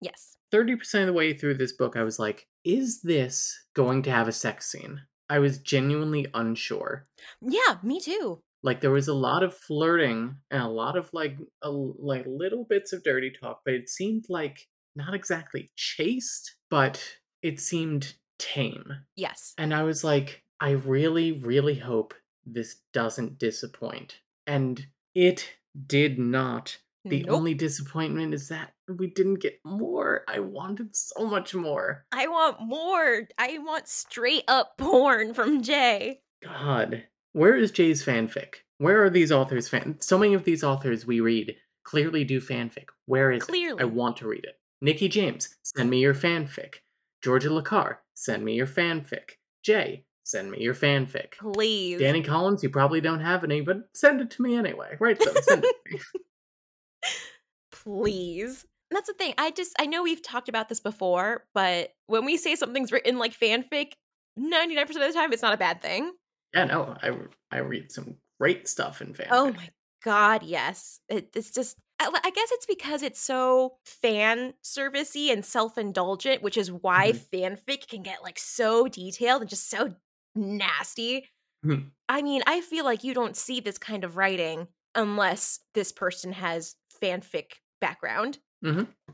Yes. 30% of the way through this book, I was like, is this going to have a sex scene? I was genuinely unsure. Yeah, me too. Like there was a lot of flirting and a lot of like a, like little bits of dirty talk, but it seemed like not exactly chaste, but it seemed tame. Yes. And I was like, I really, really hope this doesn't disappoint. And it did not. The Nope. only disappointment is that we didn't get more. I wanted so much more. I want more. I want straight up porn from Jae. God, where is Jae's fanfic? Where are these authors fan? So many of these authors we read clearly do fanfic. Where is it? Clearly. I want to read it. Nikki James, send me your fanfic. Georgia Lacar, send me your fanfic. Jae, send me your fanfic. Please. Danny Collins, you probably don't have any, but send it to me anyway. Right, so send it to me. Please. That's the thing. I just I know we've talked about this before, but when we say something's written like fanfic, 99% of the time it's not a bad thing. Yeah, no, I I read some great stuff in fanfic. Oh my god, yes. It, it's just I, guess it's because it's so fan servicey and self-indulgent, which is why fanfic can get like so detailed and just so nasty. Mhm. I mean, I feel like you don't see this kind of writing unless this person has fanfic background.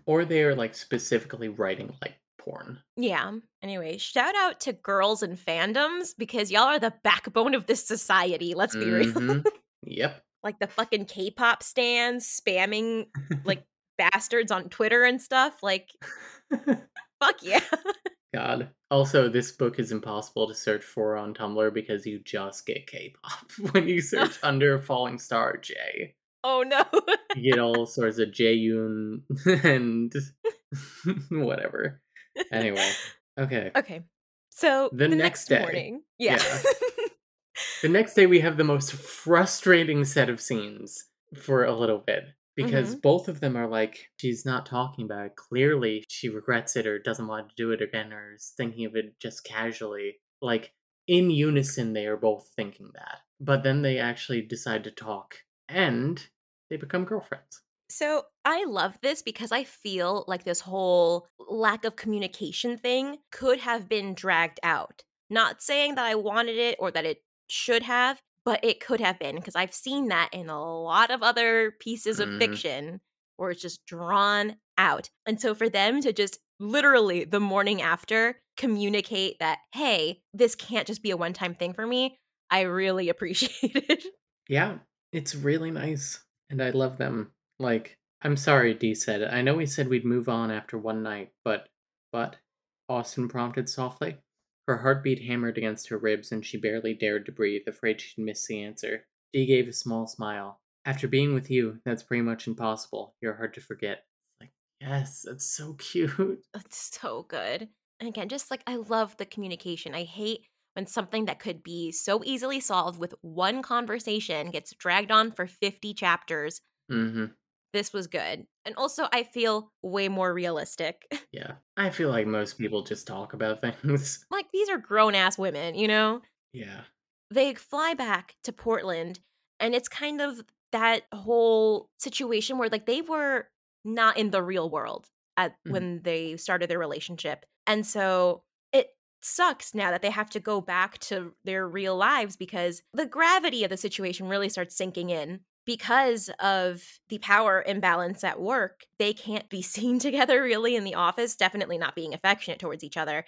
Or they are like specifically writing like porn. Yeah. Anyway, shout out to girls and fandoms because y'all are the backbone of this society. Let's be real. Mhm. Yep. like the fucking K-pop stands spamming like bastards on Twitter and stuff. Like, fuck yeah. God. Also, this book is impossible to search for on Tumblr because you just get K-pop when you search under Falling Star Jae. Oh no. You get all sorts of Jaeyoon and whatever. Anyway, okay. okay. So The the, next next, day. morning. Yeah. The next day, we have the most frustrating set of scenes for a little bit because mm-hmm. both of them are like, she's not talking about it. Clearly, she regrets it or doesn't want to do it again or is thinking of it just casually. Like, in unison, they are both thinking that. But then they actually decide to talk and they become girlfriends. So I love this because I feel like this whole lack of communication thing could have been dragged out. Not saying that I wanted it or that it should have, but it could have been because I've seen that in a lot of other pieces of Mhm. fiction where it's just drawn out. And so for them to just literally the morning after communicate that, hey, this can't just be a one time thing for me, I really appreciate it. Yeah, it's really nice. And I love them. Like, I'm sorry, Dee said. I know we said we'd move on after one night, but. But? Austin prompted softly. Her heartbeat hammered against her ribs, and she barely dared to breathe, afraid she'd miss the answer. Dee gave a small smile. After being with you, that's pretty much impossible. You're hard to forget. Like, yes, that's so cute. That's so good. And again, just like I love the communication. I hate when something that could be so easily solved with one conversation gets dragged on for 50 chapters. Mm-hmm. This was good. And also, I feel way more realistic. Yeah. I feel like most people just talk about things. like, these are grown ass women, you know? yeah. They fly back to Portland, and it's kind of that whole situation where, like, they were not in the real world at Mhm. when they started their relationship. And so sucks now that they have to go back to their real lives because the gravity of the situation really starts sinking in. Because of the power imbalance at work, they can't be seen together really in the office, definitely not being affectionate towards each other.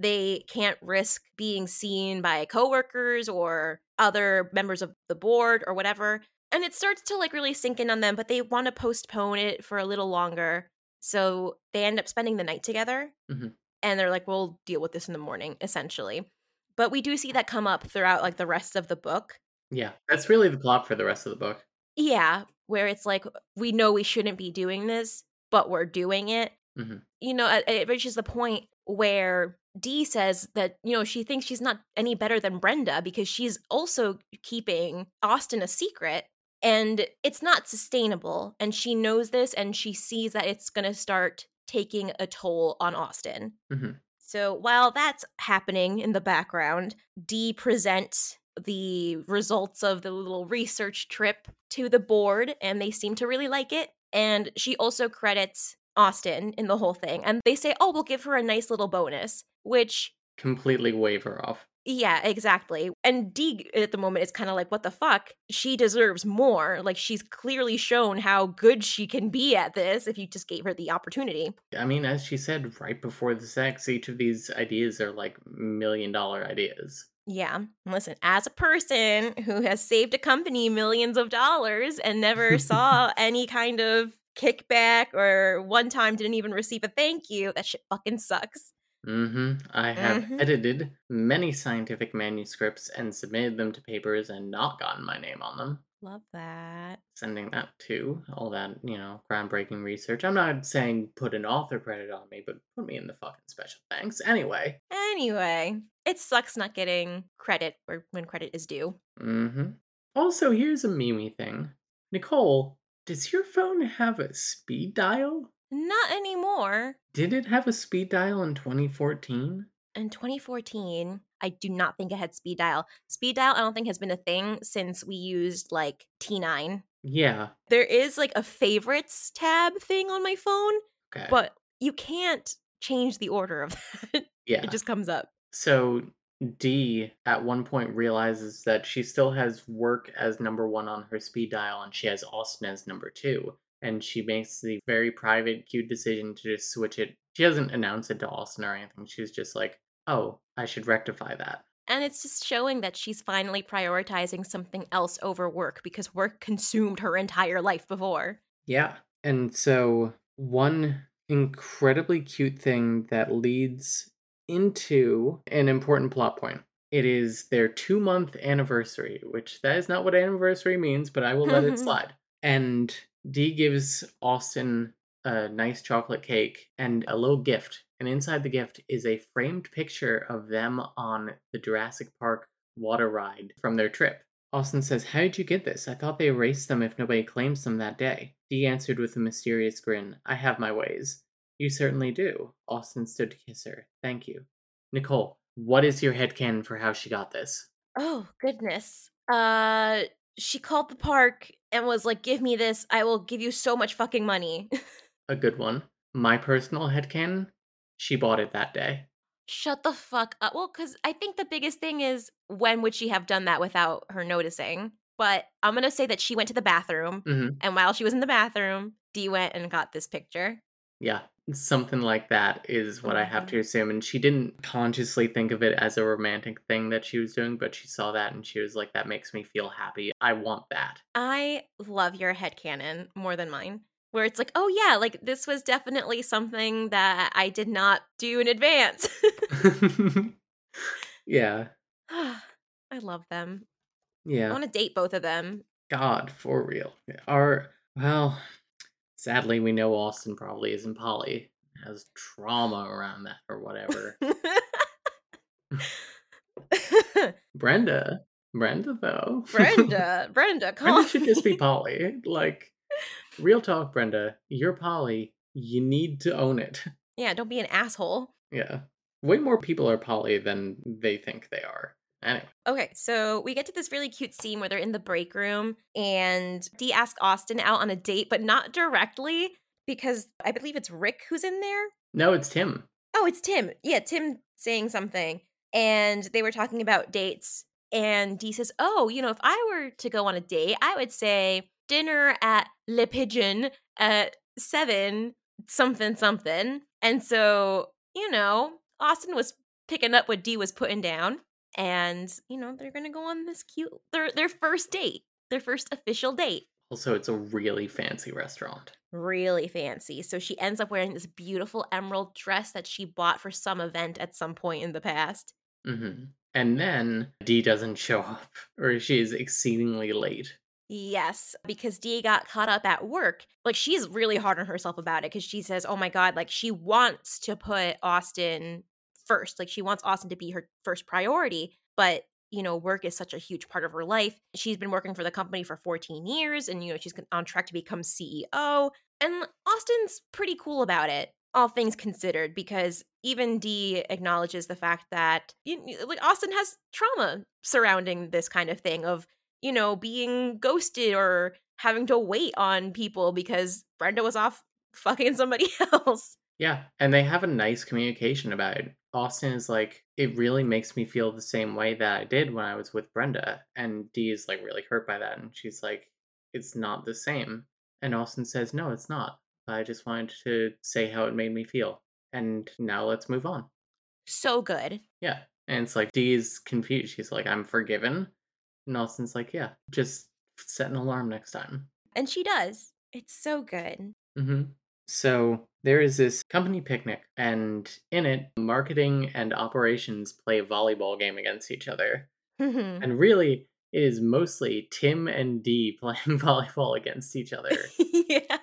They can't risk being seen by coworkers or other members of the board or whatever. And it starts to like really sink in on them, but they want to postpone it for a little longer. So they end up spending the night together. Mhm. And they're like, we'll deal with this in the morning, essentially. But we do see that come up throughout like the rest of the book. Yeah, that's really the plot for the rest of the book. Yeah, where it's like we know we shouldn't be doing this, but we're doing it. Mhm. You know, it, it reaches the point where Dee says that you know she thinks she's not any better than Brenda because she's also keeping Austen a secret, and it's not sustainable. And she knows this, and she sees that it's going to start taking a toll on Austen. Mhm. So while that's happening in the background, Dee presents the results of the little research trip to the board, and they seem to really like it. And she also credits Austen in the whole thing. And they say, oh, we'll give her a nice little bonus, which, Completely wave her off. Yeah, exactly. And Dee at the moment is kind of like, what the fuck? She deserves more. Like, she's clearly shown how good she can be at this if you just gave her the opportunity. I mean, as she said right before the sex, each of these ideas are like million dollar ideas. Yeah. Listen, as a person who has saved a company millions of dollars and never saw any kind of kickback or one time didn't even receive a thank you, that shit fucking sucks. Hmm I have Mhm. edited many scientific manuscripts and submitted them to papers and not gotten my name on them. Love that. Sending that to all that, you know, groundbreaking research. I'm not saying put an author credit on me, but put me in the fucking special thanks. Anyway. Anyway, it sucks not getting credit or when credit is due. Mm hmm Also, here's a memey thing. Nicole, does your phone have a speed dial? Not anymore. Did it have a speed dial in 2014? In 2014, I do not think it had speed dial. Speed dial, I don't think has been a thing since we used like T9. Yeah. There is like a favorites tab thing on my phone, Okay. but you can't change the order of that. yeah. It just comes up. So Dee at one point realizes that she still has work as number one on her speed dial and she has Austen as number two. And she makes the very private, cute decision to just switch it. She doesn't announce it to Austen or anything. She's just like, oh, I should rectify that. And it's just showing that she's finally prioritizing something else over work because work consumed her entire life before. Yeah. And so, one incredibly cute thing that leads into an important plot point. It is their two month anniversary, which that is not what anniversary means, but I will let it slide. And Dee gives Austen a nice chocolate cake and a little gift. And inside the gift is a framed picture of them on the Jurassic Park water ride from their trip. Austen says, How did you get this? I thought they erased them if nobody claims them that day. Dee answered with a mysterious grin, I have my ways. You certainly do. Austen stood to kiss her. Thank you. Nicole, what is your headcanon for how she got this? Oh, goodness. Uh she called the park and was like, "Give me this. I will give you so much fucking money." A good one. My personal headcanon, she bought it that day. Shut the fuck up. Well, cuz I think the biggest thing is when would she have done that without her noticing? But I'm going to say that she went to the bathroom hmm and while she was in the bathroom, Dee went and got this picture. Yeah, something like that is what I have to mm-hmm. assume. And she didn't consciously think of it as a romantic thing that she was doing, but she saw that and she was like, that makes me feel happy. I want that. I love your headcanon more than mine. Where it's like, oh yeah, like this was definitely something that I did not do in advance. yeah, I love them. Yeah. I want to date both of them. God, for real. Our, well, sadly, we know Austen probably isn't poly. Has trauma around that or whatever. Brenda. Brenda, though. Brenda, Brenda, come Brenda on. should just be poly. Like, real talk, Brenda. You're poly. You need to own it. yeah, don't be an asshole. Yeah. Way more people are poly than they think they are. Anyway. Okay, so we get to this really cute scene where they're in the break room and Dee asks Austen out on a date, but not directly because I believe it's Rick who's in there. No, it's Tim. Oh, it's Tim. Yeah, Tim saying something. And they were talking about dates. And Dee says, Oh, you know, if I were to go on a date, I would say dinner at Le Pigeon at seven, something, something. And so, you know, Austen was picking up what Dee was putting down. And, you know, they're gonna go on this cute their their first date. Their first official date. Also, it's a really fancy restaurant. Really fancy. So she ends up wearing this beautiful emerald dress that she bought for some event at some point in the past. hmm And then Dee doesn't show up, or she is exceedingly late. Yes, because Dee got caught up at work. Like she's really hard on herself about it because she says, "Oh my god, like she wants to put Austen first. Like she wants Austen to be her first priority, but you know, work is such a huge part of her life. She's been working for the company for 14 years and you know, she's on track to become CEO. And Austen's pretty cool about it, all things considered, because even Dee acknowledges the fact that you, like Austen has trauma surrounding this kind of thing of you know, being ghosted or having to wait on people because Brenda was off fucking somebody else. Yeah, and they have a nice communication about it. Austen is like, it really makes me feel the same way that I did when I was with Brenda. And Dee is like really hurt by that. And she's like, it's not the same. And Austen says, no, it's not. I just wanted to say how it made me feel. And now let's move on. So good. Yeah. And it's like Dee is confused. She's like, I'm forgiven. And Austen's like, yeah, just set an alarm next time. And she does. It's so good. hmm So there is this company picnic, and in it, marketing and operations play a volleyball game against each other. Mhm. And really, it is mostly Tim and Dee playing volleyball against each other. yeah.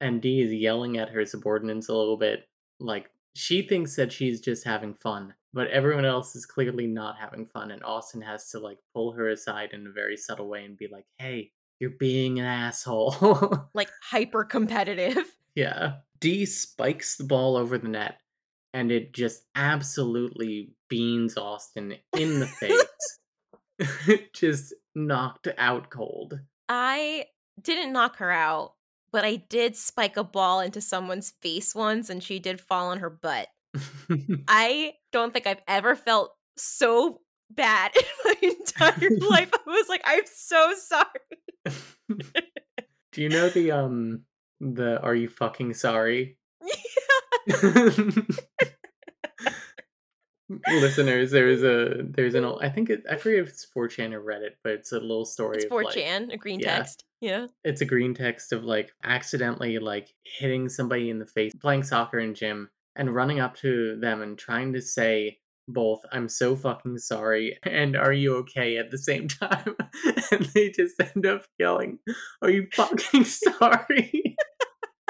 and Dee is yelling at her subordinates a little bit. Like, she thinks that she's just having fun, but everyone else is clearly not having fun. And Austen has to, like, pull her aside in a very subtle way and be like, hey, you're being an asshole. Like hyper competitive. Yeah. Dee spikes the ball over the net and it just absolutely beans Austen in the face. just knocked out cold. I didn't knock her out, but I did spike a ball into someone's face once and she did fall on her butt. I don't think I've ever felt so bad in my entire life. I was like, I'm so sorry. Do you know the um the are you fucking sorry? Listeners, there's a there's an old- I think it I forget if it's 4chan or Reddit, but it's a little story It's of like 4chan, a green yeah. text. Yeah. it's a green text of like accidentally like hitting somebody in the face playing soccer in gym and running up to them and trying to say both i'm so fucking sorry and are you okay at the same time and they just end up yelling are you fucking sorry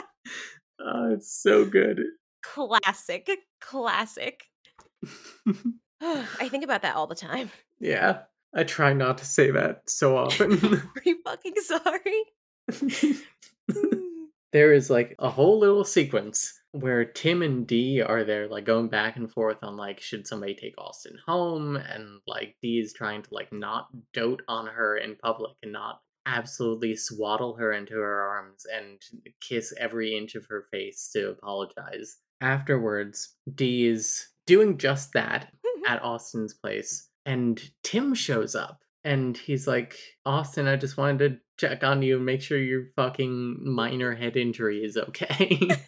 oh it's so good Classic. Classic. I think about that all the time. yeah i try not to say that so often Are you fucking sorry? Hmm. There is like a whole little sequence where Tim and Dee are there like going back and forth on like should somebody take Austen home and like Dee is trying to like not dote on her in public and not absolutely swaddle her into her arms and kiss every inch of her face to apologize. Afterwards, Dee is doing just that at Austen's place and Tim shows up and he's like, Austen, I just wanted to check on you and make sure your fucking minor head injury is okay.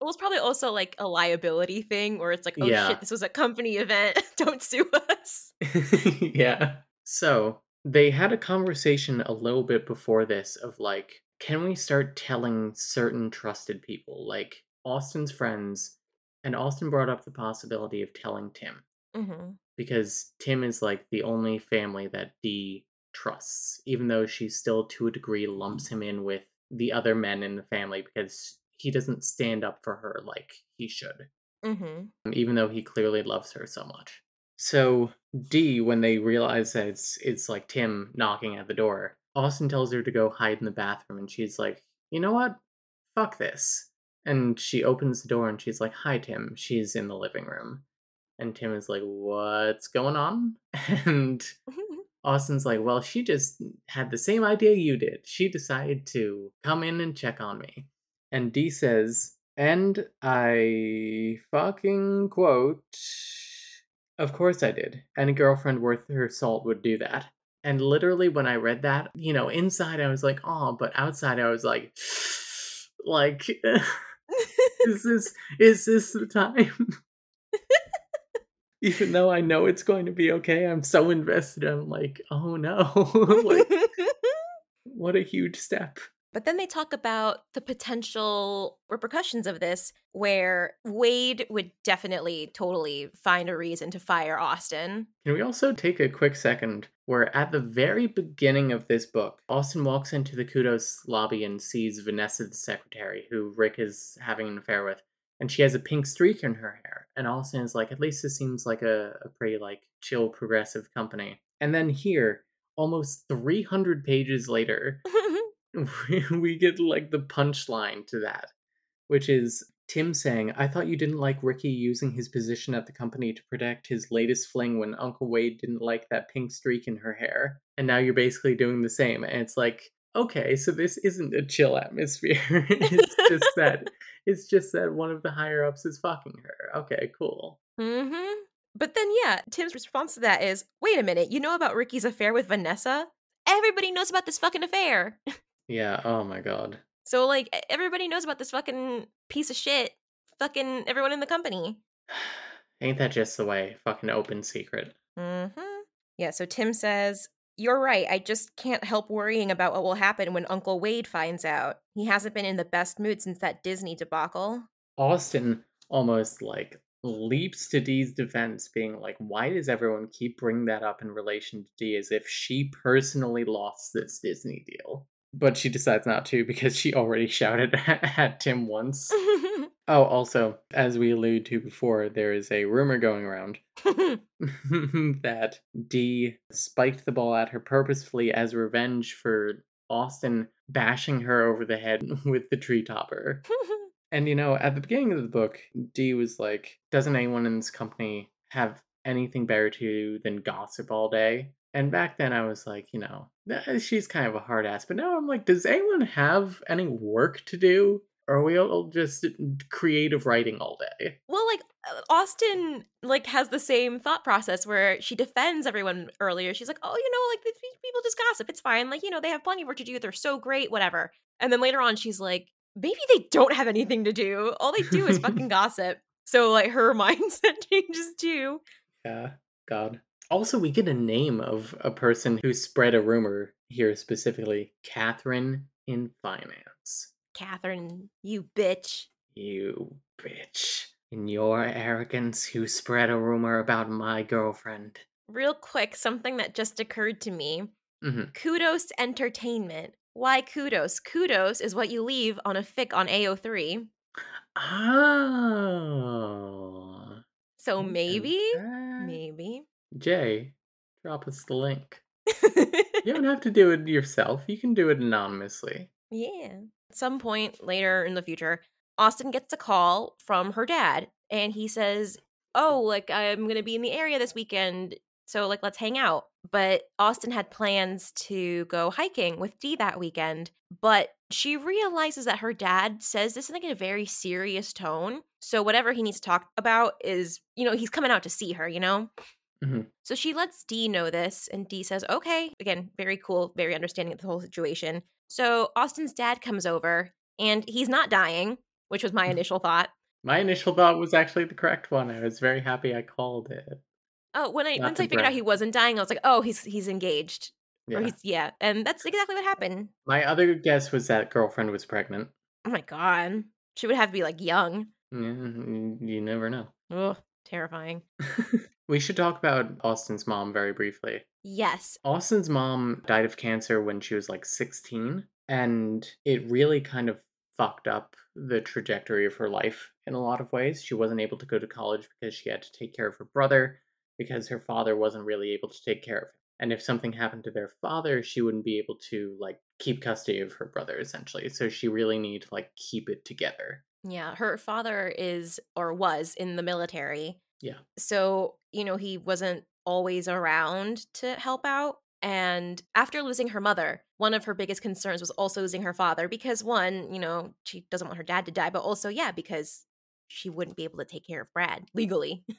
It was probably also like a liability thing where it's like, oh Yeah. shit, this was a company event. Don't sue us. yeah. So they had a conversation a little bit before this of like, can we start telling certain trusted people, like Austen's friends? And Austen brought up the possibility of telling Tim hmm because Tim is like the only family that Dee trusts, even though she still to a degree lumps him in with the other men in the family because he doesn't stand up for her like he should, mm-hmm. even though he clearly loves her so much. So Dee, when they realize that it's it's like Tim knocking at the door, Austen tells her to go hide in the bathroom, and she's like, you know what? Fuck this. And she opens the door and she's like, Hi Tim. She's in the living room. And Tim is like, What's going on? And Austen's like, Well, she just had the same idea you did. She decided to come in and check on me. And Dee says, And I fucking quote, Of course I did. Any girlfriend worth her salt would do that. And literally, when I read that, you know, inside I was like, oh, but outside I was like, like, is this is this the time? Even though I know it's going to be okay, I'm so invested. I'm like, oh no, like, what a huge step. But then they talk about the potential repercussions of this, where Wade would definitely totally find a reason to fire Austen. Can we also take a quick second where at the very beginning of this book, Austen walks into the Kudos lobby and sees Vanessa, the secretary, who Rick is having an affair with, and she has a pink streak in her hair. And Austen is like, at least this seems like a, a pretty like chill progressive company. And then here, almost 300 pages later, we get like the punchline to that, which is Tim saying, I thought you didn't like Ricky using his position at the company to protect his latest fling when Uncle Wade didn't like that pink streak in her hair. And now you're basically doing the same. And it's like, okay, so this isn't a chill atmosphere. it's just that it's just that one of the higher ups is fucking her. Okay, cool. Mm-hmm. But then yeah, Tim's response to that is, wait a minute, you know about Ricky's affair with Vanessa? Everybody knows about this fucking affair. Yeah, oh my god. So like everybody knows about this fucking piece of shit. Fucking everyone in the company. Ain't that just the way? Fucking open secret. Mm-hmm. Yeah, so Tim says, You're right. I just can't help worrying about what will happen when Uncle Wade finds out. He hasn't been in the best mood since that Disney debacle. Austen almost like leaps to Dee's defense, being like, why does everyone keep bringing that up in relation to Dee as if she personally lost this Disney deal? But she decides not to because she already shouted at Tim once. Oh, also, as we alluded to before, there is a rumor going around hmm. that Dee spiked the ball at her purposefully as revenge for Austen bashing her over the head with the tree topper. And you know, at the beginning of the book, Dee was like, Doesn't anyone in this company have anything better to do than gossip all day? And back then I was like, you know, "Eh, she's kind of a hard ass. But now I'm like, does anyone have any work to do? Or are we all just creative writing all day? well, like uh, Austen like has the same thought process where she defends everyone earlier. She's like, "Oh, you know, like these people just gossip. It's fine. Like, you know, they have plenty of work to do. They're so great, whatever." And then later on she's like, "Maybe they don't have anything to do. All they do is fucking gossip." So like her mindset changes too. Yeah, God. Also, we get a name of a person who spread a rumor here specifically Catherine in finance. Catherine, you bitch. You bitch. In your arrogance, you spread a rumor about my girlfriend. Real quick, something that just occurred to me. Mhm. Kudos Entertainment. Why kudos? Kudos is what you leave on a fic on AO3. Oh. So maybe, maybe. Jae, drop us the link. You don't have to do it yourself. You can do it anonymously. yeah. At some point later in the future, Austen gets a call from her dad and he says, Oh, like I'm going to be in the area this weekend. So, like, let's hang out. But Austen had plans to go hiking with Dee that weekend. But she realizes that her dad says this in like a very serious tone. So, whatever he needs to talk about is, you know, he's coming out to see her, you know? Mhm. So she lets Dee know this, and Dee says, okay. Again, very cool, very understanding of the whole situation. So Austen's dad comes over, and he's not dying, which was my initial thought. My initial thought was actually the correct one. I was very happy I called it. Oh, when I Not once I figured out brag. he wasn't dying, I was like, oh, he's he's engaged. Or Yeah. he's yeah. And that's exactly what happened. My other guess was that girlfriend was pregnant. Oh my god. She would have to be like young. Mm, You never know. Ugh, terrifying. we should talk about Austen's mom very briefly. Yes. Austen's mom died of cancer when she was like 16, and it really kind of fucked up the trajectory of her life in a lot of ways. She wasn't able to go to college because she had to take care of her brother because her father wasn't really able to take care of him. And if something happened to their father, she wouldn't be able to like keep custody of her brother essentially. So she really needed to like keep it together. Yeah, her father is or was in the military. Yeah. So, you know, he wasn't always around to help out. And after losing her mother, one of her biggest concerns was also losing her father because, one, you know, she doesn't want her dad to die, but also, yeah, because she wouldn't be able to take care of Brad legally.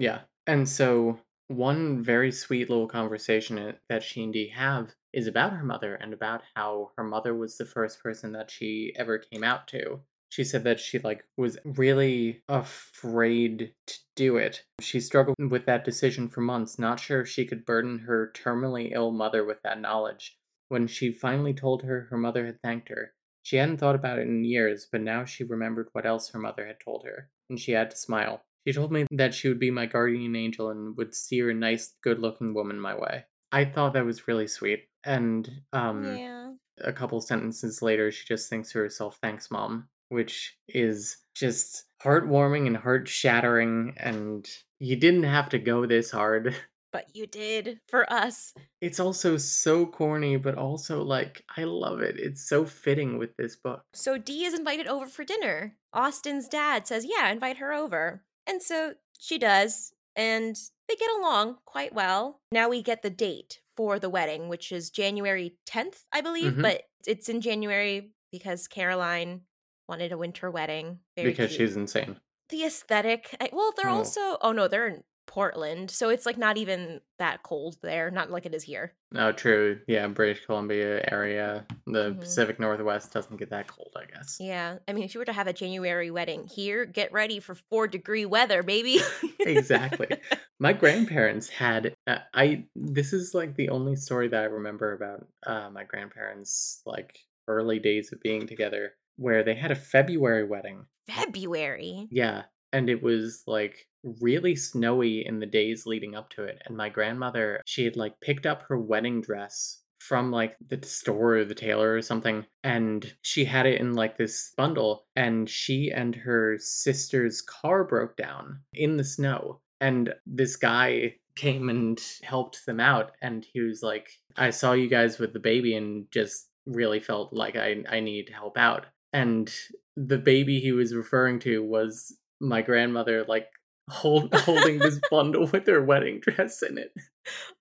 Yeah. And so one very sweet little conversation that she and Dee have is about her mother and about how her mother was the first person that she ever came out to. She said that she like was really afraid to do it. She struggled with that decision for months, not sure if she could burden her terminally ill mother with that knowledge. When she finally told her her mother had thanked her, she hadn't thought about it in years, but now she remembered what else her mother had told her, and she had to smile. She told me that she would be my guardian angel and would steer a nice, good looking woman my way. I thought that was really sweet. And um yeah. a couple sentences later she just thinks to herself, Thanks, Mom, which is just heartwarming and heart shattering and you didn't have to go this hard. But you did for us. It's also so corny, but also like I love it. It's so fitting with this book. So Dee is invited over for dinner. Austen's dad says, Yeah, invite her over. And so she does, and they get along quite well. Now we get the date for the wedding, which is January 10th, I believe, Mhm. but it's in January because Caroline wanted a winter wedding. Very because cute. she's insane. the aesthetic. I, well, they're Oh. also oh no, they're in Portland, so it's like not even that cold there, not like it is here. Oh, true. Yeah, British Columbia area, the Mhm. Pacific Northwest doesn't get that cold, I guess. Yeah, I mean, if you were to have a January wedding here, get ready for four degree weather, baby. Exactly. My grandparents had uh, I this is like the only story that I remember about uh, my grandparents like early days of being together where they had a February wedding. February. Yeah, and it was like really snowy in the days leading up to it and my grandmother she had like picked up her wedding dress from like the store or the tailor or something and she had it in like this bundle and she and her sister's car broke down in the snow and this guy came and helped them out and he was like i saw you guys with the baby and just really felt like i i need to help out and the baby he was referring to was my grandmother like hold, holding this bundle with her wedding dress in it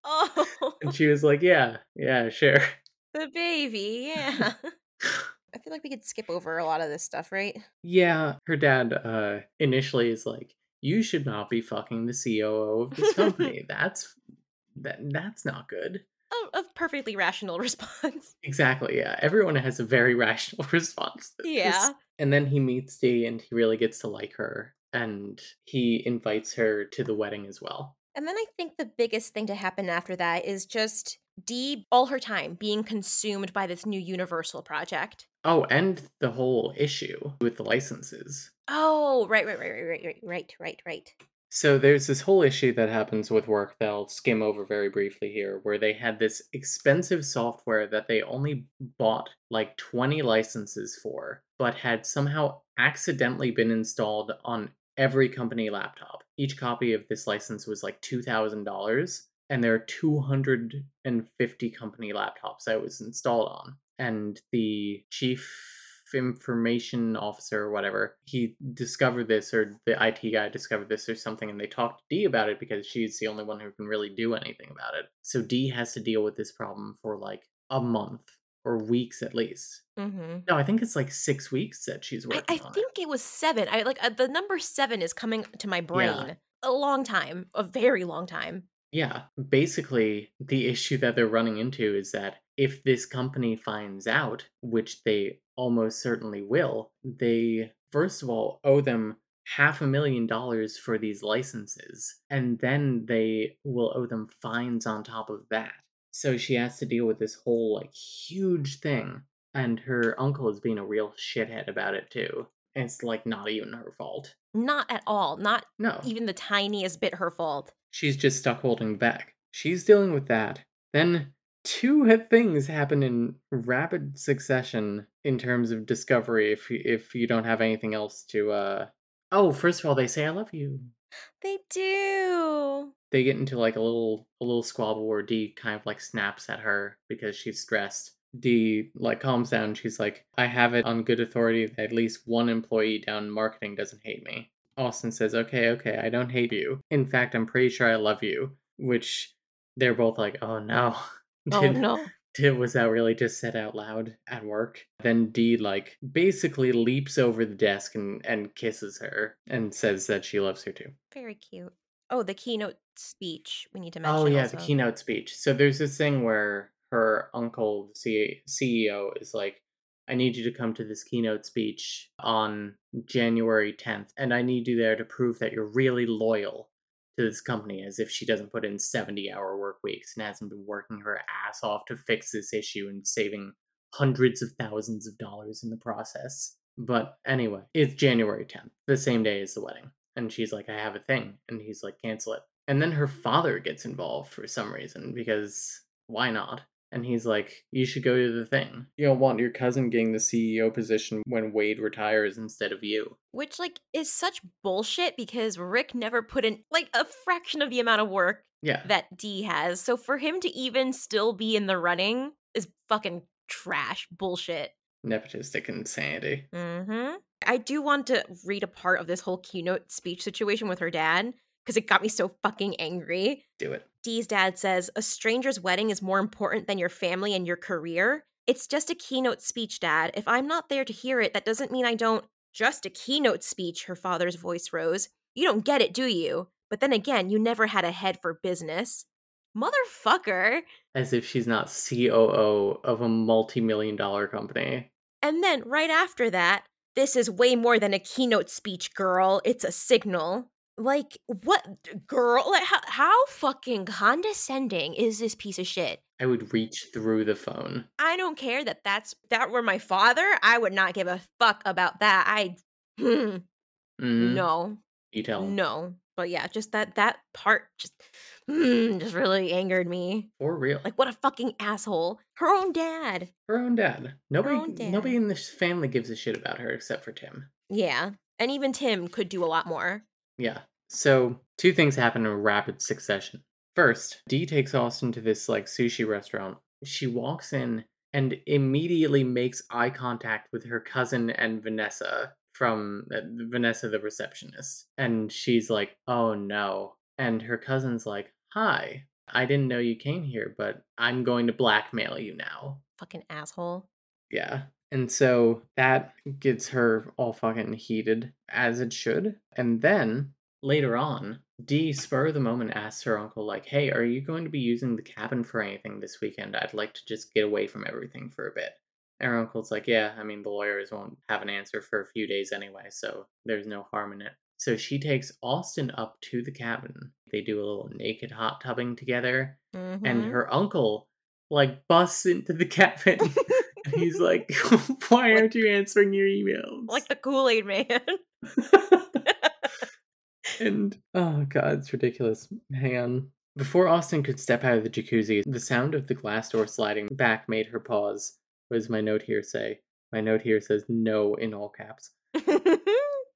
Oh, and she was like yeah yeah sure the baby. Yeah. I feel like we could skip over a lot of this stuff, right? yeah her dad uh initially is like you should not be fucking the coo of this company that's that that's not good A, a perfectly rational response. exactly yeah everyone has a very rational response to this. Yeah. and then he meets dee and he really gets to like her and he invites her to the wedding as well And then I think the biggest thing to happen after that is just Dee, all her time being consumed by this new Universal project. Oh, and the whole issue with the licenses. Oh, right, right, right, right, right, right, right, right, right. So there's this whole issue that happens with work that I'll skim over very briefly here, where they had this expensive software that they only bought like 20 licenses for, but had somehow accidentally been installed on every company laptop. Each copy of this license was like $2,000, and there are 250 company laptops that was installed on. And the chief information officer or whatever, he discovered this, or the IT guy discovered this or something, and they talked to Dee about it because she's the only one who can really do anything about it. So Dee has to deal with this problem for like a month or weeks at least. Mm-hmm. No, I think it's like six weeks that she's I, working I on think it was seven. I like uh, the number seven is coming to my brain. Yeah. A long time, a very long time. Yeah, basically, the issue that they're running into is that if this company finds out, which they almost certainly will, they first of all owe them half a million dollars for these licenses, and then they will owe them fines on top of that. So she has to deal with this whole like huge thing, and her uncle is being a real shithead about it too. And it's like not even her fault. Not at all. Not No. even the tiniest bit her fault. She's just stuck holding back. She's dealing with that. Then two things happen in rapid succession in terms of discovery. If you, if you don't have anything else to, uh, oh, first of all, they say I love you. They do. They get into like a little a little squabble where Dee kind of like snaps at her because she's stressed. Dee like calms down. She's like, I have it on good authority that at least one employee down in marketing doesn't hate me. Austen says, Okay, okay, I don't hate you. In fact, I'm pretty sure I love you. Which they're both like, Oh no. Oh Did- no. Did, was that really just said out loud at work? Then Dee like basically leaps over the desk and, and kisses her and says that she loves her too. Very cute. Oh, the keynote speech we need to oh, mention. Oh yeah, also. the keynote speech. So there's this thing where her uncle, the CEO, is like, "I need you to come to this keynote speech on January 10th, and I need you there to prove that you're really loyal to this company." As if she doesn't put in 70-hour work weeks and hasn't been working her ass off to fix this issue and saving hundreds of thousands of dollars in the process. But anyway, it's January 10th, the same day as the wedding. And she's like, I have a thing. And he's like, cancel it. And then her father gets involved for some reason because why not? And he's like, You should go to the thing. You don't want your cousin getting the CEO position when Wade retires instead of you. Which like is such bullshit because Rick never put in like a fraction of the amount of work Yeah. that Dee has. So for him to even still be in the running is fucking trash bullshit. Nepotistic insanity. Mm-hmm. I do want to read a part of this whole keynote speech situation with her dad because it got me so fucking angry. Do it. Dee's dad says, A stranger's wedding is more important than your family and your career. It's just a keynote speech, dad. If I'm not there to hear it, that doesn't mean I don't. Just a keynote speech, her father's voice rose. You don't get it, do you? But then again, you never had a head for business. Motherfucker. As if she's not COO of a multi million dollar company. And then right after that, this is way more than a keynote speech, girl. It's a signal. Like, what, girl? Like, how, how fucking condescending is this piece of shit? I would reach through the phone. I don't care that that's that were my father. I would not give a fuck about that. I Mm, no, You tell him. no. But yeah, just that that part just mm, just really angered me. For real. Like, what a fucking asshole. Her own dad. her own dad. Nobody own dad. nobody in this family gives a shit about her except for Tim. Yeah, and even Tim could do a lot more. Yeah. So two things happen in rapid succession. First, Dee takes Austen to this like sushi restaurant. She walks in and immediately makes eye contact with her cousin and Vanessa from uh, Vanessa the receptionist. And she's like, "Oh no." And her cousin's like, "Hi. I didn't know you came here, but I'm going to blackmail you now." Fucking asshole. Yeah. And so that gets her all fucking heated, as it should. And then later on, Dee spur of the moment asks her uncle, like, hey, are you going to be using the cabin for anything this weekend? I'd like to just get away from everything for a bit. And her uncle's like, yeah, I mean, the lawyers won't have an answer for a few days anyway, so there's no harm in it. So she takes Austen up to the cabin. They do a little naked hot tubbing together, and Mhm. her uncle, like, busts into the cabin. He's like, Why aren't you answering your emails? like the Kool Aid Man. and oh god, it's ridiculous. Hang on. Before Austen could step out of the jacuzzi, the sound of the glass door sliding back made her pause. What does my note here say? My note here says no in all caps.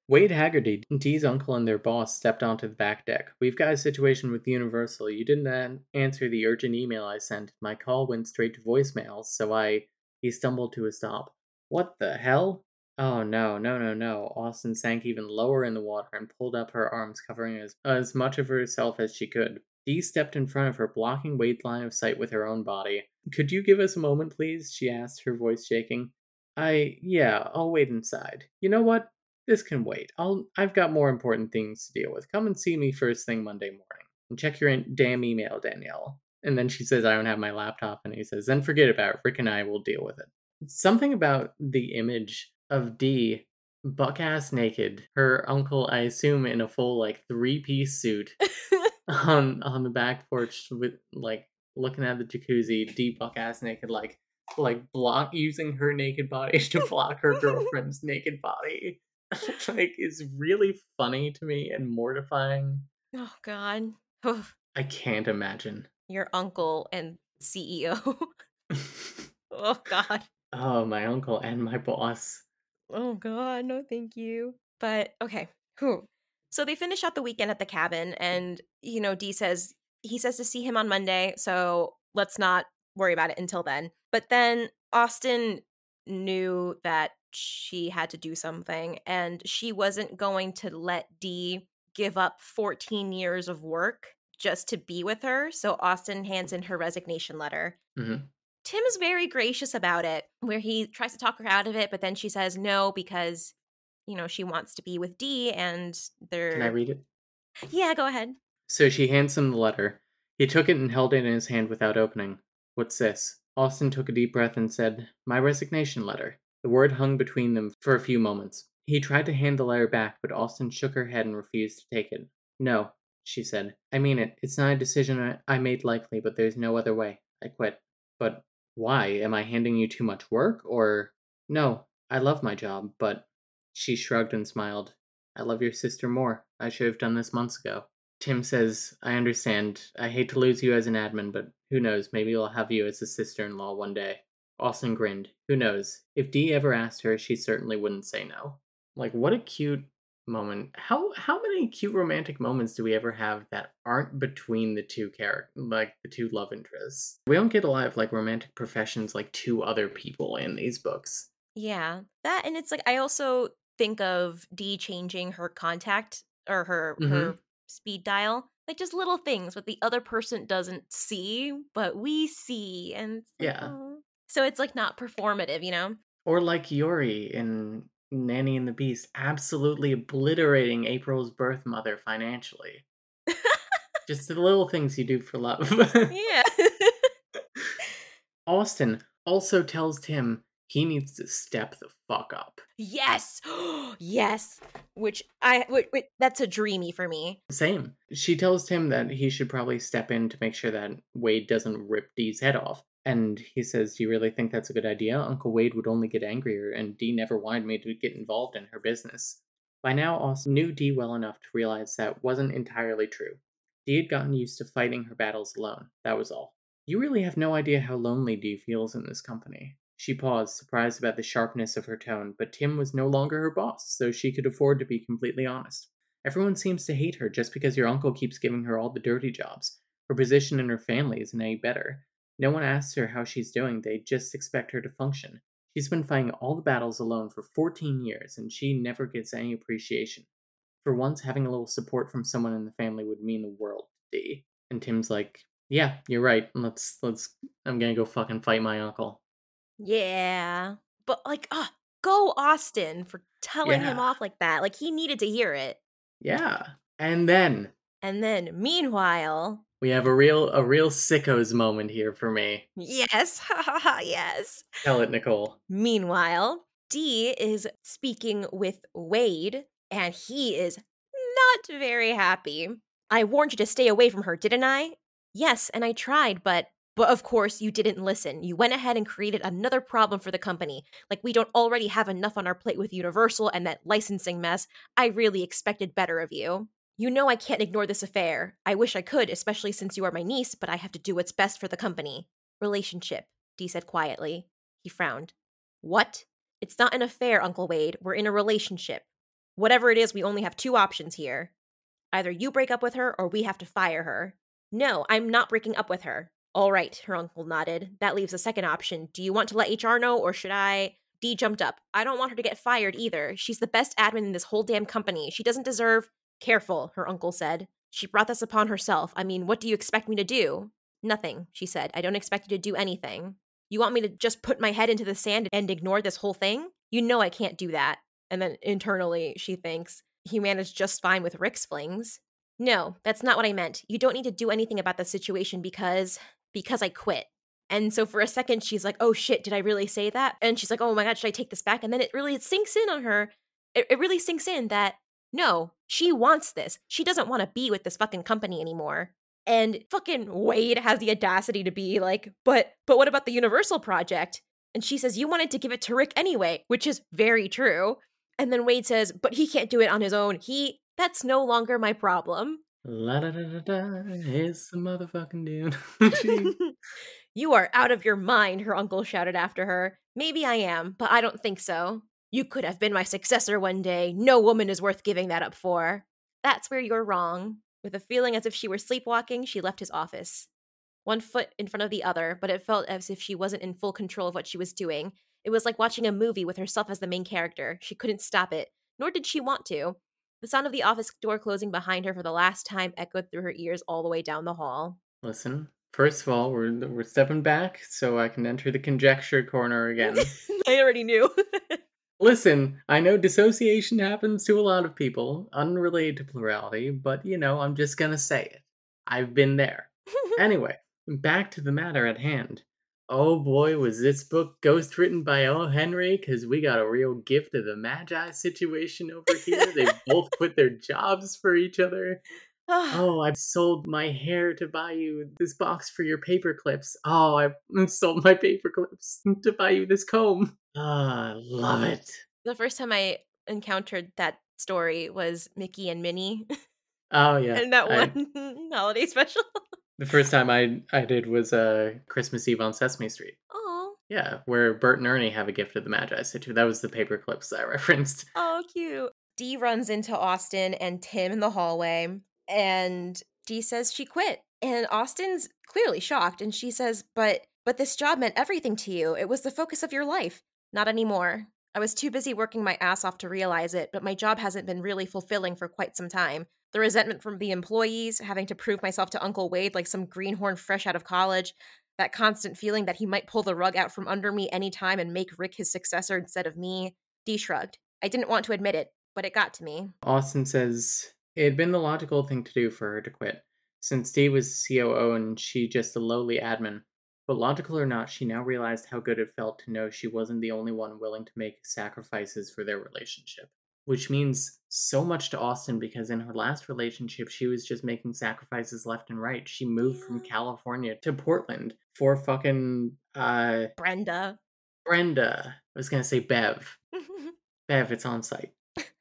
Wade Haggerty, Dee's uncle and their boss, stepped onto the back deck. We've got a situation with Universal. You didn't answer the urgent email I sent. My call went straight to voicemail, so I. He stumbled to a stop. What the hell? Oh no, no, no, no. Austen sank even lower in the water and pulled up her arms, covering as, as much of herself as she could. Dee stepped in front of her, blocking Wade's line of sight with her own body. Could you give us a moment, please? she asked, her voice shaking. I. yeah, I'll wait inside. You know what? This can wait. I'll I've got more important things to deal with. Come and see me first thing Monday morning. And check your damn email, Danielle. And then she says, I don't have my laptop. And he says, then forget about it. Rick and I will deal with it. Something about the image of Dee buck ass naked, her uncle, I assume, in a full like three piece suit on on the back porch with like looking at the jacuzzi, Dee buck ass naked, like like block using her naked body to block her girlfriend's naked body. like is really funny to me and mortifying. oh God. I can't imagine. Your uncle and CEO. oh God. oh, my uncle and my boss. Oh God, no thank you. But okay. Whew. So they finish out the weekend at the cabin and you know, Dee says he says to see him on Monday, so let's not worry about it until then. But then Austen knew that she had to do something and she wasn't going to let Dee give up 14 years of work just to be with her. So Austen hands in her resignation letter. Mhm. Tim is very gracious about it, where he tries to talk her out of it, but then she says no because, you know, she wants to be with Dee and they're. Can I read it? Yeah, go ahead. So she hands him the letter. He took it and held it in his hand without opening. What's this? Austen took a deep breath and said, My resignation letter. The word hung between them for a few moments. He tried to hand the letter back, but Austen shook her head and refused to take it. No, she said. I mean it. It's not a decision I, I made likely, but there's no other way. I quit. But why? Am I handing you too much work? Or. No, I love my job, but. She shrugged and smiled. I love your sister more. I should have done this months ago. Tim says, I understand. I hate to lose you as an admin, but who knows? Maybe I'll have you as a sister in law one day. Austen grinned. Who knows? If Dee ever asked her, she certainly wouldn't say no. Like, what a cute moment. How how many cute romantic moments do we ever have that aren't between the two characters, like the two love interests? We don't get a lot of like romantic professions like two other people in these books. Yeah, that and it's like I also think of Dee changing her contact or her mm-hmm. her speed dial, like just little things that the other person doesn't see, but we see, and Yeah. "Oh." so it's like not performative, you know? Or like Yuri in Nanny and the Beast, absolutely obliterating April's birth mother financially. Just the little things you do for love. yeah. Austen also tells Tim he needs to step the fuck up. yes, yes. Which I that's a dreamy for me. Same. She tells Tim that he should probably step in to make sure that Wade doesn't rip Dee's head off. And he says, Do you really think that's a good idea? Uncle Wade would only get angrier, and Dee never wanted me to get involved in her business. By now, Austen knew Dee well enough to realize that wasn't entirely true. Dee had gotten used to fighting her battles alone, that was all. You really have no idea how lonely Dee feels in this company. She paused, surprised about the sharpness of her tone, but Tim was no longer her boss, so she could afford to be completely honest. Everyone seems to hate her just because your uncle keeps giving her all the dirty jobs. Her position in her family isn't any better. No one asks her how she's doing, they just expect her to function. She's been fighting all the battles alone for 14 years, and she never gets any appreciation. For once, having a little support from someone in the family would mean the world to Dee. And Tim's like, "Yeah, you're right. Let's let's. I'm gonna go fucking fight my uncle." Yeah. But like, ah, go Austen for telling him off like that. Like he needed to hear it. Yeah. And then And then meanwhile, we have a real a real sickos moment here for me. yes, ha ha ha, yes. Tell it, Nicole. Meanwhile, Dee is speaking with Wade, and he is not very happy. I warned you to stay away from her, didn't I? Yes, and I tried, but but of course you didn't listen. You went ahead and created another problem for the company. Like we don't already have enough on our plate with Universal and that licensing mess. I really expected better of you. You know I can't ignore this affair. I wish I could, especially since you are my niece, but I have to do what's best for the company. Relationship, Dee said quietly. He frowned. What? It's not an affair, Uncle Wade. We're in a relationship. Whatever it is, we only have two options here. Either you break up with her or we have to fire her. No, I'm not breaking up with her. All right, her uncle nodded. That leaves a second option. Do you want to let HR know or should I? Dee jumped up. I don't want her to get fired either. She's the best admin in this whole damn company. She doesn't deserve. Careful, her uncle said. She brought this upon herself. I mean, what do you expect me to do? Nothing, she said. I don't expect you to do anything. You want me to just put my head into the sand and ignore this whole thing? You know I can't do that. And then internally, she thinks, he managed just fine with Rick's flings. No, that's not what I meant. You don't need to do anything about the situation because because I quit. And so for a second she's like, "Oh shit, did I really say that?" And she's like, "Oh my god, should I take this back?" And then it really sinks in on her. It, it really sinks in that no, she wants this. She doesn't want to be with this fucking company anymore. And fucking Wade has the audacity to be like, "But but what about the Universal project?" And she says, "You wanted to give it to Rick anyway," which is very true. And then Wade says, "But he can't do it on his own. He that's no longer my problem." La da da da da. It's the motherfucking dude. you are out of your mind, her uncle shouted after her. Maybe I am, but I don't think so. You could have been my successor one day. No woman is worth giving that up for. That's where you're wrong. With a feeling as if she were sleepwalking, she left his office. One foot in front of the other, but it felt as if she wasn't in full control of what she was doing. It was like watching a movie with herself as the main character. She couldn't stop it, nor did she want to. The sound of the office door closing behind her for the last time echoed through her ears all the way down the hall. Listen, first of all, we're we're stepping back so I can enter the conjecture corner again. I already knew. Listen, I know dissociation happens to a lot of people, unrelated to plurality, but you know, I'm just gonna say it. I've been there. Anyway, back to the matter at hand. Oh boy, was this book ghost written by O. Henry? Because we got a real gift of the Magi situation over here. they both quit their jobs for each other. Ah. Oh, I've sold my hair to buy you this box for your paper clips. Oh, I've sold my paper clips to buy you this comb. Ah, I love it. the first time I encountered that story was Mickey and Minnie Oh yeah. and that I- one holiday special. the first time I I did was uh Christmas Eve on Sesame Street. Oh, Yeah, where Bert and Ernie have a gift of the Magi situ. That was the paper clips I referenced. oh, cute. Dee runs into Austen and Tim in the hallway, and Dee says she quit. And Austen's clearly shocked, and she says, "But, but this job meant everything to you. It was the focus of your life. Not anymore. I was too busy working my ass off to realize it, but my job hasn't been really fulfilling for quite some time. The resentment from the employees, having to prove myself to Uncle Wade like some greenhorn fresh out of college, that constant feeling that he might pull the rug out from under me anytime and make Rick his successor instead of me. Dee shrugged. I didn't want to admit it, but it got to me. Austen says it had been the logical thing to do for her to quit, since Dee was COO and she just a lowly admin. But logical or not, she now realized how good it felt to know she wasn't the only one willing to make sacrifices for their relationship. Which means so much to Austen because in her last relationship, she was just making sacrifices left and right. She moved from California to Portland for fucking uh Brenda. Brenda. I was gonna say Bev. Bev, it's on site.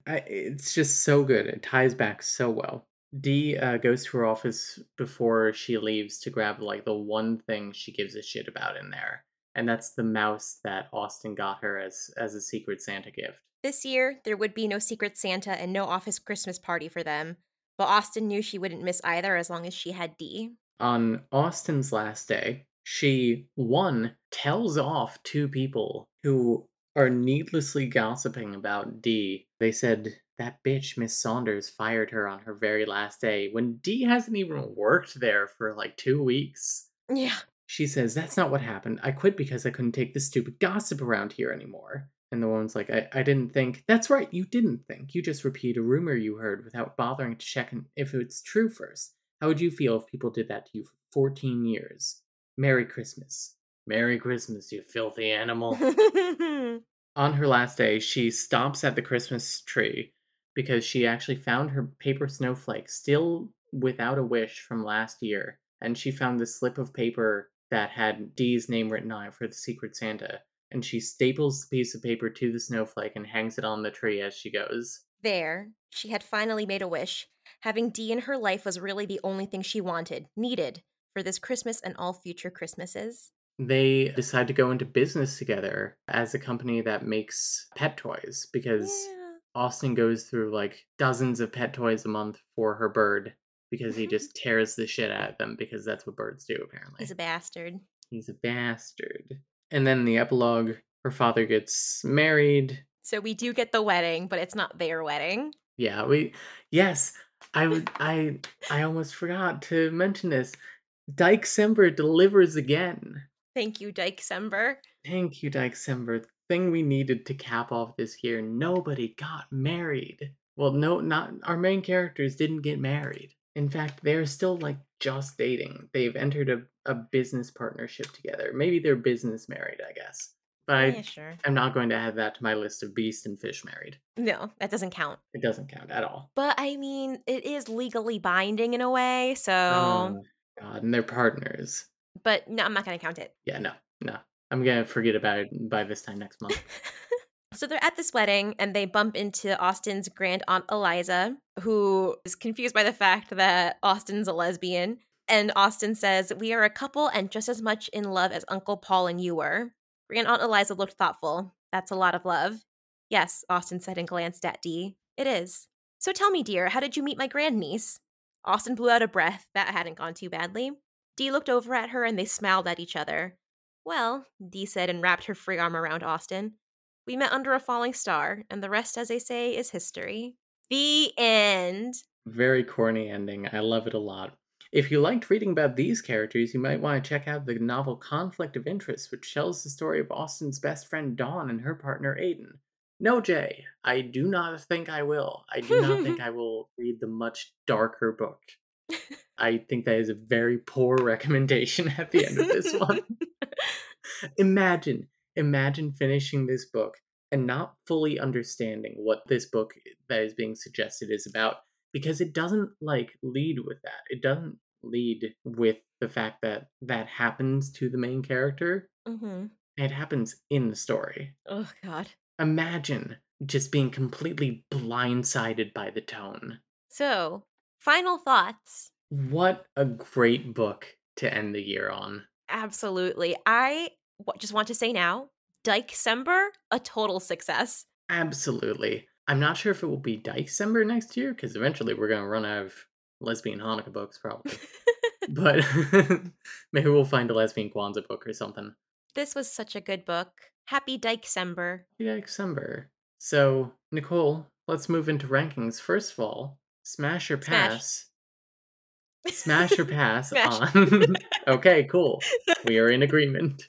I, it's just so good. It ties back so well. Dee uh, goes to her office before she leaves to grab like the one thing she gives a shit about in there, and that's the mouse that Austen got her as as a Secret Santa gift. this year, there would be no Secret Santa and no office Christmas party for them, but Austen knew she wouldn't miss either as long as she had Dee. On Austen's last day, she one tells off two people who are needlessly gossiping about Dee. They said that bitch Miss Saunders fired her on her very last day when Dee hasn't even worked there for like two weeks. Yeah. She says, That's not what happened. I quit because I couldn't take this stupid gossip around here anymore. And the woman's like, I, I didn't think. That's right, you didn't think. You just repeat a rumor you heard without bothering to check if it's true first. How would you feel if people did that to you for 14 years? Merry Christmas. Merry Christmas, you filthy animal. On her last day, she stomps at the Christmas tree because she actually found her paper snowflake still without a wish from last year. And she found this slip of paper that had Dee's name written on it for the Secret Santa. And she staples the piece of paper to the snowflake and hangs it on the tree as she goes. there, she had finally made a wish. Having Dee in her life was really the only thing she wanted, needed, for this Christmas and all future Christmases. They decide to go into business together as a company that makes pet toys because Yeah. Austen goes through like dozens of pet toys a month for her bird because he just tears the shit out of them because that's what birds do apparently. He's a bastard. He's a bastard. And then the epilogue, her father gets married. So we do get the wedding, but it's not their wedding. Yeah, we yes, I would I I almost forgot to mention this. Dyke Sember delivers again. Thank you, Dyke Sember. Thank you, Dyke Sember. Thing we needed to cap off this year. Nobody got married. Well, no, not our main characters didn't get married. In fact, they're still like just dating. They've entered a, a business partnership together. Maybe they're business married, I guess. But I, yeah, sure. I'm not going to add that to my list of beast and fish married. No, that doesn't count. It doesn't count at all. But I mean, it is legally binding in a way, so. Oh, God, and they're partners. But no, I'm not going to count it. Yeah, no, no. I'm gonna forget about it by this time next month. So they're at this wedding and they bump into Austen's grand aunt Eliza, who is confused by the fact that Austen's a lesbian. And Austen says, We are a couple and just as much in love as Uncle Paul and you were. Grand Aunt Eliza looked thoughtful. That's a lot of love. Yes, Austen said and glanced at Dee. It is. So tell me, dear, how did you meet my grandniece? Austen blew out a breath. That hadn't gone too badly. Dee looked over at her and they smiled at each other. Well, Dee said and wrapped her free arm around Austen. We met under a falling star, and the rest, as they say, is history. The end. Very corny ending. I love it a lot. If you liked reading about these characters, you might want to check out the novel Conflict of Interest, which tells the story of Austen's best friend Dawn and her partner Aiden. No, Jae, I do not think I will. I do not think I will read the much darker book. I think that is a very poor recommendation at the end of this one. imagine, imagine finishing this book and not fully understanding what this book that is being suggested is about because it doesn't like lead with that. It doesn't lead with the fact that that happens to the main character. mm-hmm. It happens in the story. Oh God. Imagine just being completely blindsided by the tone. So, final thoughts. What a great book to end the year on. Absolutely. I just want to say now, Dyke-sember, a total success. Absolutely. I'm not sure if it will be December next year because eventually we're going to run out of lesbian Hanukkah books, probably. but maybe we'll find a lesbian Kwanzaa book or something. this was such a good book. Happy. Yeah, December. So, Nicole, let's move into rankings. First of all, smash or pass. Smash or pass Smash. on. okay, cool. We are in agreement.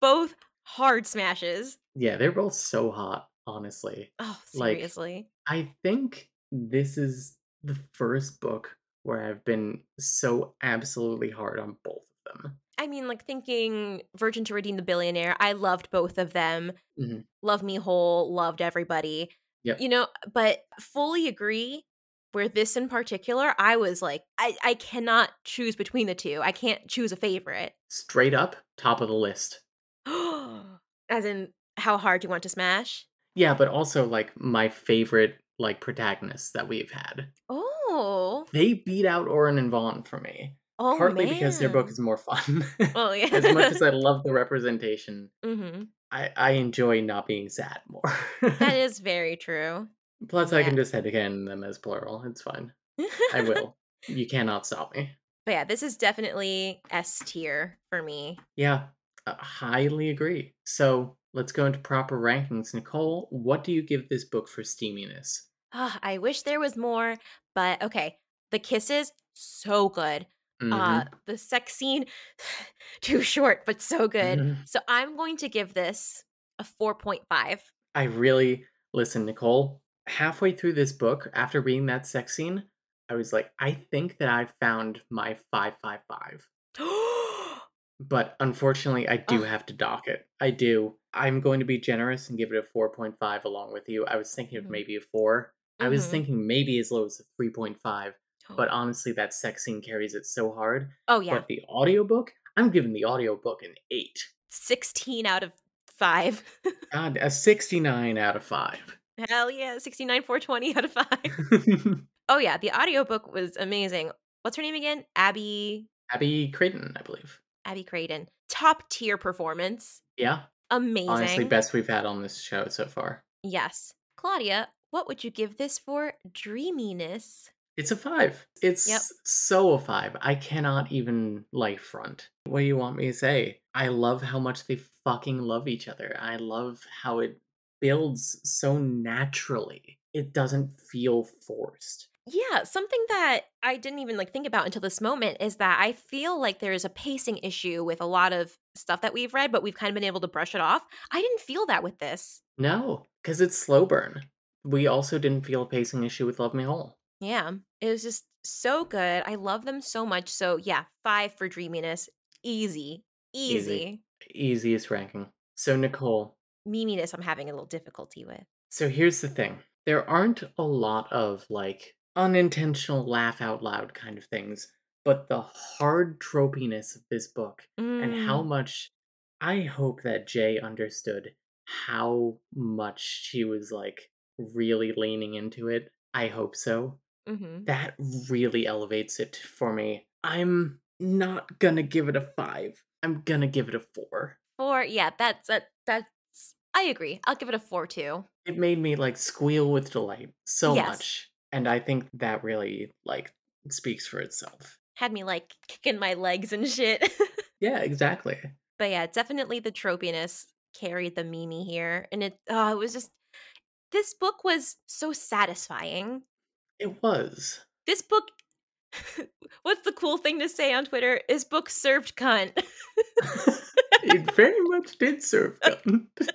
Both hard smashes. Yeah, they're both so hot, honestly. Oh, Like- seriously. I think this is the first book where I've been so absolutely hard on both of them. I mean, like thinking Virgin to Redeem the Billionaire, I loved both of them. Mhm. Love Me Whole, loved everybody. Yep. You know, but fully agree where this in particular, I was like, I, I cannot choose between the two. I can't choose a favorite. Straight up, top of the list. As in how hard you want to smash. Yeah, but also like my favorite like protagonists that we've had. Oh. They beat out Oren and Vaughn for me. Oh partly because their book is more fun. Oh yeah. as much as I love the representation, hmm I, I enjoy not being sad more. That is very true. Plus, I can just headcanon them as plural. It's fine. I will. You cannot stop me. But yeah, this is definitely S tier for me. Yeah, I highly agree. So let's go into proper rankings. Nicole, what do you give this book for steaminess? Ah, I wish there was more, but okay. The kisses, so good. Mhm. Uh the sex scene, too short, but so good. Mhm. So I'm going to give this a 4.5. I really listen, Nicole. Halfway through this book, after reading that sex scene, I was like, I think that I found my five five five. But unfortunately, I do Ugh. have to dock it. I do. I'm going to be generous and give it a 4.5 along with you. I was thinking of Mhm. maybe a 4. I was Mhm. thinking maybe as low as a 3.5. But honestly, that sex scene carries it so hard. oh yeah, But the audiobook, I'm giving the audiobook an 8. 16 out of 5. God, a 69 out of 5. Hell yeah, 69 420 out of 5. oh yeah, the audiobook was amazing. What's her name again? Abby Abby Craden, I believe. Abby Craden. Top tier performance. Yeah. Amazing. Honestly, best we've had on this show so far. Yes. Claudia, what would you give this for dreaminess? It's a five. It's Yep. so a five. I cannot even like front. What do you want me to say? I love how much they fucking love each other. I love how it builds so naturally. It doesn't feel forced. Yeah, something that I didn't even like think about until this moment is that I feel like there is a pacing issue with a lot of stuff that we've read, but we've kind of been able to brush it off. I didn't feel that with this. No, because it's slow burn. We also didn't feel a pacing issue with Love Me Whole. Yeah, it was just so good. I love them so much. So, yeah, five for dreaminess. Easy. Easy. Easiest ranking. So, Nicole, Memeyness, I'm having a little difficulty with. So here's the thing there aren't a lot of like unintentional laugh out loud kind of things, but the hard tropiness of this book and how Mm, much I hope that Jae understood how much she was like really leaning into it. I hope so. Mhm. That really elevates it for me. I'm not gonna give it a five. I'm gonna give it a four. Four, yeah, that's that, that's. I agree. I'll give it a four too. it made me like squeal with delight so Yes. much and i think that really like speaks for itself Had me like kicking my legs and shit. yeah exactly but yeah, definitely the tropiness carried the memey here, and it oh, it was just this book was so satisfying. It was. This book What's the cool thing to say on Twitter? Is book served cunt. it very much did serve cunt.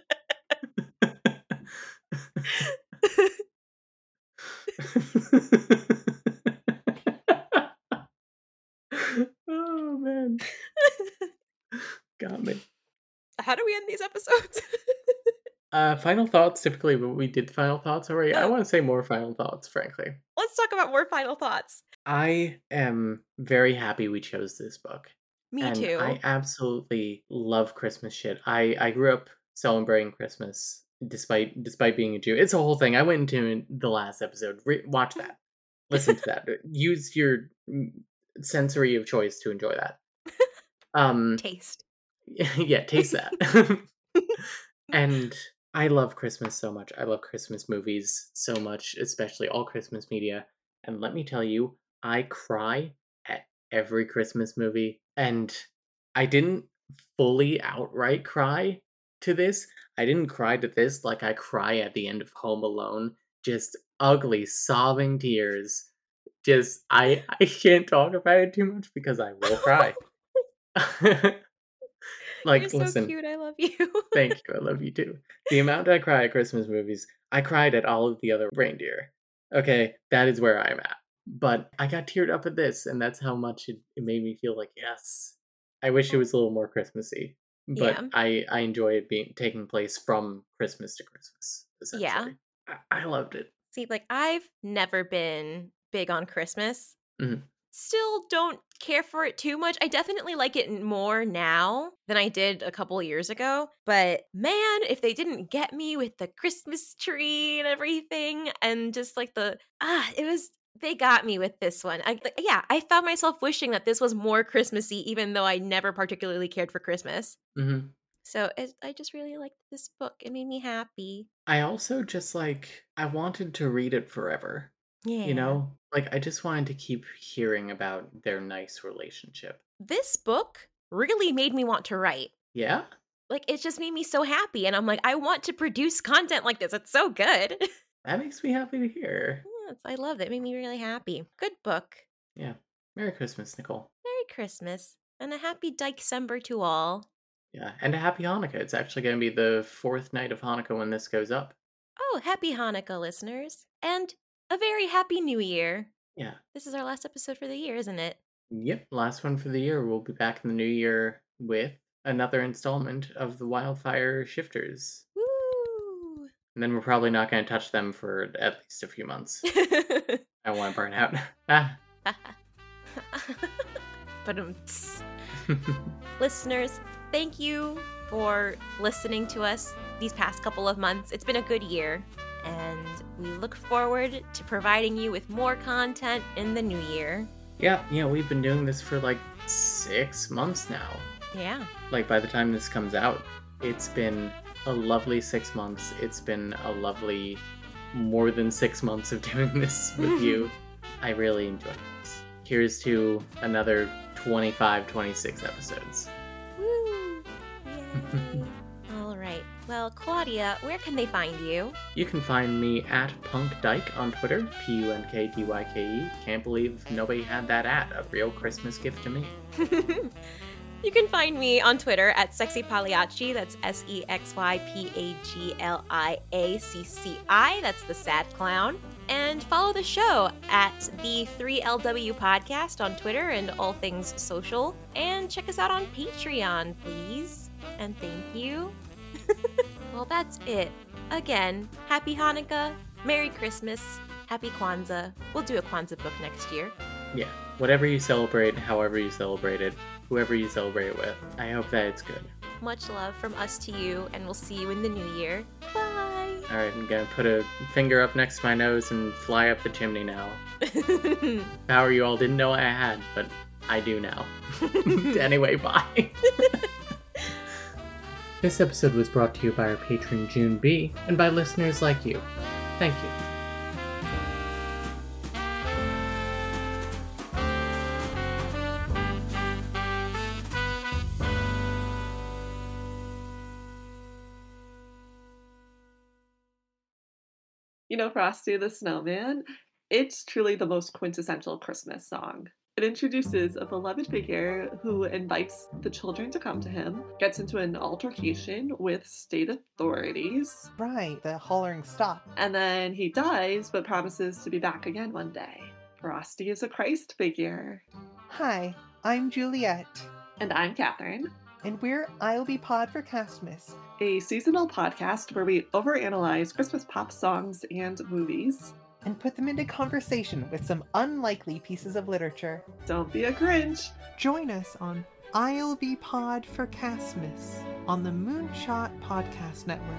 oh man. Got me. How do we end these episodes? Uh, final thoughts. Typically, we did final thoughts already. I want to say more final thoughts, frankly. Let's talk about more final thoughts. I am very happy we chose this book. Me and too. I absolutely love Christmas shit. I I grew up celebrating Christmas despite despite being a Jew. It's a whole thing. I went into the last episode. Re- watch that. Listen to that. Use your sensory of choice to enjoy that. Um Taste. yeah, taste that. and I love Christmas so much. I love Christmas movies so much, especially all Christmas media. And let me tell you, I cry at every Christmas movie. And I didn't fully outright cry to this. I didn't cry to this like I cry at the end of Home Alone. Just ugly, sobbing tears. Just I I can't talk about it too much because I will cry. like You're so listen, cute. I love you. Thank you. I love you too. The amount I cry at Christmas movies, I cried at all of the other reindeer. Okay, that is where I'm at. But I got teared up at this, and that's how much it, it made me feel like yes. I wish it was a little more Christmassy, but Yeah. I I enjoy it being taking place from Christmas to Christmas. Yeah. I, I loved it. See, like I've never been big on Christmas. Mhm. Still don't care for it too much. I definitely like it more now than I did a couple years ago. But man, if they didn't get me with the Christmas tree and everything and just like the ah, it was they got me with this one. I like, yeah, I found myself wishing that this was more Christmassy even though I never particularly cared for Christmas. hmm So it, I just really liked this book. It made me happy. I also just like I wanted to read it forever. Yeah. You know, like I just wanted to keep hearing about their nice relationship. this book really made me want to write. Yeah. Like it just made me so happy and I'm like I want to produce content like this. It's so good. That makes me happy to hear. yes, I love it. It made me really happy. Good book. Yeah. Merry Christmas, Nicole. Merry Christmas and a happy December to all. Yeah. And a happy Hanukkah. It's actually going to be the fourth night of Hanukkah when this goes up. Oh, happy Hanukkah listeners and a very happy new year. Yeah. This is our last episode for the year, isn't it? Yep. Last one for the year. We'll be back in the new year with another installment of the Wildfire Shifters. Woo! And then we're probably not going to touch them for at least a few months. I want to burn out. ah. but listeners, thank you for listening to us these past couple of months. It's been a good year, and we look forward to providing you with more content in the new year. yeah. Yeah. We've been doing this for like six months now. Yeah. like by the time this comes out it's been a lovely six months it's been a lovely more than six months of doing this with you i really enjoyed this here's to another 25 26 episodes Woo! Yay. All right. Well, Claudia, where can they find you? you can find me at punk dyke on twitter p-u-n-k-d-y-k-e can't believe nobody had that at a real christmas gift to me you can find me on Twitter at Sexy Pagliacci. That's S E X Y P A G L I A C C I. That's the sad clown. And follow the show at the 3LW podcast on Twitter and all things social. And check us out on Patreon, please. And thank you. well, that's it. Again, happy Hanukkah, Merry Christmas, Happy Kwanzaa. We'll do a Kwanzaa book next year. yeah whatever you celebrate however you celebrate it whoever you celebrate it with i hope that it's good Much love from us to you, and we'll see you in the new year. Bye. All right, I'm gonna put a finger up next to my nose and fly up the chimney now. Power you all didn't know I had, but I do now. anyway, bye. This episode was brought to you by our patron June B and by listeners like you. Thank you. You know, Frosty the Snowman, it's truly the most quintessential Christmas song. It introduces a beloved figure who invites the children to come to him, gets into an altercation with state authorities, Right, the hollering stop. and then he dies but promises to be back again one day. Frosty is a Christ figure. Hi, I'm Juliet, And I'm Catherine, and we're I'll Be Pod for Castmas. a seasonal podcast where we overanalyze Christmas pop songs and movies. And put them into conversation with some unlikely pieces of literature. Don't be a Grinch. Join us on I'll Be Pod for Castmas on the Moonshot Podcast Network.